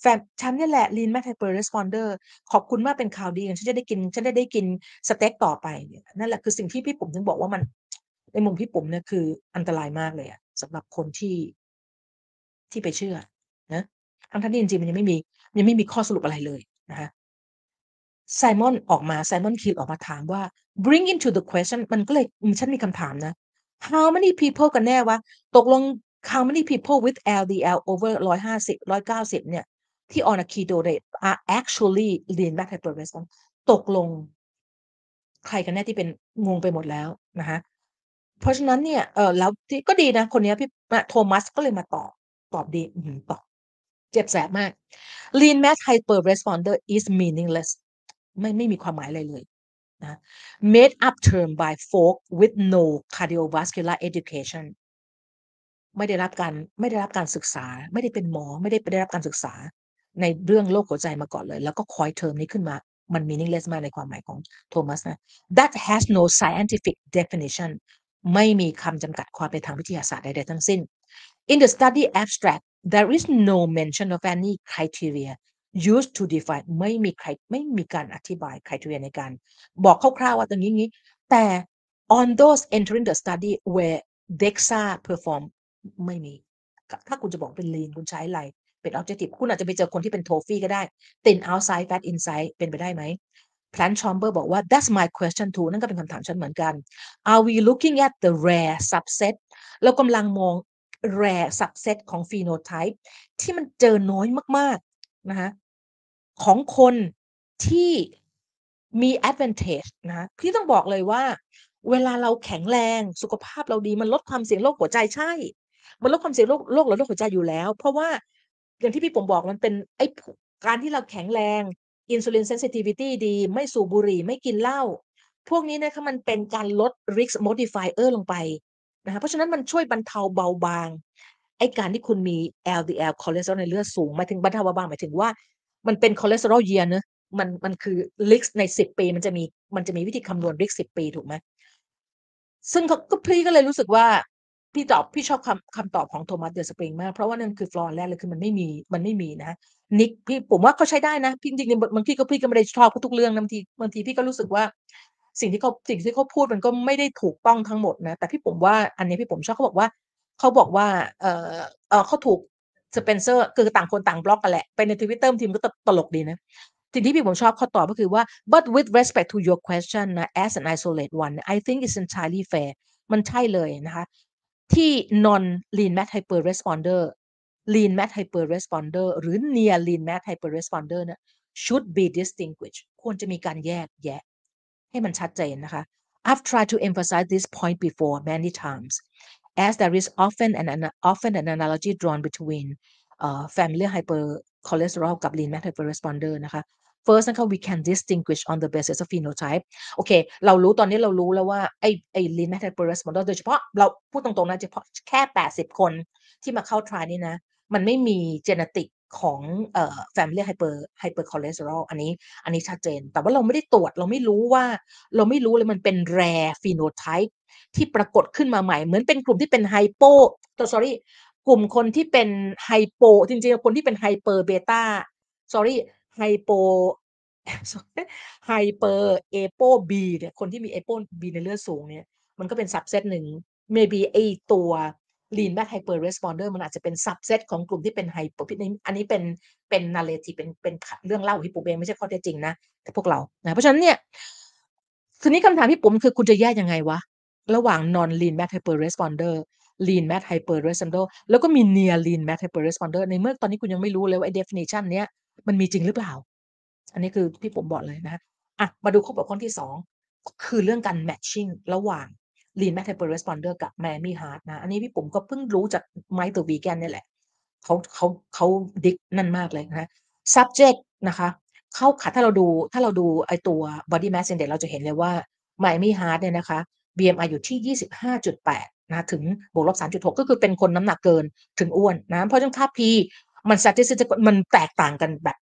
แฟนฉันนี่แหละ lean max hyper responder ขอบคุณมากเป็นข่าวดีฉันจะได้กิน ฉันจะได้กินสเต็กต่อไปเนี่ยนั่นแหละคือสิ่งที่พี่ปุ๋มถึงบอกว่ามัน ในมุมพี่ปุ๋มเนี่ยคืออันตรายมากเลยอะสำหรับคนที่ที่ไปเชื่อนะ ทั้งๆที่จริงๆมันยังไม่มียังไม่มีข้อสรุปอะไรเลยนะคะ Simon ออกมา Simon Hill ออกมาถามว่า bring into the question มันก็เลยอืมฉันมีคำถามนะ how many people กันแน่วะ ตกลง how many people with LDL over 150 190 เนี่ย ที่ on a keto diet are actually lean max hyper responder ตกลง ใครกันแน่ที่เป็นงงไปหมดแล้วนะคะเพราะฉะนั้นเนี่ยเออแล้วที่ก็ดีนะ คนนี้พี่อ Thomas ก็เลยมาตอบ ตอบดีอื้อฮือตอบ เจ็บแสบมาก lean max hyper responder is meaningless ไม่ไม่มีความหมายอะไรเลยนะ made up term by folk with no cardiovascular education ไม่ได้รับการไม่ได้รับการศึกษา ไม่ได้เป็นหมอ ไม่ได้ไได้รับการศึกษา ในเรื่องโรคหัวใจมาก่อนเลย แล้วก็ coin เทอมนี้ขึ้นมามัน meaningless มากในความหมายของ Thomas นะ that has no scientific definition ไม่มีคำจำกัดความในทางวิทยาศาสตร์ใดๆทั้งสิ้น in the study abstract there is no mention of any criteria used to define ไม่มีใครไม่มีการอธิบาย criteria ในการ บอกคร่าวๆว่าตรงงี้ๆแต่ on those entering the study where DEXA perform ไม่มี ถ้าคุณจะบอกเป็น lean คุณใช้อะไร เป็น objective คุณอาจจะไปเจอคนที่เป็น TOFI ก็ได้ thin outside fat inside เป็นไปได้ไหม Plant Chamber บอกว่า that's my question too นั่นก็เป็นคำถามฉันเหมือนกัน are we looking at the rare subset เรากำลังมอง rare subset ของ phenotype ที่มันเจอน้อยมากๆนะคะของคนที่มี advantage นะพี่ต้องบอกเลยว่า เวลาเราแข็งแรงสุขภาพเราดีมันลดความเสี่ยงโรคหัวใจใช่ มันลดความเสี่ยงโรคโรคหลอดเลือดหัวใจอยู่แล้ว เพราะว่าอย่างที่พี่ผมบอกมันเป็นไอ้การที่เราแข็งแรงอินซูลินเซนซิทิวิตี้ดี ไม่สูบบุหรี่ไม่กินเหล้าพวกนี้นะคะมันเป็นการลด risk modifier ลงไป นะคะเพราะฉะนั้นมันช่วยบรรเทาเบาบางไอ้การที่คุณมี LDL คอเลสเตอรอลในเลือดสูงหมายถึงบรรเทาเบาบางหมายถึงว่า มันเป็นคอเลสเตอรอลเยียเนะมันมันคือ risk ในสิบปี มันจะมีมันจะมีวิธีคำนวณ risk สิบปีถูกไหมซึ่งเขาก็พี่ก็เลยรู้สึกว่าพี่ตอบพี่ชอบคำคำตอบของโทมัสเดอะสปริงมาก เพราะว่านั่นคือฟลอร์แรกเลยคือมันไม่มีมันไม่มีนะนิกพี่ผมว่าเขาใช้ได้นะพี่จริงๆบางทีก็พี่ก็ไม่ได้ชอบทุกเรื่องบางทีบางทีพี่ก็รู้สึกว่า สิ่งที่เขาสิ่งที่เขาพูดมันก็ไม่ได้ถูกต้องทั้งหมดนะ แต่พี่ผมว่าอันนี้พี่ผมชอบเขาบอกว่าเขาบอกว่า เออเออเขาถูกสเปนเซอร์คือต่างคนต่างบล็อกกันแหละไปในทวิตเตอร์ทีมก็ตลกดีนะสิ่งที่พี่ปุ๋มชอบเขาตอบก็คือว่า but with respect to your question นะ as an isolate one I think it's entirely fair มันใช่เลยนะคะที่ non lean mass hyper responder lean mass hyper responder หรือ near lean mass hyper responder นะ should be distinguished ควรจะมีการแยกแยะ ให้มันชัดเจนนะคะ I've tried to emphasize this point before many times as there is often an, an often an analogy drawn between uh, familiar hypercholesterol กับ lean math hyper responder นะคะ first นะคะ we can distinguish on the basis of phenotype โอเค เรารู้ตอนนี้เรารู้แล้วว่า ไอ้ไอ้ lean metabolism โดยเฉพาะเราพูดตรงๆนะเฉพาะแค่ 80 คนที่มาเข้า trial นี่นะ มันไม่มี genetic ของเอ่อ family hyper hyper cholesterol อันนี้อันนี้ชัดเจน แต่ว่าเราไม่ได้ตรวจเราไม่รู้ว่า เราไม่รู้เลยมันเป็น rare phenotype ที่ปรากฏขึ้นมาใหม่ เหมือนเป็นกลุ่มที่เป็น hypo sorry กลุ่มคนที่เป็น hypo จริงๆ คนที่เป็น hyper beta sorry hypo hyper ApoB เนี่ยคนที่มี ApoB ในเลือดสูงเนี่ยมันก็เป็น subset หนึ่ง maybe ไอตัว lean mass hyper responder มันอาจจะเป็น subset ของกลุ่มที่เป็น hyperอันนี้เป็นเป็นนาเรทีเป็นเป็นเรื่องเล่าที่ผมเองไม่ใช่ข้อเท็จจริงนะแต่พวกเรานะเพราะฉะนั้นเนี่ยทีนี้คำถามที่ผมคือคุณจะแยกยังไงวะ ระหว่าง non lean back hyper responder lean math hyper responder แล้วก็มี near lean math hyper responder ในเมื่อตอนนี้คุณยังไม่รู้เลยว่าไอ้ definition เนี้ยมันมีจริงหรือเปล่า อันนี้คือที่ผมบอกเลยนะอะมาดูข้อบกพร่องที่สองคือเรื่องการ matching ระหว่าง lean math hyper responder กับ Miami Heart นะ อันนี้พี่ผมก็เพิ่งรู้จากไมค์ตัววีแกนนี่แหละเขาเขาเขาดิกนั่นมากเลยนะ subject นะคะเข้าขัดถ้าเราดูถ้าเราดูไอตัว body mass index เราจะเห็นเลยว่า Miami Heart เนี่ยนะคะ BMI อยู่ที่ 25.8 นะถึงบวกลบ 3.6 ก็คือเป็นคนน้ำหนักเกินถึงอ้วนนะ เพราะฉะนั้นค่า P มัน statistic มันแตกต่างกันแบบ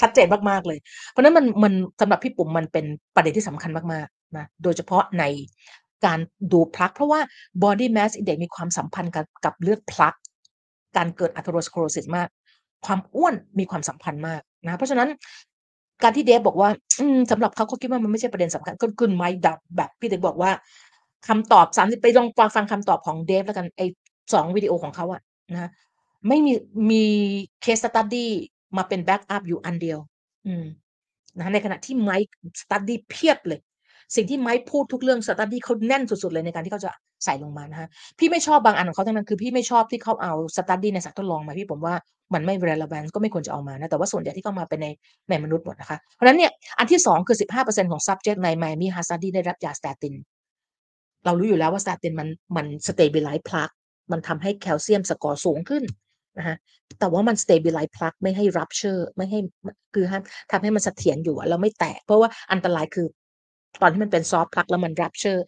ชัดเจนมากๆเลย เพราะนั้นมันมันสำหรับพี่ปุ๋มมันเป็นประเด็นที่สำคัญมากๆนะ โดยเฉพาะใน การดู plaque เพราะว่า body mass index มีความสัมพันธ์กับกับเลือด plaque การเกิด atherosclerosis มาก ความอ้วนมีความสัมพันธ์มากนะเพราะฉะนั้นการที่เดฟบอกว่าสำหรับเขาเขาคิดว่ามันไม่ใช่ประเด็นสำคัญก็คือไม่ดับแบบพี่เด็กบอกว่าคำตอบสามสิบไปลองฟังคำตอบของเดฟแล้วกันไอสองวิดีโอของเขาอะนะไม่มีมี case study มาเป็น backup อยู่อันเดียว อืมนะในขณะที่ไมค์ study เพียบเลย สิ่งที่ไมค์พูดทุกเรื่อง study เขาแน่นสุดๆเลยในการที่เขาจะใส่ลงมานะฮะพี่ไม่ชอบบางอันของเขาทั้งนั้นคือพี่ไม่ชอบที่เขาเอา study ในสัตว์ทดลองมาพี่ปุ๋มว่ามันไม่ relevant ก็ไม่ควรจะเอามานะแต่ว่าส่วนใหญ่ที่เข้ามาเป็นในในมนุษย์หมดนะคะเพราะฉะนั้นเนี่ยอันที่สองคือ 15%ของ subject ใน Miami Heart Study ได้รับยา statin เรารู้อยู่แล้วว่า statin มันมัน stabilize plaque มันทำให้แคลเซียมสกอร์สูงขึ้นนะคะแต่ว่ามัน stabilize plug ไม่ให้ rupture ไม่ให้คือทำให้มันเสถียรอยู่แล้วไม่แตก เพราะว่าอันตรายคือ ตอนที่มันเป็น soft plug แล้วมัน rupture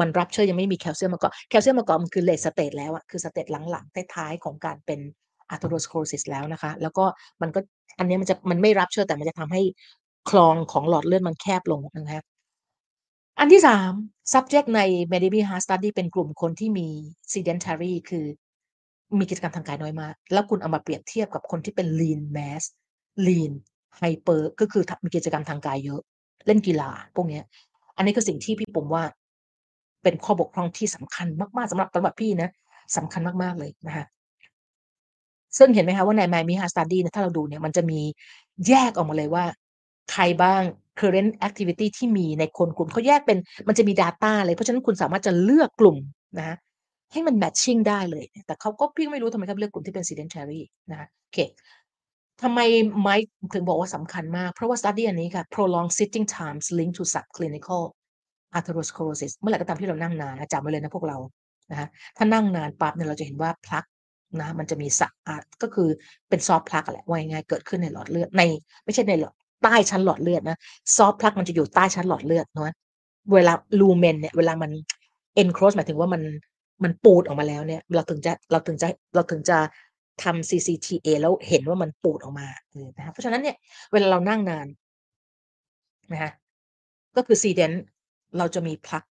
มัน rupture ยังไม่มีแคลเซียมมาก่อนแคลเซียมมาก่อนมันคือ late stage แล้วอะคือ stage หลังๆท้ายๆของการเป็น atherosclerosis แล้วนะคะ แล้วก็มันก็อันนี้มันจะมันไม่ rupture แต่มันจะทำให้คลองของหลอดเลือดมันแคบลงนะคะอันที่สาม subject ใน m e d i v i Heart Study เป็นกลุ่มคนที่มี sedentary คือมีกิจกรรมทางกายน้อยมาก แล้วคุณเอามาเปรียบเทียบกับคนที่เป็น lean mass lean hyper ก็คือมีกิจกรรมทางกายเยอะ เล่นกีฬาพวกนี้อันนี้คือสิ่งที่พี่ผมว่า เป็นข้อบกพร่องที่สำคัญมากๆสำหรับสำหรับพี่นะสำคัญมากๆเลยนะคะซึ่งเห็นไหมคะว่าใน Miami Heart Study นี่ยถ้าเราดูเนี่ยมันจะมีแยกออกมาเลยว่า ใครบ้าง current activity ที่มีในคนกลุ่มเขาแยกเป็นมันจะมี data เลยเพราะฉะนั้นคุณสามารถจะเลือกกลุ่มนะให้มัน matching ได้เลย แต่เขาก็พี่ก็ไม่รู้ทำไมเขาเลือกกลุ่มที่เป็น sedentary นะโอเค ทำไมไมค์ถึงบอกว่าสำคัญมาก เพราะว่า study อันนี้ค่ะ prolonged sitting times linked to subclinical atherosclerosis เมื่อไหร่ก็ตามที่เรานั่งนานนะจำไว้เลยนะพวกเรานะคะถ้านั่งนานปั๊บเนี่ยเราจะเห็นว่าพลักนะมันจะมีสะอาดก็คือเป็นซอฟต์พลักแหละว่ายังไงเกิดขึ้นในหลอดเลือดใน ไม่ใช่ในหลอดใต้ชั้นหลอดเลือดนะ soft plaque มันจะอยู่ใต้ชั้นหลอดเลือดเนาะเวลาลูเมนเนี่ยเวลามัน encroach หมายถึงว่ามันมันปูดออกมาแล้วเนี่ย เราถึงจะเราถึงจะเราถึงจะ ทำ CCTA แล้วเห็นว่ามันปูดออกมาเออนะคะเพราะฉะนั้นเนี่ยเวลาเรานั่งนานนะคะก็คือ sedent เราจะมี plaque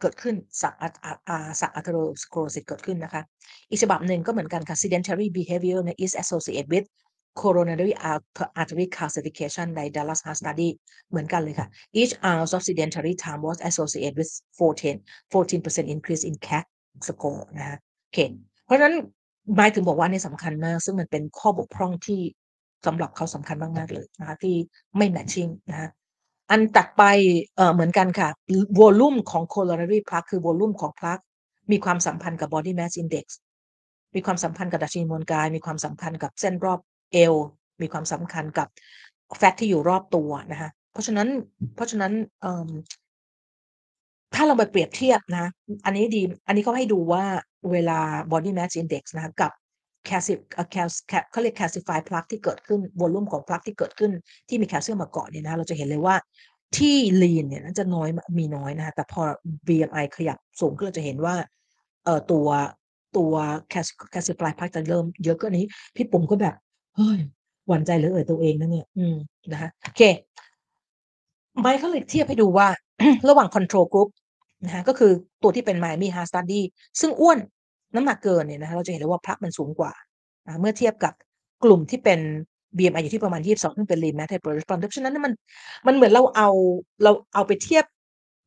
เกิดขึ้นสักสัก atherosclerosis เกิดขึ้นนะคะ อีกฉบับหนึ่งก็เหมือนกันค่ะ sedentary behavior is associated with coronary artery calcification ใน Dallas Heart Study เหมือนกันเลยค่ะ each ounce of sedentary time was associated with 14 14% increase in CAC score นะคะโอเคเพราะฉะนั้น หมายถึงบอกว่านี่สำคัญมาก ซึ่งมันเป็นข้อบกพร่องที่สำหรับเขาสำคัญมาก ๆ เลยนะคะที่ไม่ matching นะคะอันตัดไปเอ่อเหมือนกันค่ะ volume ของ coronary plaque คือ volume ของ plaque มีความสัมพันธ์กับ body mass index มีความสัมพันธ์กับดัชนีมวลกาย มีความสัมพันธ์กับเส้นรอบเอว มีความสำคัญกับแฟตที่อยู่รอบตัวนะคะเพราะฉะนั้นเพราะฉะนั้นถ้าเราไปเปรียบเทียบนะ อันนี้ดี อันนี้เขาให้ดูว่า เวลา body mass index นะคะกับ calcium เขาเรียก calcify plaque ที่เกิดขึ้น volume ของ plaque ที่เกิดขึ้นที่มีแคลเซียมมาเกาะเนี่ยนะเราจะเห็นเลยว่าที่ lean เนี่ยน่าจะน้อยมีน้อยนะคะแต่พอ BMI ขยับสูงขึ้นเราจะเห็นว่าเอ่อตัวตัว calcify plaque จะเริ่มเยอะขึ้นนี้ พี่ปุ๋มก็แบบเฮ้ยหวั่นใจเหลือเอ่ยตัวเองนะเนี่ย อืมนะคะโอเคไมค์เขาเลยเทียบให้ดูว่า ระหว่าง control group นะคะก็คือตัวที่เป็น Miami Heart Study ซึ่งอ้วนน้ำหนักเกินเนี่ยนะคะเราจะเห็นเลยว่าพลักมันสูงกว่า เมื่อเทียบกับกลุ่มที่เป็น BMI อยู่ที่ประมาณ 22 ซึ่งเป็น lean mass hyper response ฉะนั้นมันมันเหมือนเราเอาเราเอาไปเทียบ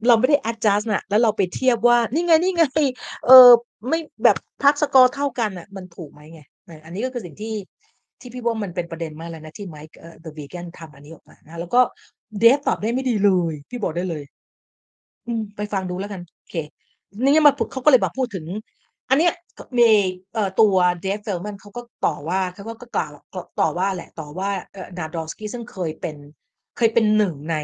เราไม่ได้ adjust นะแล้วเราไปเทียบว่า นี่ไง นี่ไง เออไม่แบบพักสกอร์เท่ากันอะ มันถูกไหมไง อันนี้ก็คือสิ่งที่ที่พี่ว่ามันเป็นประเด็นมากเลยนะ ที่ไมค์เอ่อ The Vegan ทำอันนี้ออกมานะแล้วก็เดฟตอบได้ไม่ดีเลย พี่บอกได้เลย อืม ไปฟังดูแล้วกัน โอเคนี่มาเขาก็เลยมาพูดถึง อันเนี้ยมี เอ่อ ตัว Dave Feldman เขาก็ต่อว่า เขาก็กล่าวต่อว่าแหละ ต่อว่า เอ่อ Nadolsky ซึ่งเคยเป็น เคยเป็นหนึ่งใน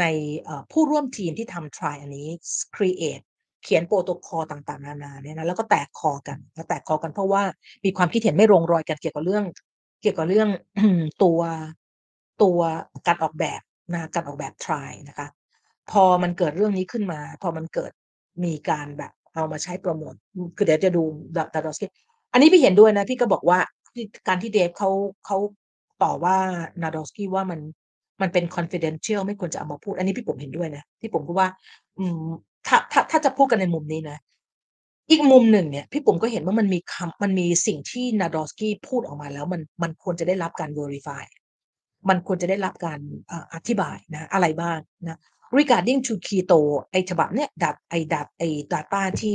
ใน เอ่อ ผู้ร่วมทีมที่ทำ trial อันนี้ create เขียน โปรโตคอล ต่าง ๆ นานาเนี่ยนะ แล้วก็แตกคอกัน แล้วแตกคอกัน เพราะว่ามีความคิดเห็นไม่ลงรอยกันเกี่ยวกับเรื่อง เกี่ยวกับเรื่อง ตัว ตัวการออกแบบนะการออกแบบ try นะคะ พอมันเกิดเรื่องนี้ขึ้นมา พอมันเกิดมีการแบบเอามาใช้โปรโมทคือเดี๋ยวจะดูดาดอสกี้อันนี้พี่เห็นด้วยนะ พี่ก็บอกว่าการที่เดฟเขาเขาต่อว่านาดอสกี้ว่ามันมันเป็น confidential ไม่ควรจะเอามาพูด อันนี้พี่ผมเห็นด้วยนะที่ผมพูดว่า อืมถ้าถ้าถ้าจะพูดกันในมุมนี้นะ อีกมุมหนึ่งเนี่ย พี่ผมก็เห็นว่ามันมีคำมันมีสิ่งที่นาดอสกี้พูดออกมาแล้ว มันมันควรจะได้รับการ verify มันควรจะได้รับการอธิบายนะ อะไรบ้างนะ regarding to keto ไอฉบับเนี่ยดับไอดับไอ data ที่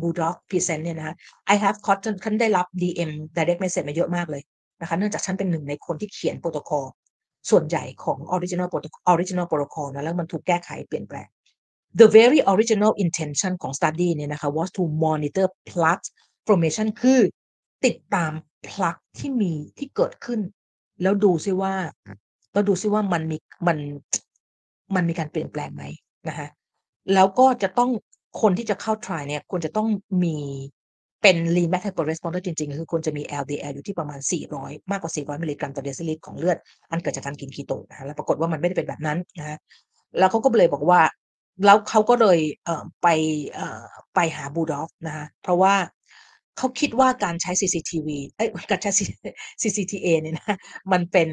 Bulldog Present เนี่ยนะ I have caught ฉันได้รับ DM direct message มาเยอะมากเลยนะคะเนื่องจากฉันเป็นหนึ่งในคนที่เขียนโปรโตคอลส่วนใหญ่ของ original protocol original protocol นะแล้วมันถูกแก้ไขเปลี่ยนแปลง the very original intention ของ study เนี่ยนะคะ was to monitor plug formation คือติดตาม plug ที่มีที่เกิดขึ้น แล้วดูซิว่าแล้วดูซิว่ามันมีมัน มันมีการเปลี่ยนแปลงไหมนะคะแล้วก็จะต้องคนที่จะเข้า try เนี่ยควรจะต้องมีเป็น lean mass hyperresponder จริงๆ คือควรจะมี LDL อยู่ที่ประมาณ 400 มากกว่า 400 มิลลิกรัมต่อเดซิลิตรของเลือด อันเกิดจากการกินคีโตนะคะแล้วปรากฏว่ามันไม่ได้เป็นแบบนั้นนะแล้วเขาก็เลยบอกว่า แล้วเขาก็เลยเอ่อไปเอ่อไปหาบูดอฟนะคะเพราะว่าเขาคิดว่าการใช้ CCTV เอ้ยการใช้ CCTA เนี่ยนะมันเป็น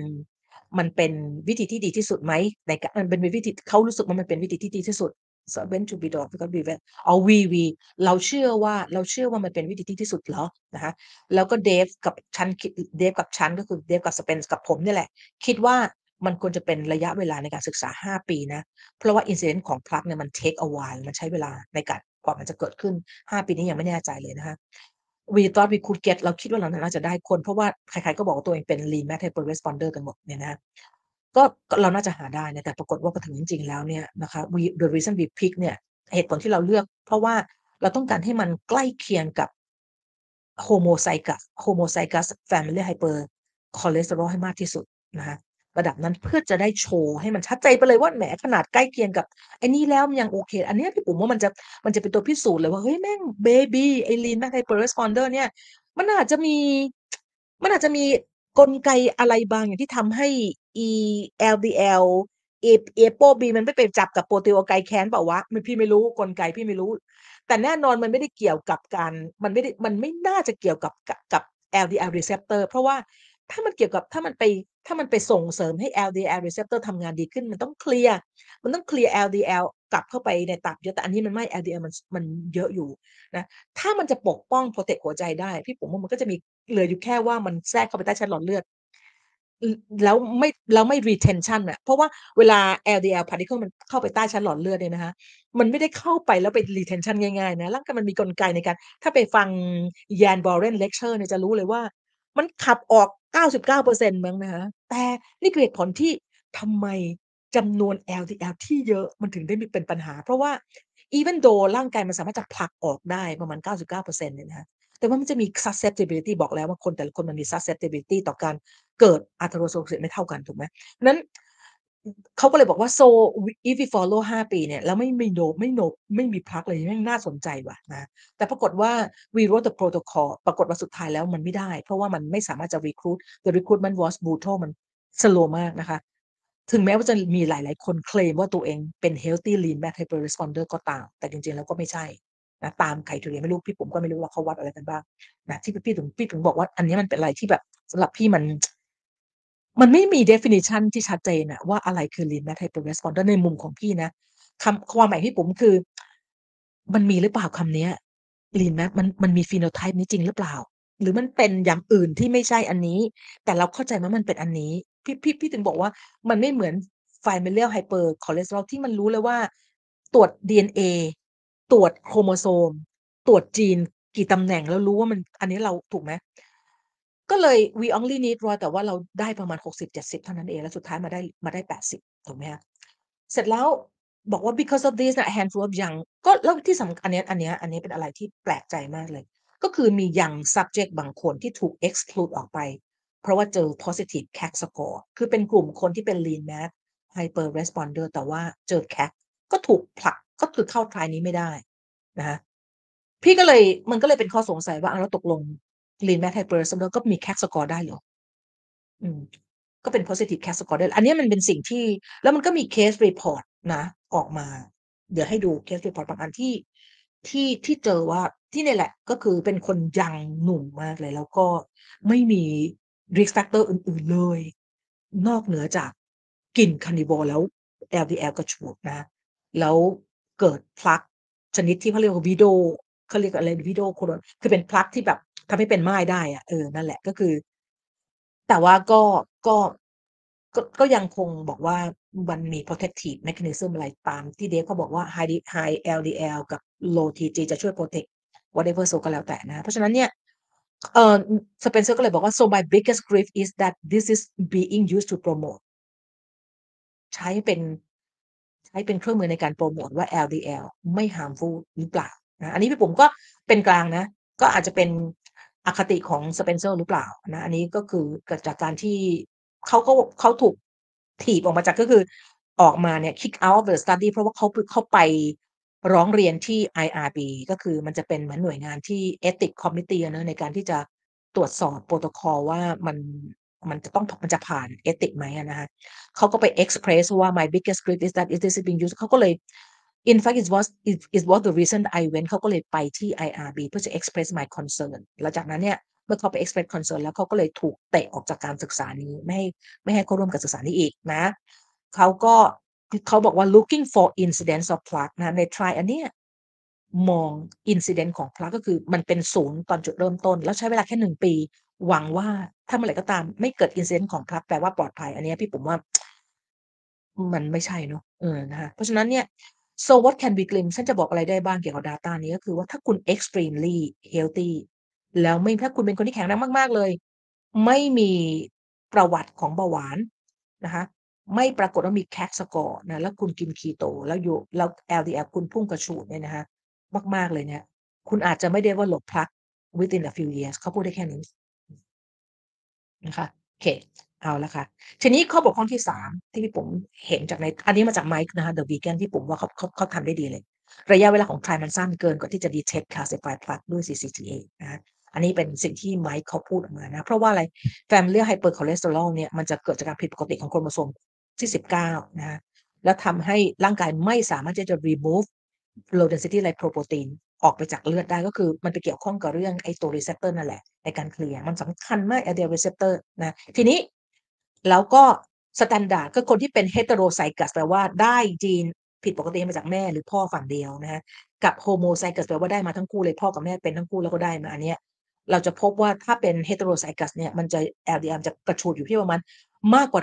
มันเป็นวิธีที่ดีที่สุดไหมในการมันเป็นวิธีเขารู้สึกว่ามันเป็นวิธีที่ดีที่สุด so when to be dog because be well เอา we we เราเชื่อว่าเราเชื่อว่ามันเป็นวิธีที่ที่สุดเหรอนะคะแล้วก็เดฟกับฉันเดฟกับฉันก็คือเดฟกับสเปนกับผมนี่แหละ คิดว่ามันควรจะเป็นระยะเวลาในการศึกษา 5 ปีนะ เพราะว่าอินซิเดนต์ของพลักเนี่ยมัน take a while มันใช้เวลาในการกว่ามันจะเกิดขึ้น 5 ปีนี้ยังไม่แน่ใจเลยนะคะ we thought we could get เราคิดว่าเราน่าจะได้คน เพราะว่าใครๆก็บอกว่าตัวเองเป็น lean math hyper responder กันหมดเนี่ยนะก็เราน่าจะหาได้นะแต่ปรากฏว่าพอถึงจริง ๆ แล้วเนี่ยนะคะ we the reason we pick เนี่ยเหตุผลที่เราเลือก เพราะว่าเราต้องการให้มันใกล้เคียงกับ homozygous homozygous family hyper cholesterol ให้มากที่สุดนะคะ ระดับนั้นเพื่อจะได้โชว์ให้มันชัดใจไปเลยว่าแหมขนาดใกล้เคียงกับไอ้นี่แล้วมันยังโอเค อันนี้พี่ปุ๋มว่ามันจะมันจะเป็นตัวพิสูจน์เลยว่าเฮ้ยแม่ง maybe ไอ lean mass hyper responder เนี่ยมันอาจจะมีมันอาจจะมีกลไกอะไรบางอย่างที่ทำให้ e LDL เอเอโปบีมันไม่ไปจับกับ proteoglycan เปล่าวะไม่พี่ไม่รู้กลไกพี่ไม่รู้ แต่แน่นอนมันไม่ได้เกี่ยวกับการมันไม่ได้มันไม่น่าจะเกี่ยวกับกับ LDL receptor เพราะว่าถ้ามันเกี่ยวกับถ้ามันไป ถ้ามันไปส่งเสริมให้ LDL receptor ทำงานดีขึ้น มันต้องเคลียร์ มันต้องเคลียร์ LDL กลับเข้าไปในตับเยอะ แต่อันนี้มันไม่ LDL มันมันเยอะอยู่นะ ถ้ามันจะปกป้องโปรเทคหัวใจได้ พี่ผมว่ามันก็จะมีเหลืออยู่แค่ว่ามันแทรกเข้าไปใต้ชั้นหลอดเลือด แล้วไม่แล้วไม่ retention อะเพราะว่าเวลา LDL particle มันเข้าไปใต้ชั้นหลอดเลือดเนี่ยนะคะมันไม่ได้เข้าไปแล้วไป retention ง่ายๆนะร่างกายมันมีกลไกในการ ถ้าไปฟังJan Borén เลคเชอร์เนี่ยจะรู้เลยว่า มันขับออก 99%มั้งนะคะ แต่นี่คือเหตุผลที่ทำไมจำนวน LDL ที่เยอะมันถึงได้มีเป็นปัญหา เพราะว่า even though ร่างกายมันสามารถจะผลักออกได้ประมาณ 99%เนี่ยนะคะแต่ว่ามันจะมี susceptibility บอกแล้วว่าคนแต่ละคนมันมี susceptibility ต่อการเกิด atherosclerosis ไม่เท่ากันถูกไหมนั้น เขาก็เลยบอกว่า so if we follow 5ปีเนี่ยแล้วไม่มี no ไม่ noไม่มีพักเลยแม่งน่าสนใจว่ะนะแต่ปรากฏว่า we wrote the protocol ปรากฏว่าสุดท้ายแล้วมันไม่ได้ เพราะว่ามันไม่สามารถจะ recruit the recruitment was brutal มัน slow มากนะคะ ถึงแม้ว่าจะมีหลาย ๆ คนเคลมว่าตัวเองเป็น healthy lean back hyper responder ก็ตาม แต่จริง ๆ แล้วก็ไม่ใช่นะตามไครทีเรียไม่รู้พี่ผมก็ไม่รู้ว่าเขาวัดอะไรกันบ้างนะที่พี่ถึงพี่ถึงบอกว่าอันนี้มันเป็นอะไรที่แบบสำหรับพี่มัน มันไม่มี definition ที่ชัดเจนอะว่าอะไรคือ lean mass hyper responder ในมุมของพี่นะคำความหมายพี่ผมคือ มันมีหรือเปล่าคำนี้ lean mass มันมันมี phenotype นี้จริงหรือเปล่า หรือมันเป็นอย่างอื่นที่ไม่ใช่อันนี้ แต่เราเข้าใจว่ามันเป็นอันนี้ พี่พี่พี่ถึงบอกว่ามันไม่เหมือน familial hyper cholesterol ที่มันรู้เลยว่า ตรวจ DNA ตรวจโครโมโซม ตรวจจีนกี่ตำแหน่งแล้วรู้ว่ามันอันนี้เราถูกไหม ก็เลย we only need ร้อยแต่ว่าเราได้ประมาณ 60 70 เท่านั้นเอง แล้วสุดท้ายมาได้มาได้ 80 ถูกไหมคะเสร็จแล้วบอกว่า because of this นะ handful of young ก็แล้วที่สำคัญอันนี้อันนี้อันนี้เป็นอะไรที่แปลกใจมากเลย ก็คือมี young subject บางคนที่ถูก exclude ออกไป เพราะว่าเจอ positive CAC score คือเป็นกลุ่มคนที่เป็น lean mass hyper responder แต่ว่าเจอ CAC ก็ถูกผลักก็คือเข้าทรายนี้ไม่ได้นะคะพี่ก็เลยมันก็เลยเป็นข้อสงสัยว่าเราตกลง lean mass hyper responder ก็มี CAC score ได้เหรออืม ก็เป็น positive CAC score ได้ อันนี้มันเป็นสิ่งที่ แล้วมันก็มี case report นะ ออกมา เดี๋ยวให้ดู case report บางอันที่ที่ที่เจอว่าที่นี่แหละก็คือเป็นคนยังหนุ่มมากเลย แล้วก็ไม่มี risk factor อื่น ๆเลย นอกเหนือจากกินคานิบอลแล้ว LDL กระฉูดนะ แล้วเกิดพลักชนิดที่เขาเรียกว่าวิโดเขาเรียกอะไรวิโดโคโรนคือเป็นพลักที่แบบ ทำให้เป็นไม้ได้อะเออนั่นแหละก็คือ แต่ว่าก็ก็ก็ก็ยังคงบอกว่ามันมี protective mechanism อะไรตามที่เดฟเขาบอกว่า high high LDL กับ low TG จะช่วย protect whatever so ก็แล้วแต่นะ เพราะฉะนั้นเนี่ยเออสเปนเซอร์ก็เลยบอกว่า so my biggest grief is that this is being used to promote ใช้เป็นใช้เป็นเครื่องมือในการโปรโมทว่า LDL ไม่ harmful หรือเปล่านะอันนี้พี่ผมก็เป็นกลางนะ ก็อาจจะเป็น อคติของสเปนเซอร์หรือเปล่านะอันนี้ก็คือเกิดจากการที่เขาก็เขาถูกถีบออกมาจากก็คือออกมาเนี่ย kick out of the study เพราะว่าเขาเขาไปร้องเรียนที่ IRB ก็คือมันจะเป็นเหมือนหน่วยงานที่ ethic committee นะในการที่จะตรวจสอบโปรโตคอลว่ามันมันจะต้องมันจะผ่านเอติกไหมนะคะเขาก็ไป express ว่า my biggest grief is that is this being used เขาก็เลย in fact it was it, it was the reason I went เขาก็เลยไปที่ IRB เพื่อจะ express my concern แล้วจากนั้นเนี่ยเมื่อเขาไป express concern แล้วเขาก็เลยถูกเตะออกจากการศึกษานี้ไม่ให้ไม่ให้เขาร่วมกับศึกษานี้อีกนะเขาก็เขาบอกว่า looking for incidents of plaque นะใน try อันเนี้ยมอง incident ของ plaque ก็คือมันเป็นศูนย์ตอนจุดเริ่มต้น แล้วใช้เวลาแค่หนึ่งปี หวังว่าถ้าเมื่อไหร่ก็ตาม ไม่เกิด incident ของ plaque แปลว่าปลอดภัย อันนี้พี่ผมว่ามันไม่ใช่เนาะเออนะคะเพราะฉะนั้นเนี่ย so what can we claim ฉันจะบอกอะไรได้บ้างเกี่ยวกับ data นี้ก็คือว่าถ้าคุณ extremely healthy แล้วไม่ถ้าคุณเป็นคนที่แข็งแรงมาก ๆ เลย ไม่มีประวัติของเบาหวานนะคะไม่ปรากฏว่ามี CAT score นะแล้วคุณกิน Keto แล้วอยู่แล้ว LDL คุณพุ่งกระฉูดเนี่ยนะคะมาก ๆ เลยเนี่ยคุณอาจจะไม่ได้ว่าหลบพลัก within a few years เขาพูดได้แค่นี้นะคะโอเค เอาละค่ะ ทีนี้ข้อบกพร่องที่3ที่พี่ปุ๋มเห็นจากใน อันนี้มาจาก Mike นะคะ The Vegan ที่ผมว่าเขาเขาเขาทำได้ดีเลย ระยะเวลาของ trial มันสั้นเกินกว่าที่จะ detect classify พลักด้วย CCTA นะคะอันนี้เป็นสิ่งที่ Mike เขาพูดออกมานะ เพราะว่าอะไร Familial hypercholesterol เนี่ยมันจะเกิดจากการผิดปกติของโครโมโซมที่ 19นะคะแล้วทำให้ร่างกายไม่สามารถที่จะ remove low density lipoprotein ออกไปจากเลือดได้ก็คือมันไปเกี่ยวข้องกับเรื่องไอตัว receptor นั่นแหละ ในการเคลียร์มันสำคัญมาก LDL receptor นะ ทีนี้ แล้วก็ standard ก็คนที่เป็น heterozygous แปลว่าได้ยีนผิดปกติมาจากแม่หรือพ่อฝั่งเดียวนะคะกับ homozygous แปลว่าได้มาทั้งคู่เลยพ่อกับแม่เป็นทั้งคู่แล้วก็ได้มาอันเนี้ยเราจะพบว่าถ้าเป็น heterozygous เนี่ยมันจะ LDL จะกระฉูดอยู่ที่ประมาณมากกว่า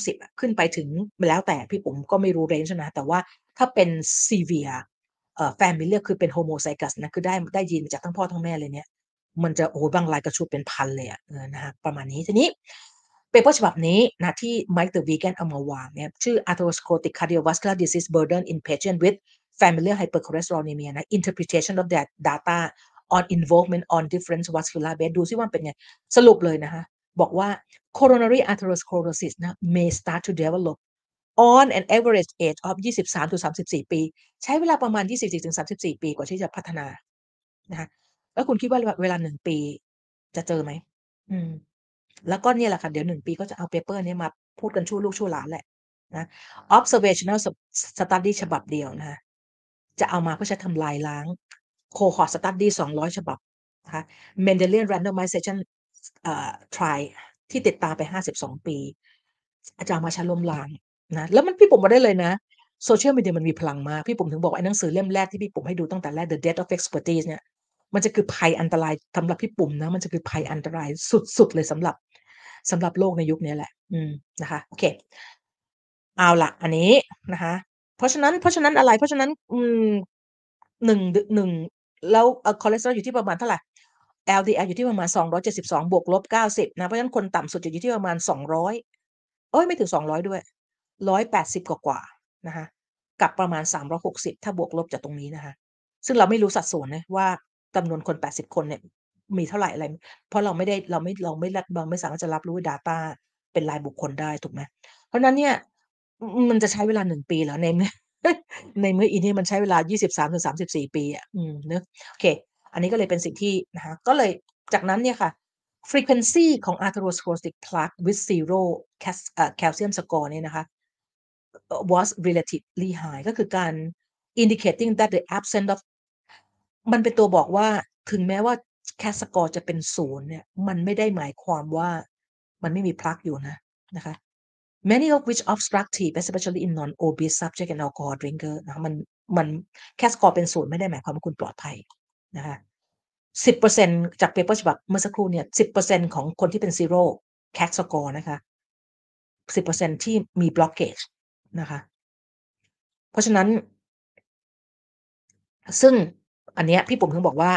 190อะขึ้นไปถึงแล้วแต่พี่ปุ๋มก็ไม่รู้ range นะ แต่ว่าถ้าเป็น severe เอ่อ familial คือเป็น homozygous นะคือได้ได้ยีนมาจากทั้งพ่อทั้งแม่เลยเนี่ย มันจะโอ้บางรายกระฉูดเป็นพันเลยอะนะคะประมาณนี้ทีนี้ เปเปอร์ฉบับนี้นะที่ Mike the Vegan เอามาวางเนี่ยชื่อ Atherosclerotic Cardiovascular Disease Burden in Patients with Familial Hypercholesterolemia นะ Interpretation of that data on involvement on different vascular bed ดูซิว่าเป็นไง สรุปเลยนะคะ บอกว่า coronary atherosclerosis นะ may start to develop on an average age of 23-34 ปี ใช้เวลาประมาณ 24-34 ปีกว่าที่จะพัฒนานะคะแล้วคุณคิดว่าเวลา1ปีจะเจอไหม?อืม แล้วก็เนี่ยแหละค่ะเดี๋ยว1ปีก็จะเอาเปเปอร์นี้มาพูดกันชั่วลูกชั่วหลานแหละนะ observational s study ฉบับเดียวนะคะจะเอามาเพื่อใช้ทำลายล้าง cohort study 200 ฉบับนะคะ Mendelian randomization เอ่อ trial ที่ติดตามไป 52 ปีจะเอามาใช้ล้มล้างนะแล้วมันพี่ปุ๋มบอกได้เลยนะ Social Media มันมีพลังมาก พี่ปุ๋มถึงบอกไอ้หนังสือเล่มแรกที่พี่ปุ๋มให้ดูตั้งแต่แรก The Death of Expertise เนี่ย มันจะคือภัยอันตรายสำหรับพี่ปุ๋มนะมันจะคือภัยอันตรายสุดๆเลยสำหรับสำหรับโลกในยุคนี้แหละ อืมนะคะโอเคเอาละอันนี้นะคะ เพราะฉะนั้นเพราะฉะนั้นอะไร เพราะฉะนั้นอืม1ด1แล้วคอเลสเตอรอลอยู่ที่ประมาณเท่าไหร่ LDL อยู่ที่ประมาณ 272 บวกลบ 90 นะ เพราะฉะนั้นคนต่ำสุดจะอยู่ที่ประมาณ 200 เอ๊ยไม่ถึง 200 ด้วย 180 กว่าๆนะคะกับประมาณ 360 ถ้าบวกลบจากตรงนี้นะคะ ซึ่งเราไม่รู้สัดส่วนนะว่า จำนวนคน 80 คนเนี่ย มีเท่าไรอะไร เพราะเราไม่ได้ เราไม่ เราไม่รับ เราไม่สามารถจะรับรู้ data เป็นรายบุคคลได้ถูกไหม?เพราะฉะนั้นเนี่ยอมันจะใช้เวลา 1 ปีเหรอ ใน เมื่อ ในเมื่ออีนี่มันใช้เวลา 23-34 ปีอะ อืม เนาะ โอเค อันนี้ก็เลยเป็นสิ่งที่ นะคะ ก็เลย จากนั้นเนี่ยค่ะ frequency ของ atherosclerotic plaque with zero cas เอ่อ calcium score เนี่ยนะคะ was relatively high ก็คือการ indicating that the absence of มันเป็นตัวบอกว่าถึงแม้ว่า CAT score จะเป็น0เนี่ย มันไม่ได้หมายความว่ามันไม่มีพลักอยู่นะนะคะ many of which obstructive especially in non-obese subject and alcohol drinker นะคะมันมัน CAT score เป็น0ไม่ได้หมายความว่าคุณปลอดภัยนะคะ10%จากเปเปอร์ฉบับเมื่อสักครู่เนี่ย10%ของคนที่เป็น zero CAT score นะคะ10%ที่มี blockage นะคะ เพราะฉะนั้น ซึ่ง อันเนี้ยพี่ปุ๋มถึงบอกว่า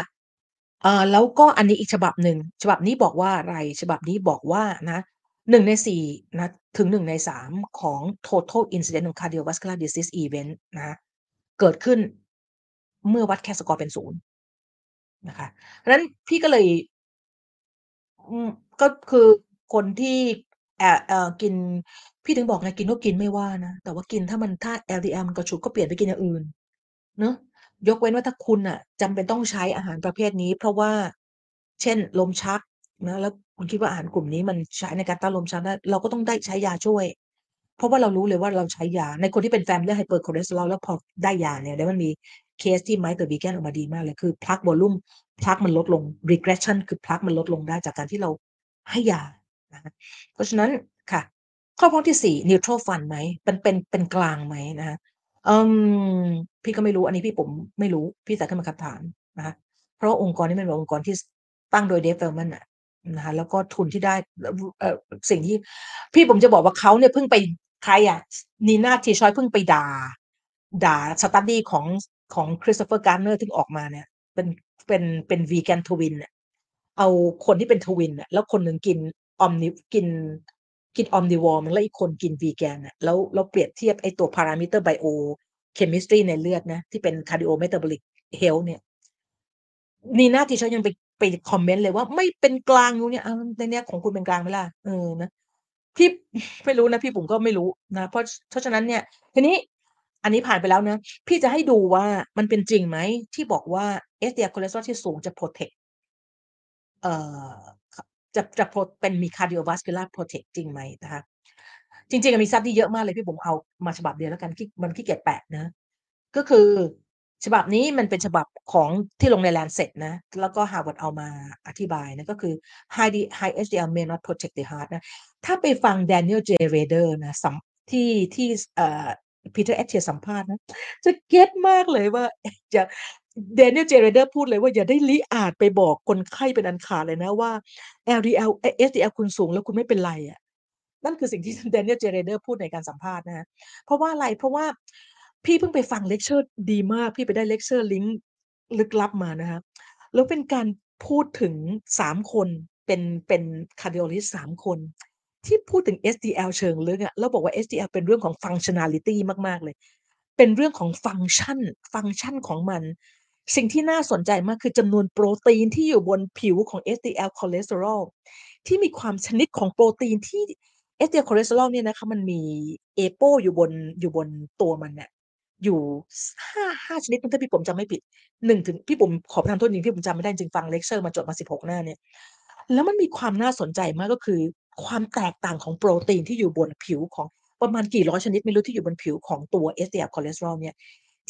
เอ่อแล้วก็อันนี้อีกฉบับหนึ่งฉบับนี้บอกว่าอะไร ฉบับนี้บอกว่านะ1ใน4นะถึง1ใน3ของ total incidence of cardiovascular disease event นะเกิดขึ้นเมื่อวัด CAT score เป็น0นะคะเพราะฉะนั้นพี่ก็เลยก็คือคนที่อ่าเอ่อกิน พี่ถึงบอกไงกินก็กินไม่ว่านะ แต่ว่ากินถ้ามันถ้า LDL มันกระฉูดก็เปลี่ยนไปกินอย่างอื่น เนาะ ยกเว้นว่าถ้าคุณน่ะจำเป็นต้องใช้อาหารประเภทนี้ เพราะว่าเช่น ลมชักนะแล้วคุณคิดว่าอาหารกลุ่มนี้มันใช้ในการต้านลมชักได้เราก็ต้องได้ใช้ยาช่วย เพราะว่าเรารู้เลยว่าเราใช้ยา ในคนที่เป็น Familial Hypercholesterol แล้วพอได้ยาเนี่ยแล้วมันมีเคสที่ Mike the Vegan ออกมาดีมากเลยคือ plaque volume plaque มันลดลง regression คือ plaque มันลดลงได้จากการที่เราให้ยานะเพราะฉะนั้นค่ะ ข้อพ้องที่4 neutral fund ไหมมันเป็นเป็นกลางไหมนะคะ อ่อพี่ก็ไม่รู้อันนี้พี่ปุ๋มไม่รู้พี่ใส่ขึ้นมาคำถามนะคะเพราะองค์กรนี้มันเป็นองค์กรที่ตั้งโดย Dave Feldman น่ะนะคะแล้วก็ทุนที่ได้แล้ววเอ่อสิ่งที่ พี่ผมจะบอกว่าเขาเนี่ยเพิ่งไปใครอะ Nina Teicholz เพิ่งไปด่า ด่า study ของของ Christopher Gardner ที่ออกมาเนี่ย เป็นเป็นเป็น Vegan Twin อะเอาคนที่เป็น Twin น่ะแล้วคนหนึ่งกิน Omni กิน กิน Omnivore แล้วอีกคนกิน Vegan น่ะแล้วแล้วเปรียบเทียบไอตัว parameter biochemistry ในเลือดนะ ที่เป็น cardiometabolic health เนี่ย Nina Teacher ยังไปไปคอมเมนต์เลยว่า"ไม่เป็นกลางอยู่เนี่ยในเนี้ยของคุณเป็นกลางไหมล่ะ?"เออนะพี่ไม่รู้นะพี่บุ๋มก็ไม่รู้นะเพราะเพราะฉะนั้นเนี่ยทีนี้อันนี้ผ่านไปแล้วนะ พี่จะให้ดูว่ามันเป็นจริงไหมที่บอกว่า HDL คอเลสเตอรอลที่สูงจะ protect เอ่อ จะจะโพรเป็นมี cardiovascular protect จริงไหมนะคะจริงๆมี study เยอะมากเลยพี่ผมเอามาฉบับเดียวแล้วกันมันขี้เกียจแปะนะ ก็คือฉบับนี้มันเป็นฉบับของที่ลงใน Lancet นะ แล้วก็ Harvard เอามาอธิบายนะ ก็คือ high high HDL may not protect the heart นะ ถ้าไปฟัง Daniel J. Rader นะที่ที่เอ่อ Peter Attia สัมภาษณ์นะ จะเก็ตมากเลยว่า อย่า Daniel J. Rader พูดเลยว่า"อย่าได้ริอาจไปบอกคนไข้เป็นอันขาดเลยนะว่า LDL HDL คุณสูงแล้วคุณไม่เป็นไรอะ"นั่นคือสิ่งที่ Daniel J. Rader พูดในการสัมภาษณ์นะคะเพราะว่าอะไรเพราะว่าพี่เพิ่งไปฟังเลกเชอร์ดีมาก พี่ไปได้เลกเชอร์ลิงก์ลึกลับมานะคะแล้วเป็นการพูดถึง3คนเป็นเป็น cardiologist 3คน ที่พูดถึง HDL เชิงลึกอะแล้วบอกว่า HDL เป็นเรื่องของ functionality มาก ๆ เลย เป็นเรื่องของฟังก์ชัน ฟังก์ชันของมัน สิ่งที่น่าสนใจมากคือจำนวนโปรตีนที่อยู่บนผิวของ HDL คอเลสเตอรอลที่มีความชนิดของโปรตีนที่ HDL คอเลสเตอรอลเนี่ยนะคะมันมี apo อยู่บนอยู่บนตัวมันน่ะอยู่ส5 5ชนิดถ้าพี่ปุ๋มจำไม่ผิด1ถึงพี่ปุ๋มขอประทานโทษจริงพี่ปุ๋มจำไม่ได้จริงฟังเลกเชอร์มาจดมา16หน้าเนี่ยแล้วมันมีความน่าสนใจมากก็คือ ความแตกต่างของโปรตีนที่อยู่บนผิวของประมาณกี่ร้อยชนิดไม่รู้ที่อยู่บนผิวของตัว HDL คอเลสเตอรอลเนี่ย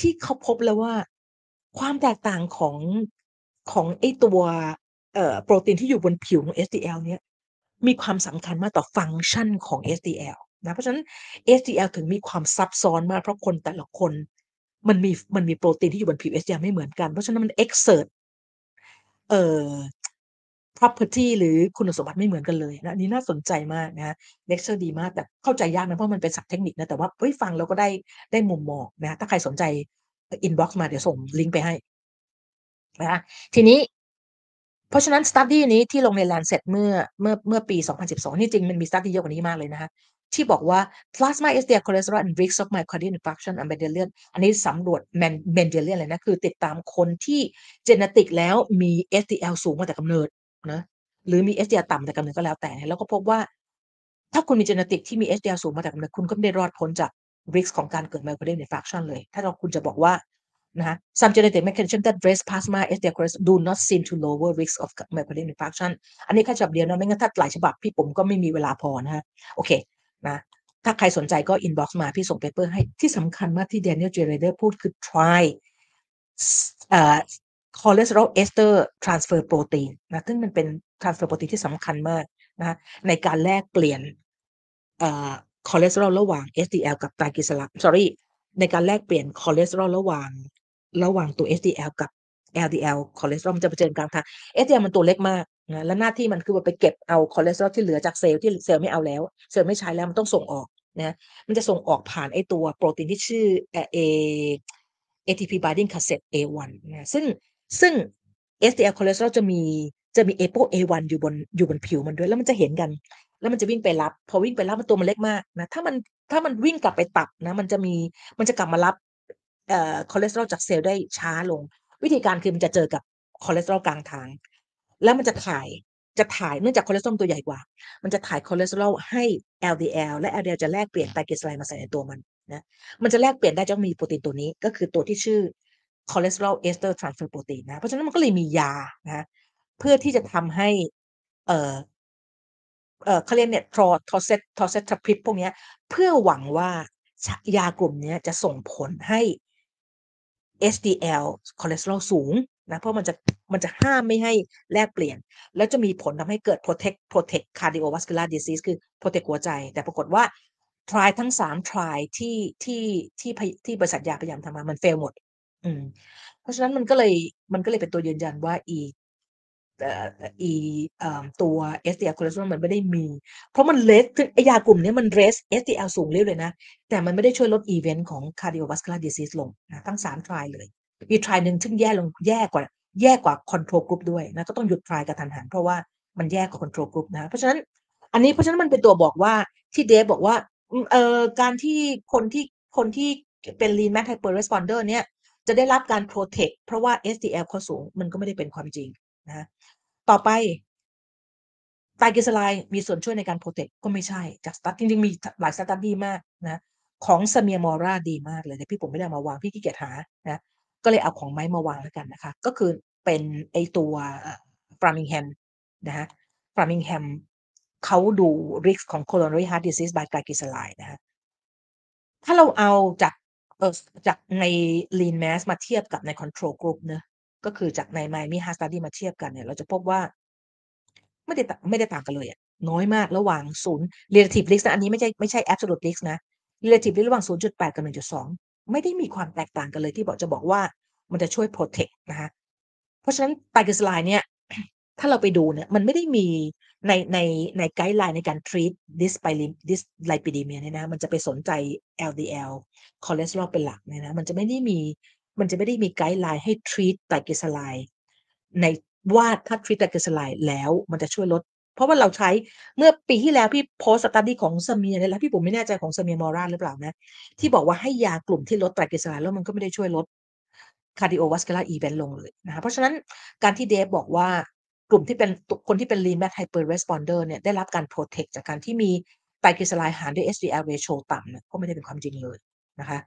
ที่เขาพบแล้วว่า ความแตกต่างของของไอตัวเอ่อโปรตีนที่อยู่บนผิวของ HDL เนี่ยมีความสำคัญมากต่อฟังก์ชันของ HDL นะเพราะฉะนั้น HDL ถึงมีความซับซ้อนมากเพราะคนแต่ละคนมันมีมันมีโปรตีนที่อยู่บนผิว HDL ไม่เหมือนกัน เพราะฉะนั้นมัน exert เอ่อ property หรือคุณสมบัติไม่เหมือนกันเลยนะนนี้น่าสนใจมากนะเลกเชอร์ดีมากแต่เข้าใจยากนะเพราะมันเป็นศัพท์เทคนิคนะแต่ว่าเฮ้ยฟังแล้วก็ได้ได้มุมมองนะถ้าใครสนใจ อินบ็อกซ์มาเดี๋ยวส่งลิงก์ไปให้นะคะทีนี้ เพราะฉะนั้น study นี้ที่ลงใน Lancet เมื่อเมื่อเมื่อปี 2012 ที่จริงมันมี study เยอะกว่านี้มากเลยนะคะที่บอกว่า plasma HDL cholesterol and risk of myocardial infarction and Mendelian อันนี้สำรวจ Men Mendelian เลยนะ คือติดตามคนที่ genetic แล้วมี HDL สูงมาแต่กำเนิดนะ หรือมี HDL ต่ำแต่กำเนิดก็แล้วแต่ แล้วก็พบว่า ถ้าคุณมี genetic ที่มี HDL สูงมาแต่กำเนิด คุณก็ไม่ได้รอดพ้นจาก risk ของการเกิด myocardial infarction เลย ถ้าเราคุณจะบอกว่านะคะ some genetic mechanism that raise plasma HDL cholesterol do not seem to lower risk of myocardial infarction อันนี้แค่ฉบับเดียวนะ ไม่งั้นถ้าหลายฉบับพี่ปุ๋มก็ไม่มีเวลาพอนะคะโอเคนะถ้าใครสนใจก็อินบ็อกซ์มา พี่ส่งเปเปอร์ให้ที่สำคัญมากที่ Daniel J. Rader พูดคือ try เอ่อ cholesterol ester transfer protein นะซึ่งมันเป็น transfer protein ที่สำคัญมากนะคะในการแลกเปลี่ยนเอ่อ คอเลสเตอรอลระหว่าง HDL กับไตรกลีเซอไรด์ sorry ในการแลกเปลี่ยนคอเลสเตอรอลระหว่างระหว่างตัว HDL กับ LDL คอเลสเตอรอลจะเจอกันกลางทาง HDL มันตัวเล็กมากนะและหน้าที่มันคือว่าไปเก็บเอาคอเลสเตอรอลที่เหลือจากเซลล์ที่เซลล์ไม่เอาแล้ว เซลล์ไม่ใช้แล้วมันต้องส่งออกนะมันจะส่งออกผ่านไอตัวโปรตีนที่ชื่อเอ่อ A ATP binding cassette A1 นะซึ่งซึ่ง HDL คอเลสเตอรอลจะมีจะมี APO A1 อยู่บนอยู่บนผิวมันด้วยแล้วมันจะเห็นกัน แล้วมันจะวิ่งไปรับ พอวิ่งไปรับมันตัวมันเล็กมากนะถ้ามันถ้ามันวิ่งกลับไปตับนะ มันจะมีมันจะกลับมารับเอ่อคอเลสเตอรอลจากเซลล์ได้ช้าลง วิธีการคือมันจะเจอกับคอเลสเตอรอลกลางทาง แล้วมันจะถ่ายจะถ่ายเนื่องจากคอเลสเตอรอลตัวใหญ่กว่า มันจะถ่ายคอเลสเตอรอลให้ LDL และ LDL จะแลกเปลี่ยนไตรกลีเซอไรด์มาใส่ในตัวมันนะมันจะแลกเปลี่ยนได้จะต้องมีโปรตีนตัวนี้ ก็คือตัวที่ชื่อ cholesterol ester transfer protein นนะเพราะฉะนั้นมันก็เลยมียานะเพื่อที่จะทำให้เอ่อ เขาเรียกเนี่ยทรอ Torcet Torcetrapib พวกนี้เพื่อหวังว่ายากลุ่มนี้จะส่งผลให้ HDL คอเลสเตอรอลสูงนะเพราะมันจะมันจะห้ามไม่ให้แลกเปลี่ยน แล้วจะมีผลทำให้เกิด protect protect cardiovascular disease คือ protect หัวใจ แต่ปรากฏว่า trial ทั้ง3 trial ที่ที่ที่ที่บริษัทยาพยายามทำมามัน fail หมด อืม เพราะฉะนั้นมันก็เลยมันก็เลยเป็นตัวยืนยันว่าอี อีตัว HDL คอเลสเตอรอลมันไม่ได้มี เพราะมัน raise คือไอยากลุ่มนี้มัน raise HDL สูงเรื่อยเลยนะ แต่มันไม่ได้ช่วยลดอีเวนต์ของ cardiovascular disease ลงนะทั้ง3 trial เลย มี trial หนึ่งซึ่งแย่ลงแย่กว่าแย่กว่า control group ด้วยนะก็ต้องหยุด trial กะทันหัน เพราะว่ามันแย่กว่า control group นะเพราะฉะนั้นอันนี้เพราะฉะนั้นมันเป็นตัวบอกว่าที่เดฟบอกว่าเอ่อการที่คนที่คนที่เป็น lean mass hyper responder เนี่ยจะได้รับการ protect เพราะว่า HDL เขาสูงมันก็ไม่ได้เป็นความจริง นะคะ ต่อไป Triglyceride มีส่วนช่วยในการ protect ก็ไม่ใช่จาก stud จริงๆ มีหลาย study มากนะของ Samir Mora ดีมากเลยแต่พี่ผมไม่ได้มาวางพี่ขี้เกียจหานะก็เลยเอาของไม้มาวางแล้วกันนะคะ ก็คือเป็นไอตัวเอ่อ Framingham นะคะ Framingham เขาดู risk ของ coronary heart disease by triglyceride นะคะถ้าเราเอาจากเออจากใน lean mass มาเทียบกับใน control group เนะ ก็คือจากใน Miami Heart Study มาเทียบกันเนี่ย เราจะพบว่า ไม่ได้ไม่ได้ต่างกันเลยอะน้อยมากระหว่าง0 relative risk นะอันนี้ไม่ใช่ไม่ใช่ absolute risk นะ relative risk ระหว่าง 0.8 กับ 1.2 ไม่ได้มีความแตกต่างกันเลยที่บอกจะบอกว่ามันจะช่วย protect นะคะเพราะฉะนั้น triglyceride เนี่ย ถ้าเราไปดูเนี่ย มันไม่ได้มีในในในไกด์ไลน์ในการ treat dyspili dyslipidemia เนี่ยนะ มันจะไปสนใจ LDL คอเลสเตอรอลเป็นหลักเนี่ยนะ มันจะไม่ได้มี มันจะไม่ได้มี guideline ให้ treat triglyceride ในว่าถ้า treat triglyceride แล้วมันจะช่วยลด เพราะว่าเราใช้เมื่อปีที่แล้วพี่โพสต์ study ของ Samir เนี่ยแหละพี่ปุ๋มไม่แน่ใจของ Samir Mora หรือเปล่านะ ที่บอกว่าให้ยากลุ่มที่ลด triglyceride แล้วมันก็ไม่ได้ช่วยลด cardiovascular event ลงเลยนะคะเพราะฉะนั้นการที่เดฟบอกว่ากลุ่มที่เป็นคนที่เป็น lean mass hyper responder เนี่ยได้รับการ protect จากการที่มี triglyceride หารด้วย HDL ratio ต่ำเนี่ยก็ไม่ได้เป็นความจริงเลยนะคะ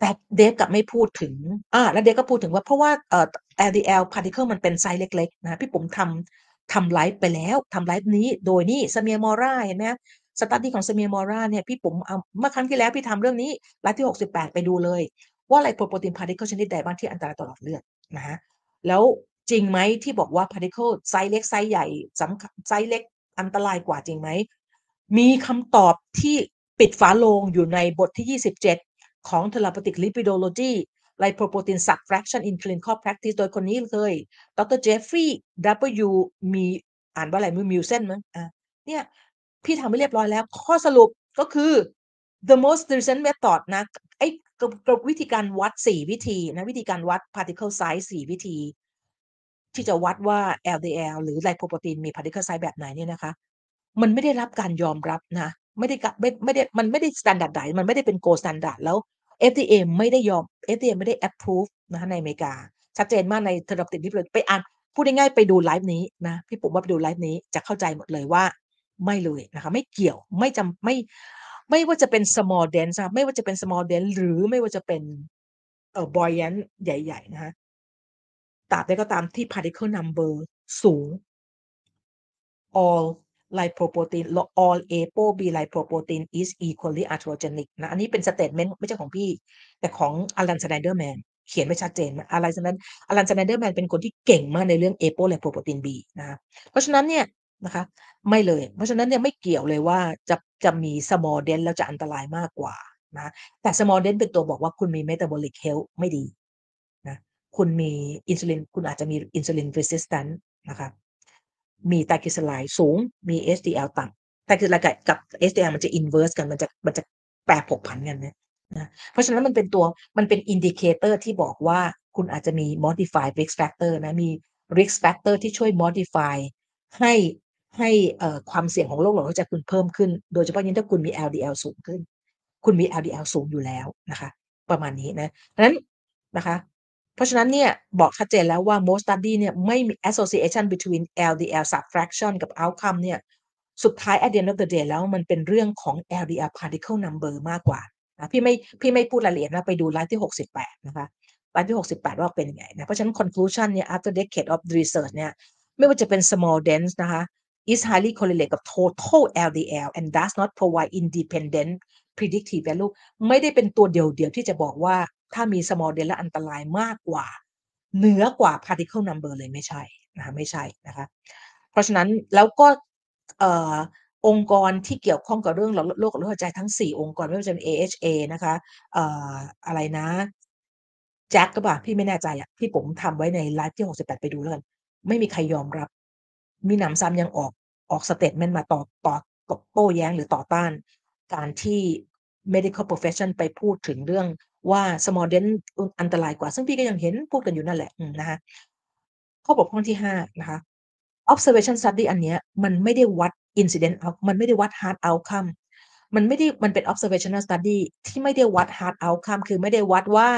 แต่เดฟกับไม่พูดถึงอ่าแล้วเดฟก็พูดถึงว่าเพราะว่าเอ่อ LDL particle มันเป็นไซซ์เล็กๆนะพี่ปุ๋มทำทำไลฟ์ไปแล้วทำไลฟ์นี้โดยนี่ Samir Mora เห็นไหมคะ study ของ Samir Mora เนี่ยพี่ปุ๋มเอาเมื่อครั้งที่แล้วพี่ทำเรื่องนี้ไลฟ์ที่ 68 ไปดูเลย ว่า lipoprotein particle ชนิดใดบ้างที่อันตรายต่อหลอดเลือดนะคะแล้วจริงไหมที่บอกว่า particle ไซซ์เล็กไซซ์ใหญ่สำคไซซ์เล็กอันตรายกว่าจริงไหม?มีคำตอบที่ปิดฝาโลงอยู่ในบทที่ 27 ของ therapeutic lipidology lipoprotein subfraction in clinical practice โดยคนนี้เลยดรเจฟฟรีย์ W มีอ่านว่าอะไรมือมิวเซนมั้งอะเนี่ย พี่ทำไปเรียบร้อยแล้ว ข้อสรุปก็คือ the most recent method นะ ไอ้กับวิธีการวัด 4 วิธีนะ วิธีการวัด particle size 4 วิธี ที่จะวัดว่า LDL หรือ lipoprotein มี particle size แบบไหนเนี่ยนะคะ มันไม่ได้รับการยอมรับนะ ไม่ได้ไม่ไม่ได้มันไม่ได้ standard ใดมันไม่ได้เป็น gold standard แล้ว FDA ไม่ได้ยอม FDA ไม่ได้ approve นะคะในอเมริกา ชัดเจนมากใน Therapeutic Lipidology ไปอ่านพูดง่ายๆไปดูไลฟ์นี้นะพี่ปุ๋มว่าไปดูไลฟ์นี้จะเข้าใจหมดเลยว่าไม่เลยนะคะไม่เกี่ยวไม่จำไม่ไม่ว่าจะเป็น small dense ไม่ว่าจะเป็น small dense หรือไม่ว่าจะเป็นเอ่อ buoyant ใหญ่ๆนะคะตราบใดก็ตามที่ particle number สูง all lipoprotein all ApoB lipoprotein is equally atherogenic นะ อันนี้เป็น statement ไม่ใช่ของพี่ แต่ของ Alan Snyderman เขียนไว้ชัดเจน Alan Snyder Alan Snyderman เป็นคนที่เก่งมากในเรื่อง Apo lipoprotein B นะคะเพราะฉะนั้นเนี่ยนะคะไม่เลย เพราะฉะนั้นเนี่ยไม่เกี่ยวเลยว่าจะจะมี small dense แล้วจะอันตรายมากกว่านะแต่ small dense เป็นตัวบอกว่าคุณมี metabolic health ไม่ดีนะคุณมีอินซูลินคุณอาจจะมี insulin resistant นะคะ มี triglyceride สูงมี HDL ต่ำ triglyceride กะกับ HDL มันจะ inverse กันมันจะมันจะแปรผกผันกันนะนะเพราะฉะนั้นมันเป็นตัวมันเป็น indicator ที่บอกว่าคุณอาจจะมี modified risk factor นะมี risk factor ที่ช่วย modify ให้ให้ความเสี่ยงของโรคหลอดหัวใจคุณเพิ่มขึ้น โดยเฉพาะยิ่งถ้าคุณมี LDL สูงขึ้น คุณมี LDL สูงอยู่แล้วนะคะ ประมาณนี้นะดังนั้นนะคะ เพราะฉะนั้นเนี่ยบอกชัดเจนแล้วว่า most study เนี่ยไม่มี association between LDL subtraction กับ outcome เนี่ยสุดท้าย at the end of the day แล้วมันเป็นเรื่องของ LDL particle number มากกว่านะพี่ไม่พี่ไม่พูดรายละเอียดนะไปดูไลฟ์ที่ 68 นะคะไลฟ์ที่ 68 ว่าเป็นยังไงนะเพราะฉะนั้น conclusion เนี่ย after decade of research เนี่ยไม่ว่าจะเป็น small dense นะคะ is highly correlated กับ total LDL and does not provide independent predictive value ไม่ได้เป็นตัวเดี่ยวที่จะบอกว่าถ้ามี small dense แล้วอันตรายมากกว่า เหนือกว่า particle number เลยไม่ใช่นะคะไม่ใช่นะคะเพราะฉะนั้นแล้วก็อองค์กรที่เกี่ยวข้องกับเรื่องหลอดโรคหัวใจทั้ง 4 องค์กรไม่ว่าจะเป็น AHA นะคะออะไรนะ JACC หรือเปล่าพี่ไม่แน่ใจอะพี่ผมทำไว้ในไลฟ์ที่ 68 ไปดูแล้วกันไม่มีใครยอมรับ มีหนำซ้ำยังออกออก statement มาต่อต่อตโต้แย้งหรือต่อต้าน การที่ medical profession ไปพูดถึงเรื่องว่า small dense อันตรายกว่า ซึ่งพี่ก็ยังเห็นพูดกันอยู่นั่นแหละนะคะข้อบกพร่องที่5นะคะ observation study อันเนี้ยมันไม่ได้วัด incident out มันไม่ได้วัด hard outcome มันไม่ได้มันเป็น observational study ที่ไม่ได้วัด hard outcome คือไม่ได้วัดว่า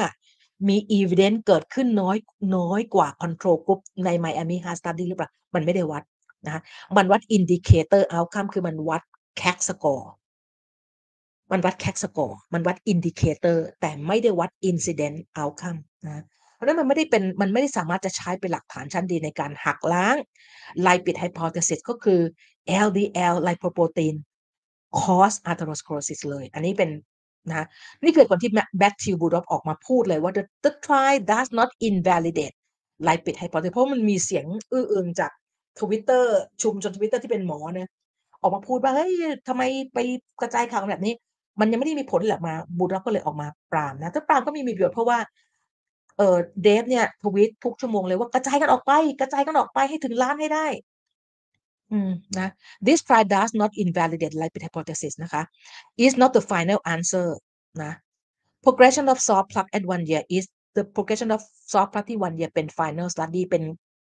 มี evidence เกิดขึ้นน้อยน้อยกว่า control group ใน Miami Heart Study หรือเปล่า มันไม่ได้วัดนะคะมันวัด indicator outcome คือมันวัด CAC score มันวัด CAC score มันวัด indicator แต่ไม่ได้วัด incident outcome นะเพราะนั้นมันไม่ได้เป็นมันไม่ได้สามารถจะใช้เป็นหลักฐานชั้นดีในการหักล้าง lipid hypothesis ก็คือ LDL lipoprotein cause atherosclerosis เลย อันนี้เป็นนะคะนี่คือคนที่ Matthew Rudolph ออกมาพูดเลยว่า the the trial does not invalidate lipid hypothesis เพราะมันมีเสียงอื้ออึงจาก Twitter ชุมชน Twitter ที่เป็นหมอเนี่ยออกมาพูดว่าเฮ้ยทำไมไปกระจายข่าวแบบนี้ มันยังไม่ได้มีผลแหละมา Rudolph ก็เลยออกมาปรามนะถ้าปรามก็ไมมีประโยชน์เพราะว่าเออ Dave เนี่ยทวีตทุกชั่วโมงเลยว่ากระจายกันออกไป กระจายกันออกไปให้ถึงล้านให้ได้ อืมนะ This trial does not invalidate lipid hypothesis นะคะ is not the final answer นะ progression of soft plaque at one year is the progression of soft plaque ที่ one year เป็น final study เป็น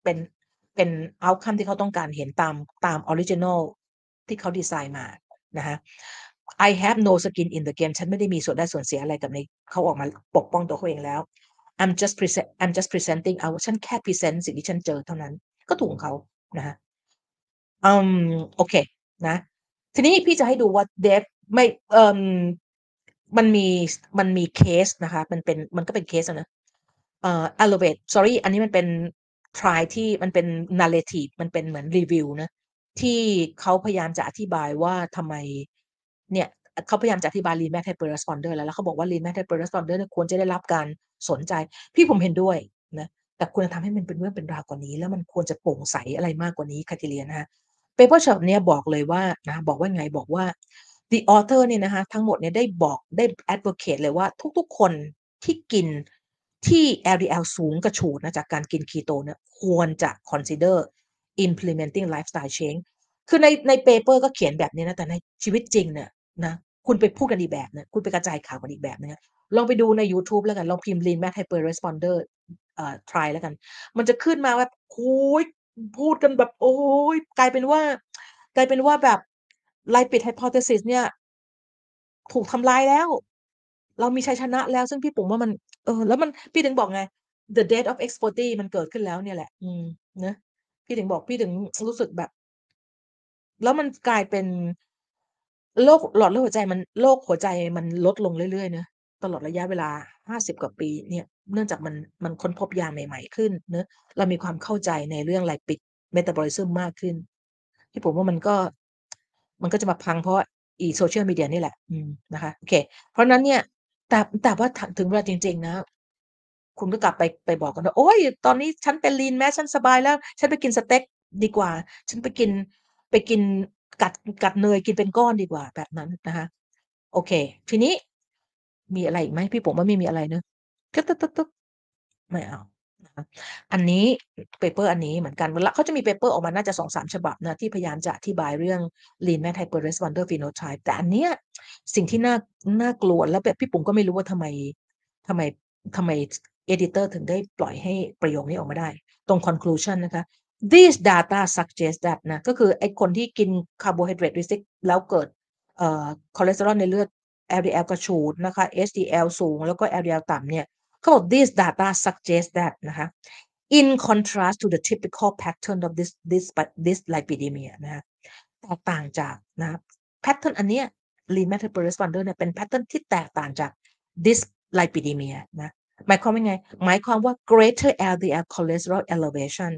เป็นเป็น outcome ที่เขาต้องการเห็นตามตาม original ที่เขาดีไซน์มานะคะ I have no skin in the game ฉันไม่ได้มีส่วนได้ส่วนเสียอะไรกับในเขาออกมาปกป้องตัวเขาเองแล้ว I'm just present I'm just presenting our ฉันแค่ present สิ่งที่ฉันเจอเท่านั้น ก็ถูกของเขานะคะอืมโอเค นะ ทีนี้พี่จะให้ดูว่า Dave ไม่เอ่อมันมีมันมีเคสนะคะ มันเป็นมันก็เป็นเคสนะเอ่อ Elevate sorry อันนี้มันเป็น trial ที่มันเป็น narrative มันเป็นเหมือนรีวิวนะที่เขาพยายามจะอธิบายว่าทำไม เนี่ยเขาพยายามจะอธิบาย Rematch Hyperresponder แล้วแล้วเขาบอกว่า Rematch Hyperresponder เนี่ยควรจะได้รับการสนใจ พี่ผมเห็นด้วยนะแต่ควรจะทำให้มันเป็นเรื่องเป็นราวกว่านี้ แล้วมันควรจะโปร่งใสอะไรมากกว่านี้ criteria นะคะ paper ฉบับเนี้ยบอกเลยว่านะบอกว่าไงบอกว่า the author เนี่ยนะคะทั้งหมดเนี่ยได้บอกได้ advocate เลยว่าทุกๆ คนที่กินที่ LDL สูงกระฉูดนะจากการกิน Keto เนี่ยควรจะ consider implementing lifestyle change คือในใน paper ก็เขียนแบบนี้นะ แต่ในชีวิตจริงเนี่ย นะคุณไปพูดกันอีกแบบนึ่งคุณไปกระจายข่าวกันอีกแบบหนึ่งอะลองไปดูในยูทูบแล้วกัน ลองพิมพ์ Rematch Hyperresponder เอ่อ trial แล้วกัน มันจะขึ้นมาว่าโอ้โฮพูดกันแบบโอ๊ยกลายเป็นว่า กลายเป็นว่าแบบ lipid hypothesis เนี่ย ถูกทำลายแล้ว เรามีชัยชนะแล้วซึ่งพี่ปุ๋มว่ามันเออแล้วมันพี่ถึงบอกไง the death of expertise มันเกิดขึ้นแล้วเนี่ยแหละ อืมนะพี่ถึงบอกพี่ถึงรู้สึกแบบ แล้วมันกลายเป็น โรคหลอดเลือดหัวใจมันโรคหัวใจมันลดลงเรื่อยๆเนะตลอดระยะเวลา 50 กว่าปีเนี่ยเนื่องจากมันมันค้นพบยาใหม่ ๆ ขึ้นเนะเรามีความเข้าใจในเรื่อง lipid metabolism มมากขึ้นพี่ปุ๋มว่ามันก็มันก็จะมาพังเพราะอี social media นี่แหละ อืมนะคะโอเค เพราะนั้นเนี่ยแต่แต่ว่าถึงเวลาจริง ๆ นะ คุณก็กลับไปไปบอกกันว่าโอ๊ยตอนนี้ฉันเป็น lean mass ฉันสบายแล้ว ฉันไปกินสเต็กดีกว่า ฉันไปกินไปกิน กัดกัดเนยกินเป็นก้อนดีกว่าแบบนั้นนะคะโอเค ทีนี้มีอะไรอีกไหม?พี่ปุ๋มว่าไม่มีอะไรเนาะตึ๊กๆๆๆไม่เอาอันนี้ paper อันนี้เหมือนกันแล้วเขาจะมี paper ออกมาน่าจะ2-3ฉบับนะที่พยายามจะอธิบายเรื่อง Rematch Hyperresponder phenotype แต่อันเนี้ยสิ่งที่น่าน่ากลัวแล้วแบบพี่ปุ๋มก็ไม่รู้ว่าทำไมทำไมทำไม editor ถึงได้ปล่อยให้ประโยคนี้ออกมาได้ ตรง conclusion นะคะ This data suggest that นะก็คือไอคนที่กิน carbohydrate restrict แล้วเกิดเอ่อคอเลสเตอรอลในเลือด LDL กระฉูดนะคะ HDL สูงแล้วก็ LDL ต่ำเนี่ยเขาบอก This data suggest that นะคะ in contrast to the typical pattern of this this dyslipidemia นะคะแตกต่างจากนะครับแพตเทิร์นอันเนี้ย Rematch Hyperresponder เนี่ยเป็นแพตเทิร์นที่แตกต่างจาก dyslipidemia นะหมายความว่าไง?หมายความว่า greater LDL cholesterol elevation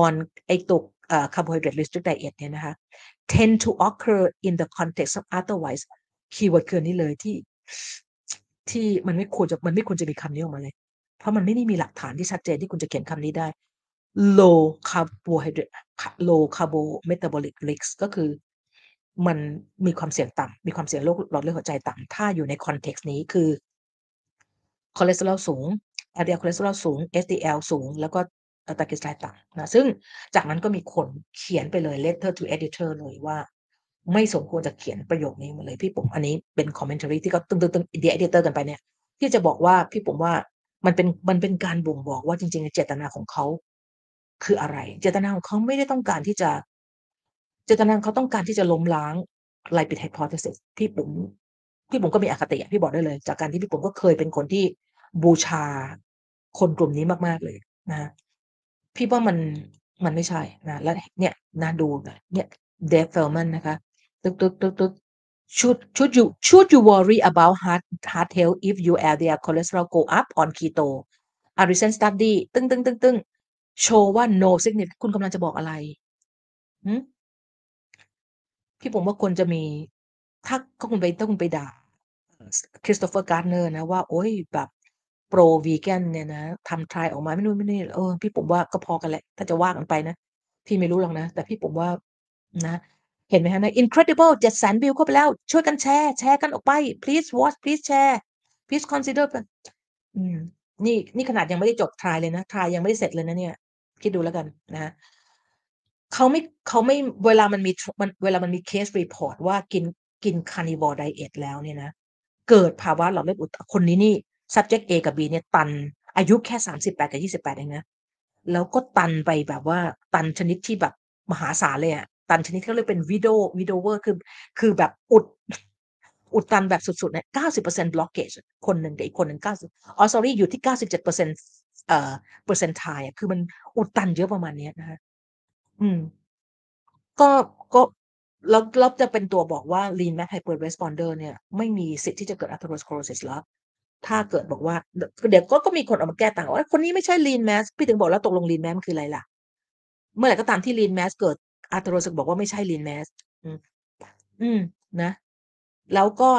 on ไอตัวเอ่อ carbohydrate restrict diet เนี่ยนะคะ tend to occur in the context of otherwise keyword คือนี้เลยที่ที่มันไม่ควรจะมันไม่ควรจะมีคำนี้ออกมาเลย เพราะมันไม่ได้มีหลักฐานที่ชัดเจนที่คุณจะเขียนคำนี้ได้ low cardio low cardiometabolic risk ก็คือมันมีความเสี่ยงต่ำมีความเสี่ยงโรคหลอดเลือดหัวใจต่ำถ้าอยู่ใน context นี้คือคอเลสเตอรอลสูง LDL คอเลสเตอรอลสูง HDL สูง แล้วก็ ไตรกลีเซอไรด์ต่ำนะซึ่งจากนั้นก็มีคนเขียนไปเลย letter to editor เลยว่า ไม่สมควรจะเขียนประโยคนี้มาเลยพี่ปุ๋มอันนี้เป็น commentary ที่เขาตึงๆๆ dear editor กันไปเนี่ย ที่จะบอกว่าพี่ผมว่ามันเป็นมันเป็นการบ่งบอกว่าจริงๆเจตนาของเขาคืออะไร เจตนาของเขาไม่ได้ต้องการที่จะ เจตนาเขาต้องการที่จะล้มล้าง lipid hypothesis พี่ผมพี่ผมก็มีอคติพี่บอกได้เลย จากการที่พี่ผมก็เคยเป็นคนที่บูชาคนกลุ่มนี้มากๆเลยนะ พี่ว่ามันมันไม่ใช่นะแล้วเนี่ยน่าดูเนี่ยเดฟเฟลแมนนะคะตึกตึกตึกตึก should should you should you worry about heart heart health if you LDL cholesterol go up on keto a recent study ตึ้งตึ้งตึ้งตึ้งโชว์ว่า no significant คุณกำลังจะบอกอะไรพี่ผมว่าควรจะมี ถ้าก็คุณไปถ้าคุณไปด่า Christopher Gardner นะว่า โอ้ยแบบ pro vegan เนี่ยนะทำ trial ออกมาไม่นู่นไม่นี่เออพี่ผมว่าก็พอกันแหละ ถ้าจะว่ากันไปนะ พี่ไม่รู้หรอกนะ แต่พี่ผมว่านะ เห็นไหมฮะใน incredible เจ็ดแสนวิวเข้าไปแล้ว ช่วยกันแชร์ แชร์กันออกไป please watch please share please consider อืมนี่นี่ขนาดยังไม่ได้จบ trial เลยนะ trial ยังไม่ได้เสร็จเลยนะเนี่ย คิดดูแล้วกันนะเขาไม่เขาไม่เวลามันมีมันเวลามันมี case report ว่ากินกิน carnivore diet แล้วเนี่ยนะ เกิดภาวะหลอดเลือดอุดคนนี้นี่ subject A กับ B เนี่ยตัน อายุแค่สามสิบแปดกับยี่สิบแปดเองนะแล้วก็ตันไปแบบว่าตันชนิดที่แบบมหาศาลเลยอะตันชนิดที่เรียกเป็น widow widow maker คือคือแบบอุดอุดตันแบบสุดๆเนี่ยเก้าสิบเปอร์เซ็นต์ blockage คนหนึ่งกับอีกคนหนึ่งเก้าสิบอ๋อ sorry อยู่ที่เก้าสิบเจ็ดเปอร์เซ็นต์เอ่อเปอร์เซ็นต์ไทยคือมันอุดตันเยอะประมาณนี้นะคะอืม ก็ก็แล้วแล้วจะเป็นตัวบอกว่า lean mass hyper responder เนี่ย ไม่มีสิทธิ์ที่จะเกิด atherosclerosis แล้ว ถ้าเกิดบอกว่า เดี๋ยวก็ก็มีคนออกมาแก้ต่างว่าคนนี้ไม่ใช่ lean mass พี่ถึงบอกแล้วตกลง lean mass มันคืออะไรล่ะ เมื่อไหร่ก็ตามที่ lean mass เกิด atherosclerosis บอกว่าไม่ใช่ lean mass อืมนะ แล้วก็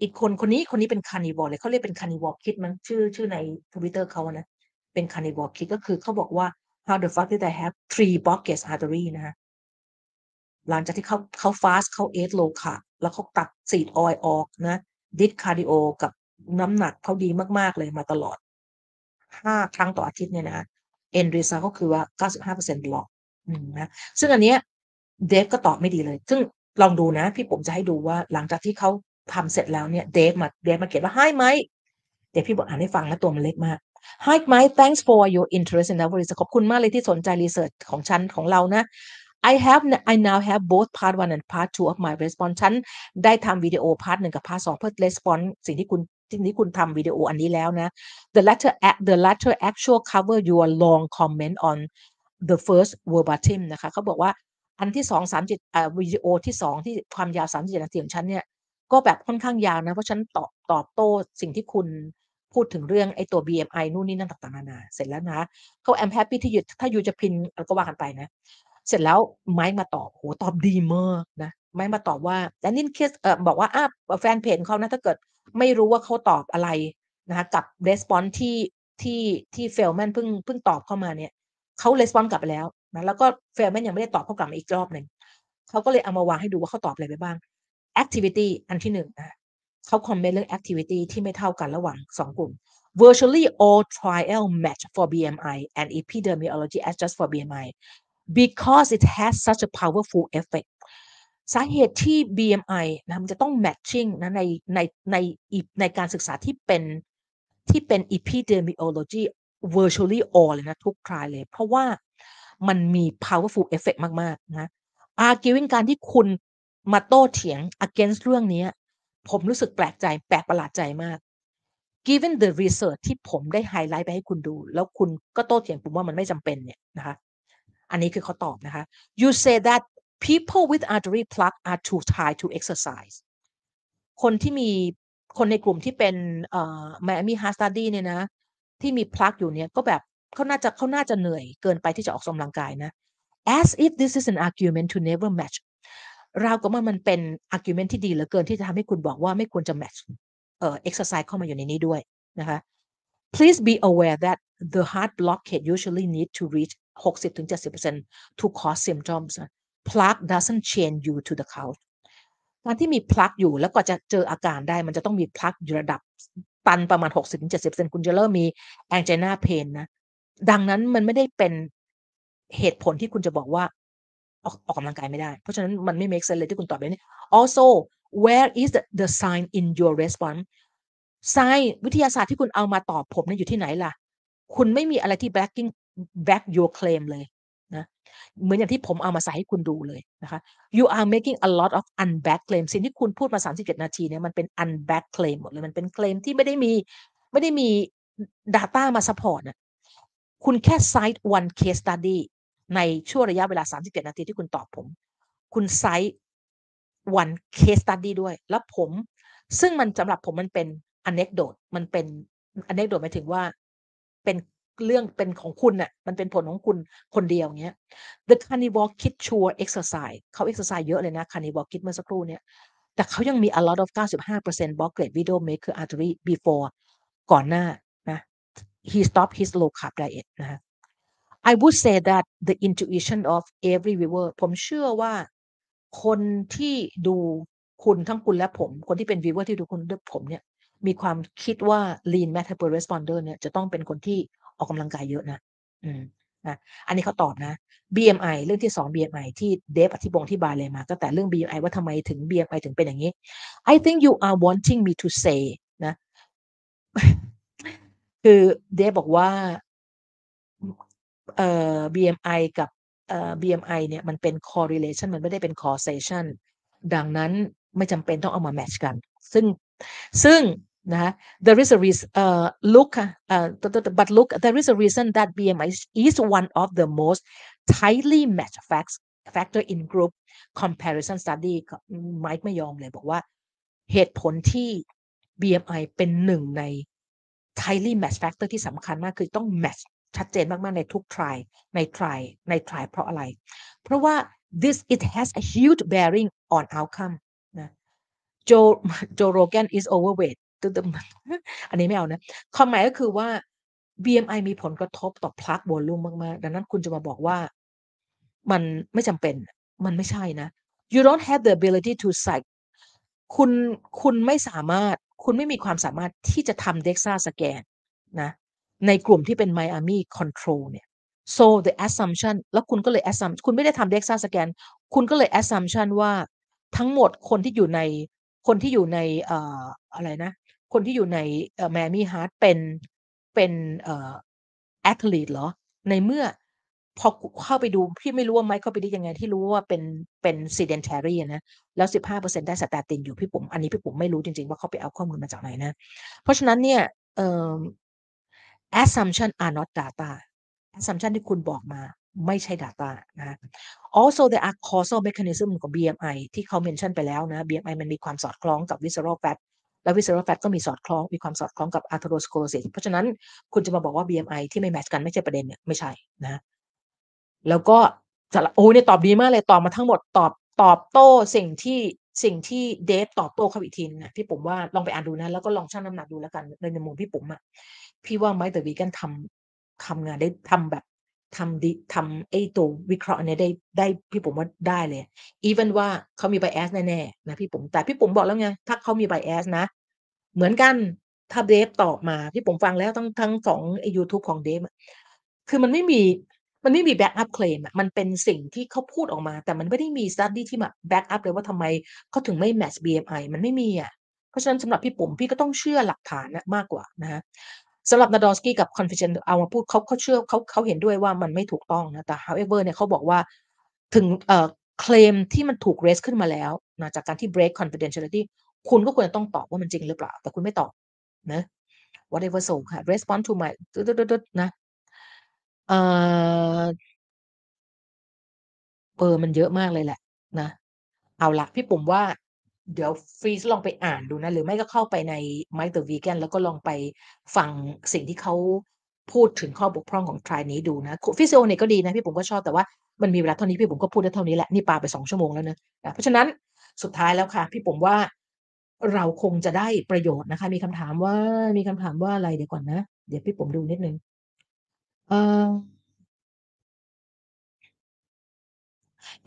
อีกคนคนนี้คนนี้เป็น carnivore เลยเขาเรียกเป็น carnivore kid มันชื่อชื่อในทวิตเตอร์เขานะเป็น carnivore kid ก็คือเขาบอกว่า how the fuck did I have three blockage artery นะฮะหลังจากที่เขาเขาฟาสเขาเอทโลค่ะแล้วเขาตัด seed oil ออกนะ did cardio กับ น้ำหนักเขาดีมากๆเลยมาตลอดห้าครั้งต่ออาทิตย์เนี่ยนะ end result ก็คือว่าเก้าสิบห้าเปอร์เซ็นต์บล็อกนะซึ่งอันเนี้ย Dave ก็ตอบไม่ดีเลย ซึ่งลองดูนะ พี่ผมจะให้ดูว่าหลังจากที่เขาทำเสร็จแล้วเนี่ย Dave มา Dave มาเขียนว่าให้ไหมเดี๋ยวพี่บอกอ่านให้ฟังแล้วตัวมันเล็กมาก Hi Mike thanks for your interest in our research ขอบคุณมากเลยที่สนใจ research ของฉันของเรานะ I have I now have both part one and part two of my response ฉันได้ทำวิดีโอ part หนึ่งกับ part สองเพื่อ response สิ่งที่คุณ ที่คุณทำวิดีโออันนี้แล้วนะ the latter the latter actual cover your long comment on the first verbatim นะคะเขาบอกว่าอันที่สองสามจิตอ่าวิดีโอที่สองที่ความยาวสามจิตนาทีของฉันเนี่ย ก็แบบค่อนข้างยาวนะ เพราะฉันตอบตอบโต้สิ่งที่คุณพูดถึงเรื่องไอ้ตัว BMI นู่นนี่นั่นต่างๆนานาเสร็จแล้วนะเขาแอมแฮปปี้ที่อยู่ถ้าอยู่จะพินก็ว่ากันไปนะ เสร็จแล้วไม้มาตอบโหตอบดีมากนะ ไม้มาตอบว่าแต่นินคิสเออบอกว่าอะแฟนเพจเขานะ ถ้าเกิด ไม่รู้ว่าเขาตอบอะไรนะคะกับรีสปอนที่ที่ที่เฟลแมนเพิ่งเพิ่งตอบเข้ามาเนี่ยเขารีสปอนกลับไปแล้วนะแล้วก็เฟลแมนยังไม่ได้ตอบเขากลับมาอีกรอบหนึ่งเขาก็เลยเอามาวางให้ดูว่าเขาตอบอะไรไปบ้าง activity อันที่หนึ่งนะเขาคอมเมนต์เรื่อง activity ที่ไม่เท่ากันระหว่างสองกลุ่ม virtually all trial match for BMI and epidemiology adjust for BMI because it has such a powerful effect สาเหตุที่ BMI นะมันจะต้อง matching นะในในในในการศึกษาที่เป็นที่เป็น epidemiology virtually all เลยนะทุกทรายเลย เพราะว่ามันมี powerful effect มาก ๆ นะ arguing การที่คุณมาโต้เถียง against เรื่องนี้ ผมรู้สึกแปลกใจ แปลกประหลาดใจมาก given the research ที่ผมได้ไฮไลท์ไปให้คุณดู แล้วคุณก็โต้เถียงผมว่ามันไม่จำเป็นเนี่ยนะคะ อันนี้คือเขาตอบนะคะ you say that people with artery plaque are too tired to exercise คนที่มีคนในกลุ่มที่เป็นเอ่อ Miami Heart study เนี่ยนะ ที่มี plaque อยู่เนี่ยก็แบบเขาน่าจะเขาน่าจะเหนื่อยเกินไปที่จะออกกำลังกายนะ as if this is an argument to never match เราก็ว่ามันเป็น argument ที่ดีเหลือเกินที่จะทำให้คุณบอกว่าไม่ควรจะ match เอ่อ exercise เข้ามาอยู่ในนี้ด้วยนะคะ please be aware that the heart blockade usually need to reach 60-70% to cause symptoms plaque doesn't chain you to the couch การที่มีพลักอยู่แล้วก็จะเจออาการได้มันจะต้องมีพลักอยู่ระดับตันประมาณ 60-70%คุณจะเริ่มมี angina pain นะ ดังนั้นมันไม่ได้เป็นเหตุผลที่คุณจะบอกว่าออกออกกำลังกายไม่ได้ เพราะฉะนั้นมันไม่ make sense เลยที่คุณตอบแบบนี้ also where is the, the sign in your response Science วิทยาศาสตร์ที่คุณเอามาตอบผมเนี่ยอยู่ที่ไหนล่ะ คุณไม่มีอะไรที่ backing back your claim เลย เหมือนอย่างที่ผมเอามาใส่ให้คุณดูเลยนะคะ you are making a lot of unbacked claim สิ่งที่คุณพูดมา 37 นาทีเนี่ยมันเป็น unbacked claim หมดเลยมันเป็นเคลมที่ไม่ได้มีไม่ได้มี data มาซัปพอร์ตน่ะคุณแค่ cite one case study ในช่วงระยะเวลา 37 นาทีที่คุณตอบผม คุณ cite one case study ด้วย แล้วผม ซึ่งมันสำหรับผมมันเป็น anecdote มันเป็น anecdote หมายถึงว่าเป็น เรื่องเป็นของคุณน่ะมันเป็นผลของคุณคนเดียวงเงี้ย The Carnivore Kid Sure Exercise เขา exercise เยอะเลยนะ Carnivore Kid เมื่อสักครู่เนี่ยแต่เขายังมี a lot of 95% block grade video maker artery before ก่อนหน้านะ he stopped his low carb diet นะคะ I would say that the intuition of every viewer ผมเชื่อว่าคนที่ดูคุณทั้งคุณและผม คนที่เป็น viewer ที่ดูคุณด้วยผมเนี่ยมีความคิดว่า lean metabolic responder เนี่ยจะต้องเป็นคนที่ ออกกำลังกายเยอะนะ อืมนะอันนี้เขาตอบนะ BMI เรื่องที่ 2 BMI ที่เดฟอธิบงอธิบายเลยมาตั้งแต่เรื่อง BMI ว่าทำไมถึง BMI ถึงเป็นอย่างงี้ I think you are wanting me to say นะ คือเดฟบอกว่าเอ่อ BMI กับเอ่อ BMI เนี่ยมันเป็น correlation มันไม่ได้เป็น causation ดังนั้นไม่จำเป็นต้องเอามาแมตช์กัน ซึ่งซึ่ง นะ there is a reason เอ่อ look ค่ะเอ่อ but look there is a reason that BMI is one of the most tightly matched facts factor in group comparison study ไมค์ไม่ยอมเลยบอกว่าเหตุผลที่ BMI เป็นหนึ่งใน tightly matched factor ที่สำคัญมากคือต้องแมทช์ชัดเจนมาก ๆ ในทุก try ใน try ใน try เพราะอะไร เพราะว่า this it has a huge bearing on outcome นะ Joe Joe Rogan is overweight ตึ๊ดๆอันนี้ไม่เอานะความหมายก็คือว่า BMI มีผลกระทบต่อ plug volume มาก ๆ ดังนั้นคุณจะมาบอกว่ามันไม่จำเป็น มันไม่ใช่นะ you don't have the ability to cite คุณคุณไม่สามารถ คุณไม่มีความสามารถที่จะทำ DEXA สแกนนะในกลุ่มที่เป็น Miami control เนี่ย so the assumption แล้วคุณก็เลย assump คุณไม่ได้ทำ DEXA สแกนคุณก็เลย assumption ว่าทั้งหมดคนที่อยู่ในคนที่อยู่ในเอ่ออะไรนะ คนที่อยู่ในเอ่อ Miami Heart เป็นเป็นเอ่อ athlete เหรอ ในเมื่อพอเข้าไปดูพี่ไม่รู้ว่าไมค์เข้าไปได้ยังไงที่รู้ว่าเป็นเป็น sedentary อะนะแล้ว 15%ได้ statin อยู่พี่ปุ๋มอันนี้พี่ปุ๋มไม่รู้จริง ๆ ว่าเขาไปเอาข้อมูลมาจากไหนนะ เพราะฉะนั้นเนี่ยเอ่อ assumption are not data assumption ที่คุณบอกมาไม่ใช่ data นะ also there are causal mechanism ของ BMI ที่เขา mention ไปแล้วนะ BMI มันมีความสอดคล้องกับ visceral fat และ visceral fat ก็มีสอดคล้องมีความสอดคล้องกับ atherosclerosis เพราะฉะนั้นคุณจะมาบอกว่า BMI ที่ไม่แมตช์กันไม่ใช่ประเด็นเนี่ยไม่ใช่นะแล้วก็โอ้เนี่ยตอบดีมากเลยตอบมาทั้งหมดตอบตอบโต้สิ่งที่สิ่งที่เดฟตอบโต้เขาอีกทีหนึ่งอะพี่ปุ๋มว่าลองไปอ่านดูนะ แล้วก็ลองชั่งน้ำหนักดูแล้วกันในมุมพี่ปุ๋มอะพี่ว่า Mike the Vegan ทำทำงานได้ทำแบบ ทำดีทำไอ้ตัววิเคราะห์เนี้ยได้ได้พี่ปุ๋มว่าได้เลย even ว่าเขามี bias แน่ๆนะพี่ปุ๋มแต่พี่ปุ๋มบอกแล้วไงถ้าเขามี bias นะ เหมือนกันถ้าเดฟตอบมาพี่ปุ๋มฟังแล้วทั้งทั้ง2ไอ้ยูทูบของเดฟคือมันไม่มีมันไม่มี back up claim อะมันเป็นสิ่งที่เขาพูดออกมา แต่มันไม่ได้มี study ที่มา back up เลยว่าทำไมเขาถึงไม่แมตช์ BMI มันไม่มีอะ เพราะฉะนั้นสำหรับพี่ปุ๋มพี่ก็ต้องเชื่อหลักฐานนะมากกว่านะคะ สำหรับ Nadolsky กับ Confidential เอามาพูดเขาเขาเชื่อเขาเขาเห็นด้วยว่ามันไม่ถูกต้องนะแต่ however เนี่ยเขาบอกว่าถึงเอ่อเคลมที่มันถูก raise ขึ้นมาแล้วนะจากการที่ break confidentiality คุณก็ควรจะต้องตอบว่ามันจริงหรือเปล่า แต่คุณไม่ตอบนะ whatever so ค่ะ respond to my ตึ๊ดๆนะเอ่อเออมันเยอะมากเลยแหละ นะ เอาละพี่ปุ๋มว่า เดี๋ยวฟรีซลองไปอ่านดูนะ หรือไม่ก็เข้าไปใน Mike the Vegan แล้วก็ลองไปฟังสิ่งที่เขาพูดถึงข้อบกพร่องของ try นี้ดูนะฟิสิโอเนี่ยก็ดีนะพี่ปุ๋มก็ชอบแต่ว่ามันมีเวลาเท่านี้พี่ปุ๋มก็พูดได้เท่านี้แหละ นี่ปาไป2ชั่วโมงแล้วนะนะเพราะฉะนั้นสุดท้ายแล้วค่ะ พี่ปุ๋มว่าเราคงจะได้ประโยชน์นะคะ มีคำถามว่ามีคำถามว่าอะไรเดี๋ยวก่อนนะ เดี๋ยวพี่ปุ๋มดูนิดหนึ่งเอ่อ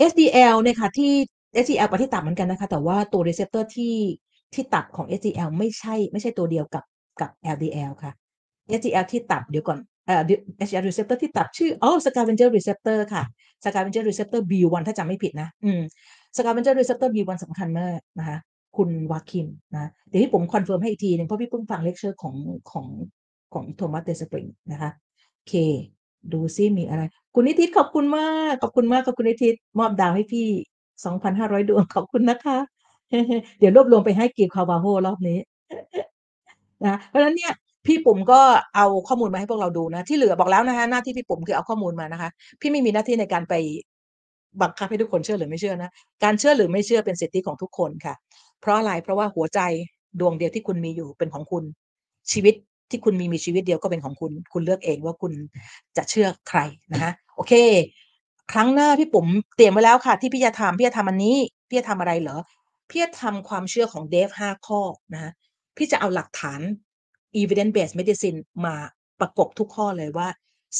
HDL เนี่ยค่ะที่ HDL ไปที่ตับเหมือนกันนะคะ แต่ว่าตัว receptor ที่ที่ตับของ HDL ไม่ใช่ ไม่ใช่ตัวเดียวกับกับ LDL ค่ะ HDL ที่ตับเดี๋ยวก่อนเอ่อ HDL receptor ที่ตับชื่ออ๋อ scavenger receptor ค่ะ scavenger receptor B1 ถ้าจำไม่ผิดนะ อืม scavenger receptor B1 สำคัญมากนะคะ คุณวาคิมนะ เดี๋ยวพี่ผม confirm ให้อีกทีหนึ่งเพราะพี่เพิ่งฟังเลคเชอร์ของของของ Thomas Dayspring นะคะโอเค ดูซิมีอะไร คุณนิติขอบคุณมาก ขอบคุณมากขอบคุณนิติมอบดาวให้พี่ สองพันห้าร้อยดวงขอบคุณนะคะ เดี๋ยวรวบรวมไปให้กีบคาวาโฮรอบนี้นะเพราะฉะนั้นเนี่ยพี่ปุ๋มก็เอาข้อมูลมาให้พวกเราดูนะ ที่เหลือบอกแล้วนะคะหน้าที่พี่ปุ๋มคือเอาข้อมูลมานะคะ พี่ไม่มีหน้าที่ในการไปบังคับให้ทุกคนเชื่อหรือไม่เชื่อนะการเชื่อหรือไม่เชื่อเป็นสิทธิของทุกคนค่ะ เพราะอะไรเพราะว่าหัวใจดวงเดียวที่คุณมีอยู่เป็นของคุณ ชีวิตที่คุณมีมีชีวิตเดียวก็เป็นของคุณ คุณเลือกเองว่าคุณจะเชื่อใครนะคะโอเค ครั้งหน้าพี่ปุ๋มเตรียมไว้แล้วค่ะ ที่พี่จะทำ พี่จะทำอันนี้ พี่จะทำอะไรเหรอ พี่จะทำความเชื่อของเดฟห้าข้อนะพี่จะเอาหลักฐาน evidence based medicine มาประกบทุกข้อเลยว่า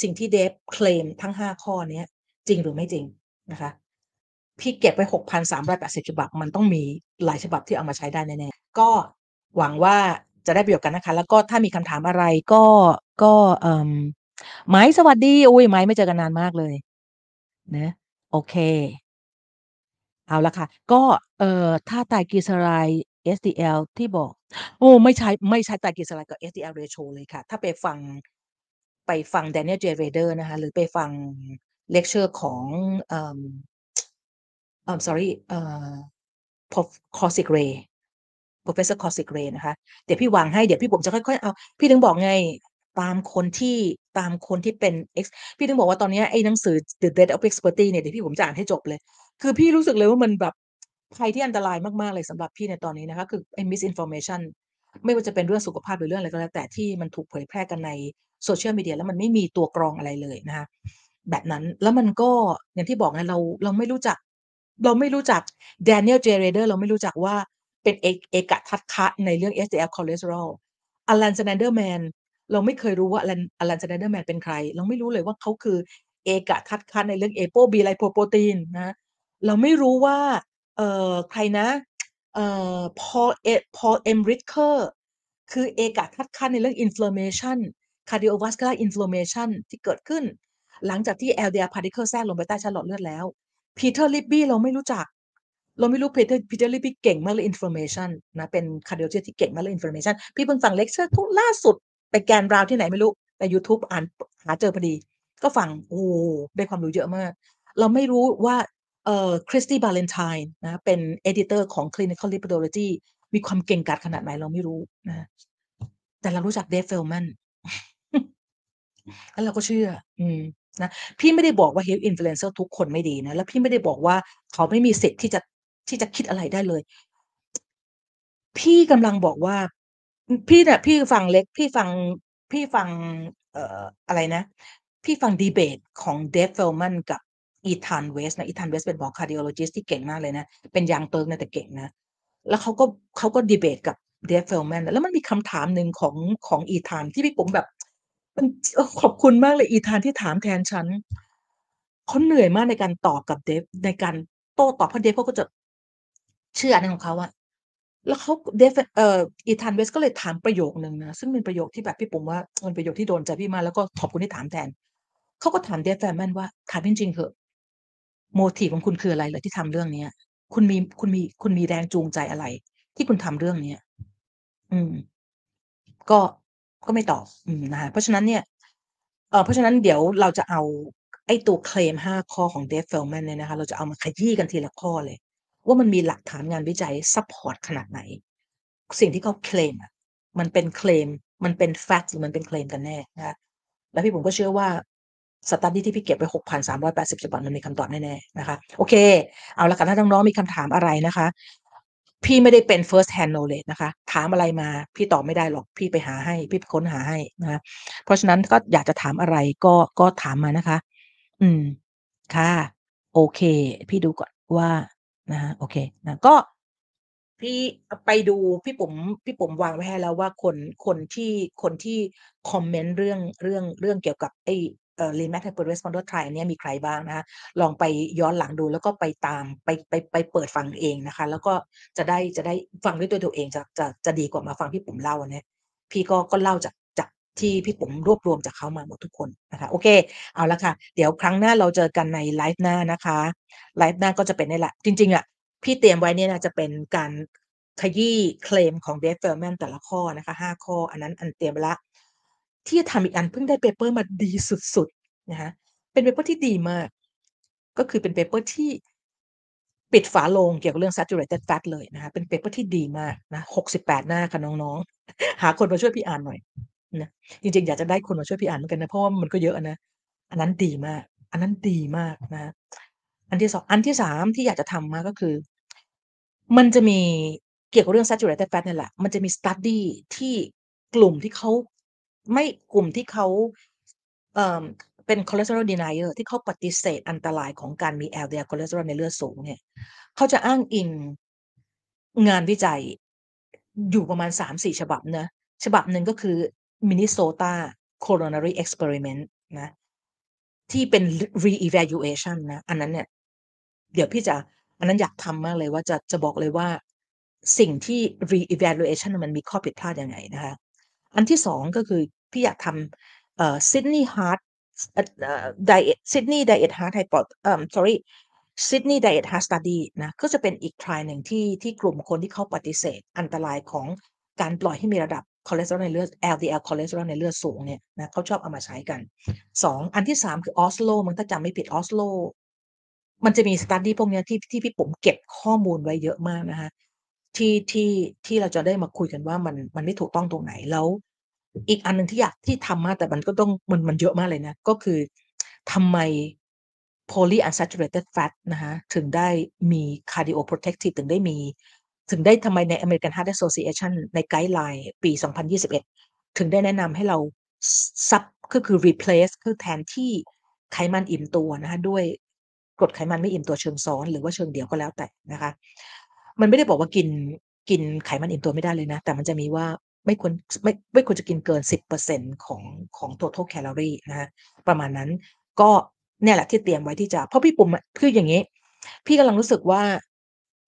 สิ่งที่เดฟเคลมทั้ง5ข้อนี้จริงหรือไม่จริงนะคะ พี่เก็บไว้6,380ฉบับ มันต้องมีหลายฉบับที่เอามาใช้ได้แน่ๆก็หวังว่าจะได้ประโยชน์กันนะคะ แล้วก็ถ้ามีคำถามอะไรก็ก็เอ่อไม้สวัสดี อุ้ยไม้ไม่เจอกันนานมากเลย นะ โอเค เอาละค่ะ ก็ เอ่อ ถ้าไตรกลีเซอไรด์ SDL ที่บอก โอ้ ไม่ใช้ ไม่ใช้ไตรกลีเซอไรด์กับ HDL ratio เลยค่ะ ถ้าไปฟัง ไปฟัง Daniel J. Rader นะคะ หรือไปฟังเลคเชอร์ของ เอ่อเอ่อ sorry เอ่อ Prof Kausik Ray Professor Kausik Ray นะคะ เดี๋ยวพี่วางให้ เดี๋ยวพี่ผมจะค่อย ๆ เอา พี่ถึงบอกไง ตามคนที่ ตามคนที่เป็น X พี่ถึงบอกว่าตอนนี้ไอ้หนังสือ The Death of Expertise เนี่ย เดี๋ยวพี่ผมจะอ่านให้จบเลย คือพี่รู้สึกเลยว่ามันแบบภัยที่อันตรายมาก ๆ เลยสำหรับพี่ในตอนนี้นะคะ คือไอ้ misinformation ไม่ว่าจะเป็นเรื่องสุขภาพหรือเรื่องอะไรก็แล้ว แต่ที่มันถูกเผยแพร่กันในโซเชียลมีเดียแล้วมันไม่มีตัวกรองอะไรเลยนะคะแบบนั้นแล้วมันก็อย่างที่บอกไงเราเราไม่รู้จัก เราไม่รู้จัก Daniel J. Rader เราไม่รู้จักว่าเป็นเอกเอกทัศคะในเรื่อง SDL cholesterol Alan Snyderman เร เราไม่เคยรู้ว่า Alan Alan Snyderman เป็นใคร เราไม่รู้เลยว่าเขาคือเอกะทัศคะในเรื่อง APO B lipoprotein นนะเราไม่รู้ว่าเอ่อใครนะเอ่อ Paul E Paul M Ricker คือเอกะทัศคะในเรื่อง inflammation cardiovascular inflammation ที่เกิดขึ้น หลังจากที่ LDL particle แทรกลงไปใต้ชั้นหลอดเลือดแล้ว Peter Libby เราไม่รู้จัก เราไม่รู้ Peter Peter Libby เก่งมากเลย inflammation นะเป็น cardiologist ที่เก่งมากเลย inflammation พี่เพิ่งฟังเลคเชอร์ทุกล่าสุด ไป grand round ที่ไหนไม่รู้ในยูทูบอ่านหาเจอพอดี ก็ฟังโอ้ได้ความรู้เยอะมาก เราไม่รู้ว่าเอ่อ Christie Ballantyne นะเป็น editor ของ clinical lipidology มีความเก่งกาจขนาดไหนเราไม่รู้นะแต่เรารู้จัก Dave Feldmanแล้วเราก็เชื่อ อืมนะพี่ไม่ได้บอกว่า health influencer ทุกคนไม่ดีนะแล้วพี่ไม่ได้บอกว่าเขาไม่มีสิทธิ์ที่จะที่จะคิดอะไรได้เลย พี่กำลังบอกว่า พี่เนี่ยพี่ฟังเล็ก พี่ฟัง พี่ฟัง เอ่อ อะไรนะ พี่ฟังดีเบตของ Dave Feldman กับ Ethan Weiss นะ Ethan Weiss เป็นหมอ cardiologist ที่เก่งมากเลยนะ เป็น Young Turk นะ แต่เก่งนะ แล้วเขาก็ เขาก็ดีเบตกับ Dave Feldman แล้วมันมีคำถามหนึ่งของ ของอีธานที่พี่ผมแบบ มัน เออ ขอบคุณมากเลยอีธานที่ถามแทนฉัน เขาเหนื่อยมากในการตอบกับเดฟในการโต้ตอบ เพราะเดฟเขาก็จะ เชื่อในของเขาอะ แล้วเขาเดฟเอ่ออีธานเวสก็เลยถามประโยคนึงนะ ซึ่งเป็นประโยคที่แบบพี่ผมว่ามันประโยคที่โดนใจพี่มากแล้วก็ขอบคุณที่ถามแทนเขาก็ถามเดฟเฟลแมนว่าถามจริงๆเถอะโมทีฟของคุณคืออะไรเหรอที่ทำเรื่องเนี้ย คุณมีคุณมีคุณมีแรงจูงใจอะไร ที่คุณทำเรื่องเนี้ย อืม ก็ก็ไม่ตอบ อืมนะคะเพราะฉะนั้นเนี่ยเอ่อเพราะฉะนั้นเดี๋ยวเราจะเอาไอ้ตัวเคลม5ข้อของ Dave Feldman เนี่ยนะคะ เราจะเอามาขยี้กันทีละข้อเลย ว่ามันมีหลักฐานงานวิจัย support ขนาดไหน สิ่งที่เขาเคลมอะมันเป็นเคลม มันเป็น fact หรือมันเป็นเคลมกันแน่นะคะแล้วพี่ผมก็เชื่อว่า study ที่พี่เก็บไป 6,380ฉบับมันมีคำตอบแน่ๆนะคะ โอเค เอาละค่ะถ้าน้องๆมีคำถามอะไรนะคะ พี่ไม่ได้เป็น first hand knowledge นะคะ ถามอะไรมาพี่ตอบไม่ได้หรอก พี่ไปหาให้ พี่ไปค้นหาให้นะคะเพราะฉะนั้นก็อยากจะถามอะไรก็ก็ถามมานะคะ อืม ค่ะ โอเค พี่ดูก่อนว่า นะคะโอเคนะก็พี่ไปดูพี่ปุ๋มพี่ปุ๋มวางไว้ให้แล้วว่าคนคนที่คนที่คอมเมนต์เรื่องเรื่องเรื่องเกี่ยวกับไอ้เอ่อ Rematch Hyperresponder Trial อันเนี้ยมีใครบ้างนะคะลองไปย้อนหลังดูแล้วก็ไปตามไปไปไปเปิดฟังเองนะคะ แล้วก็จะได้จะได้ฟังด้วยตัวตัวเองจะจะจะดีกว่ามาฟังพี่ปุ๋มเล่าเนี้ยพี่ก็ก็เล่าจากจาก ที่พี่ปุ๋มรวบรวมจากเขามาหมดทุกคนนะคะโอเค เอาละค่ะ เดี๋ยวครั้งหน้าเราเจอกันในไลฟ์หน้านะคะไลฟ์หน้าก็จะเป็นนี่แหละ จริงๆอะพี่เตรียมไว้เนี่ยนะจะเป็นการขยี้เคลมของ Dave Feldman แต่ละข้อนะคะ5ข้อ อันนั้นอันเตรียมไว้แล้วที่จะทำอีกอันเพิ่งได้ paper มาดีสุดๆนะคะเป็น paper ที่ดีมาก ก็คือเป็น paper ที่ปิดฝาโลงเกี่ยวกับเรื่อง saturated fat เลยนะคะเป็น paper ที่ดีมากนะ68หน้าค่ะน้องๆ หาคนมาช่วยพี่อ่านหน่อย นะจริงๆ อยากจะได้คนมาช่วยพี่อ่านเหมือนกันนะเพราะว่ามันก็เยอะนะอันนั้นดีมาก อันนั้นดีมากนะ อันที่2อันที่3ที่อยากจะทำมากก็คือ มันจะมีเกี่ยวกับเรื่อง saturated fat เนี่ยแหละ มันจะมี study ที่กลุ่มที่เขาไม่กลุ่มที่เขาเอ่อเป็น cholesterol denier ที่เขาปฏิเสธอันตรายของการมี LDL คอเลสเตอรอลในเลือดสูงเนี่ยเขาจะอ้างอิงงานวิจัยอยู่ประมาณ3-4ฉบับนะฉบับหนึ่งก็คือ Minnesota Coronary Experiment นะ ที่เป็น re re-evaluation นะ อันนั้นเนี่ย เดี๋ยวพี่จะ อันนั้นอยากทำมากเลยว่าจะจะบอกเลยว่าสิ่งที่ re-evaluation น่ะมันมีข้อผิดพลาดยังไงนะคะ อันที่2ก็คือ พี่อยากทำเอ่อ Sydney Heart เอ่อเอ่อ Diet Sydney Diet Heart Hypo เอ่อ sorry Sydney Diet Heart Study นะ ก็จะเป็นอีก trial หนึ่งที่ที่กลุ่มคนที่เขาปฏิเสธอันตรายของการปล่อยให้มีระดับ คอเลสเตอรอลในเลือด LDL คอเลสเตอรอลในเลือดสูงเนี่ยนะเขาชอบเอามาใช้กัน 2 อันที่ 3 คือ Oslo มั้งถ้าจำไม่ผิด Oslo มันจะมี study พวกเนี้ยที่ที่พี่ปุ๋มเก็บข้อมูลไว้เยอะมากนะคะที่ที่ที่เราจะได้มาคุยกันว่ามันมันไม่ถูกต้องตรงไหนแล้ว อีกอันหนึ่งที่อยากที่ทำมากแต่มันก็ต้องมันมันเยอะมากเลยนะ ก็คือทำไม polyunsaturated fat นะคะถึงได้มี cardioprotective ถึงได้มี ถึงได้ทำไมใน American Heart Association ในไกด์ไลน์ปี 2021 ถึงได้แนะนำให้เราซับก็คือ replace คือแทนที่ไขมันอิ่มตัวนะคะด้วยกรดไขมันไม่อิ่มตัวเชิงซ้อนหรือว่าเชิงเดี่ยวก็แล้วแต่นะคะ มันไม่ได้บอกว่ากินกินไขมันอิ่มตัวไม่ได้เลยนะ แต่มันจะมีว่าไม่ควรไม่ไม่ควรจะกินเกิน 10%ของของ total calorie นะคะประมาณนั้นก็เนี่ยแหละที่เตรียมไว้ที่จะเพราะพี่ปุ๋มคืออย่างงี้ พี่กำลังรู้สึกว่า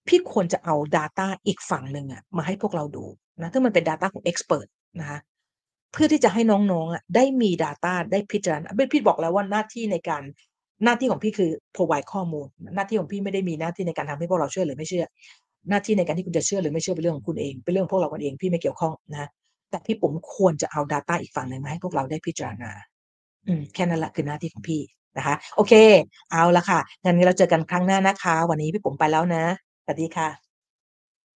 พี่ควรจะเอา data อีกฝั่งหนึ่งอะมาให้พวกเราดูนะซึ่งมันเป็น data ของเอ็กซ์เพิร์ตนะคะเพื่อที่จะให้น้องๆอะได้มี data ได้พิจารณาพี่พี่บอกแล้วว่าหน้าที่ในการหน้าที่ของพี่คือ provide ข้อมูล หน้าที่ของพี่ไม่ได้มีหน้าที่ในการทำให้พวกเราเชื่อหรือไม่เชื่อ หน้าที่ในการที่คุณจะเชื่อหรือไม่เชื่อเป็นเรื่องของคุณเองเป็นเรื่องพวกเรากันเองพี่ไม่เกี่ยวข้องนะแต่พี่ปุ๋มควรจะเอา data อีกฝั่งหนึ่งมาให้พวกเราได้พิจารณาอืมแค่นั้นแหละคือหน้าที่ของพี่นะคะ โอเค เอาละค่ะงั้นเราเจอกันครั้งหน้านะคะ วันนี้พี่ปุ๋มไปแล้วนะ สวัสดีค่ะ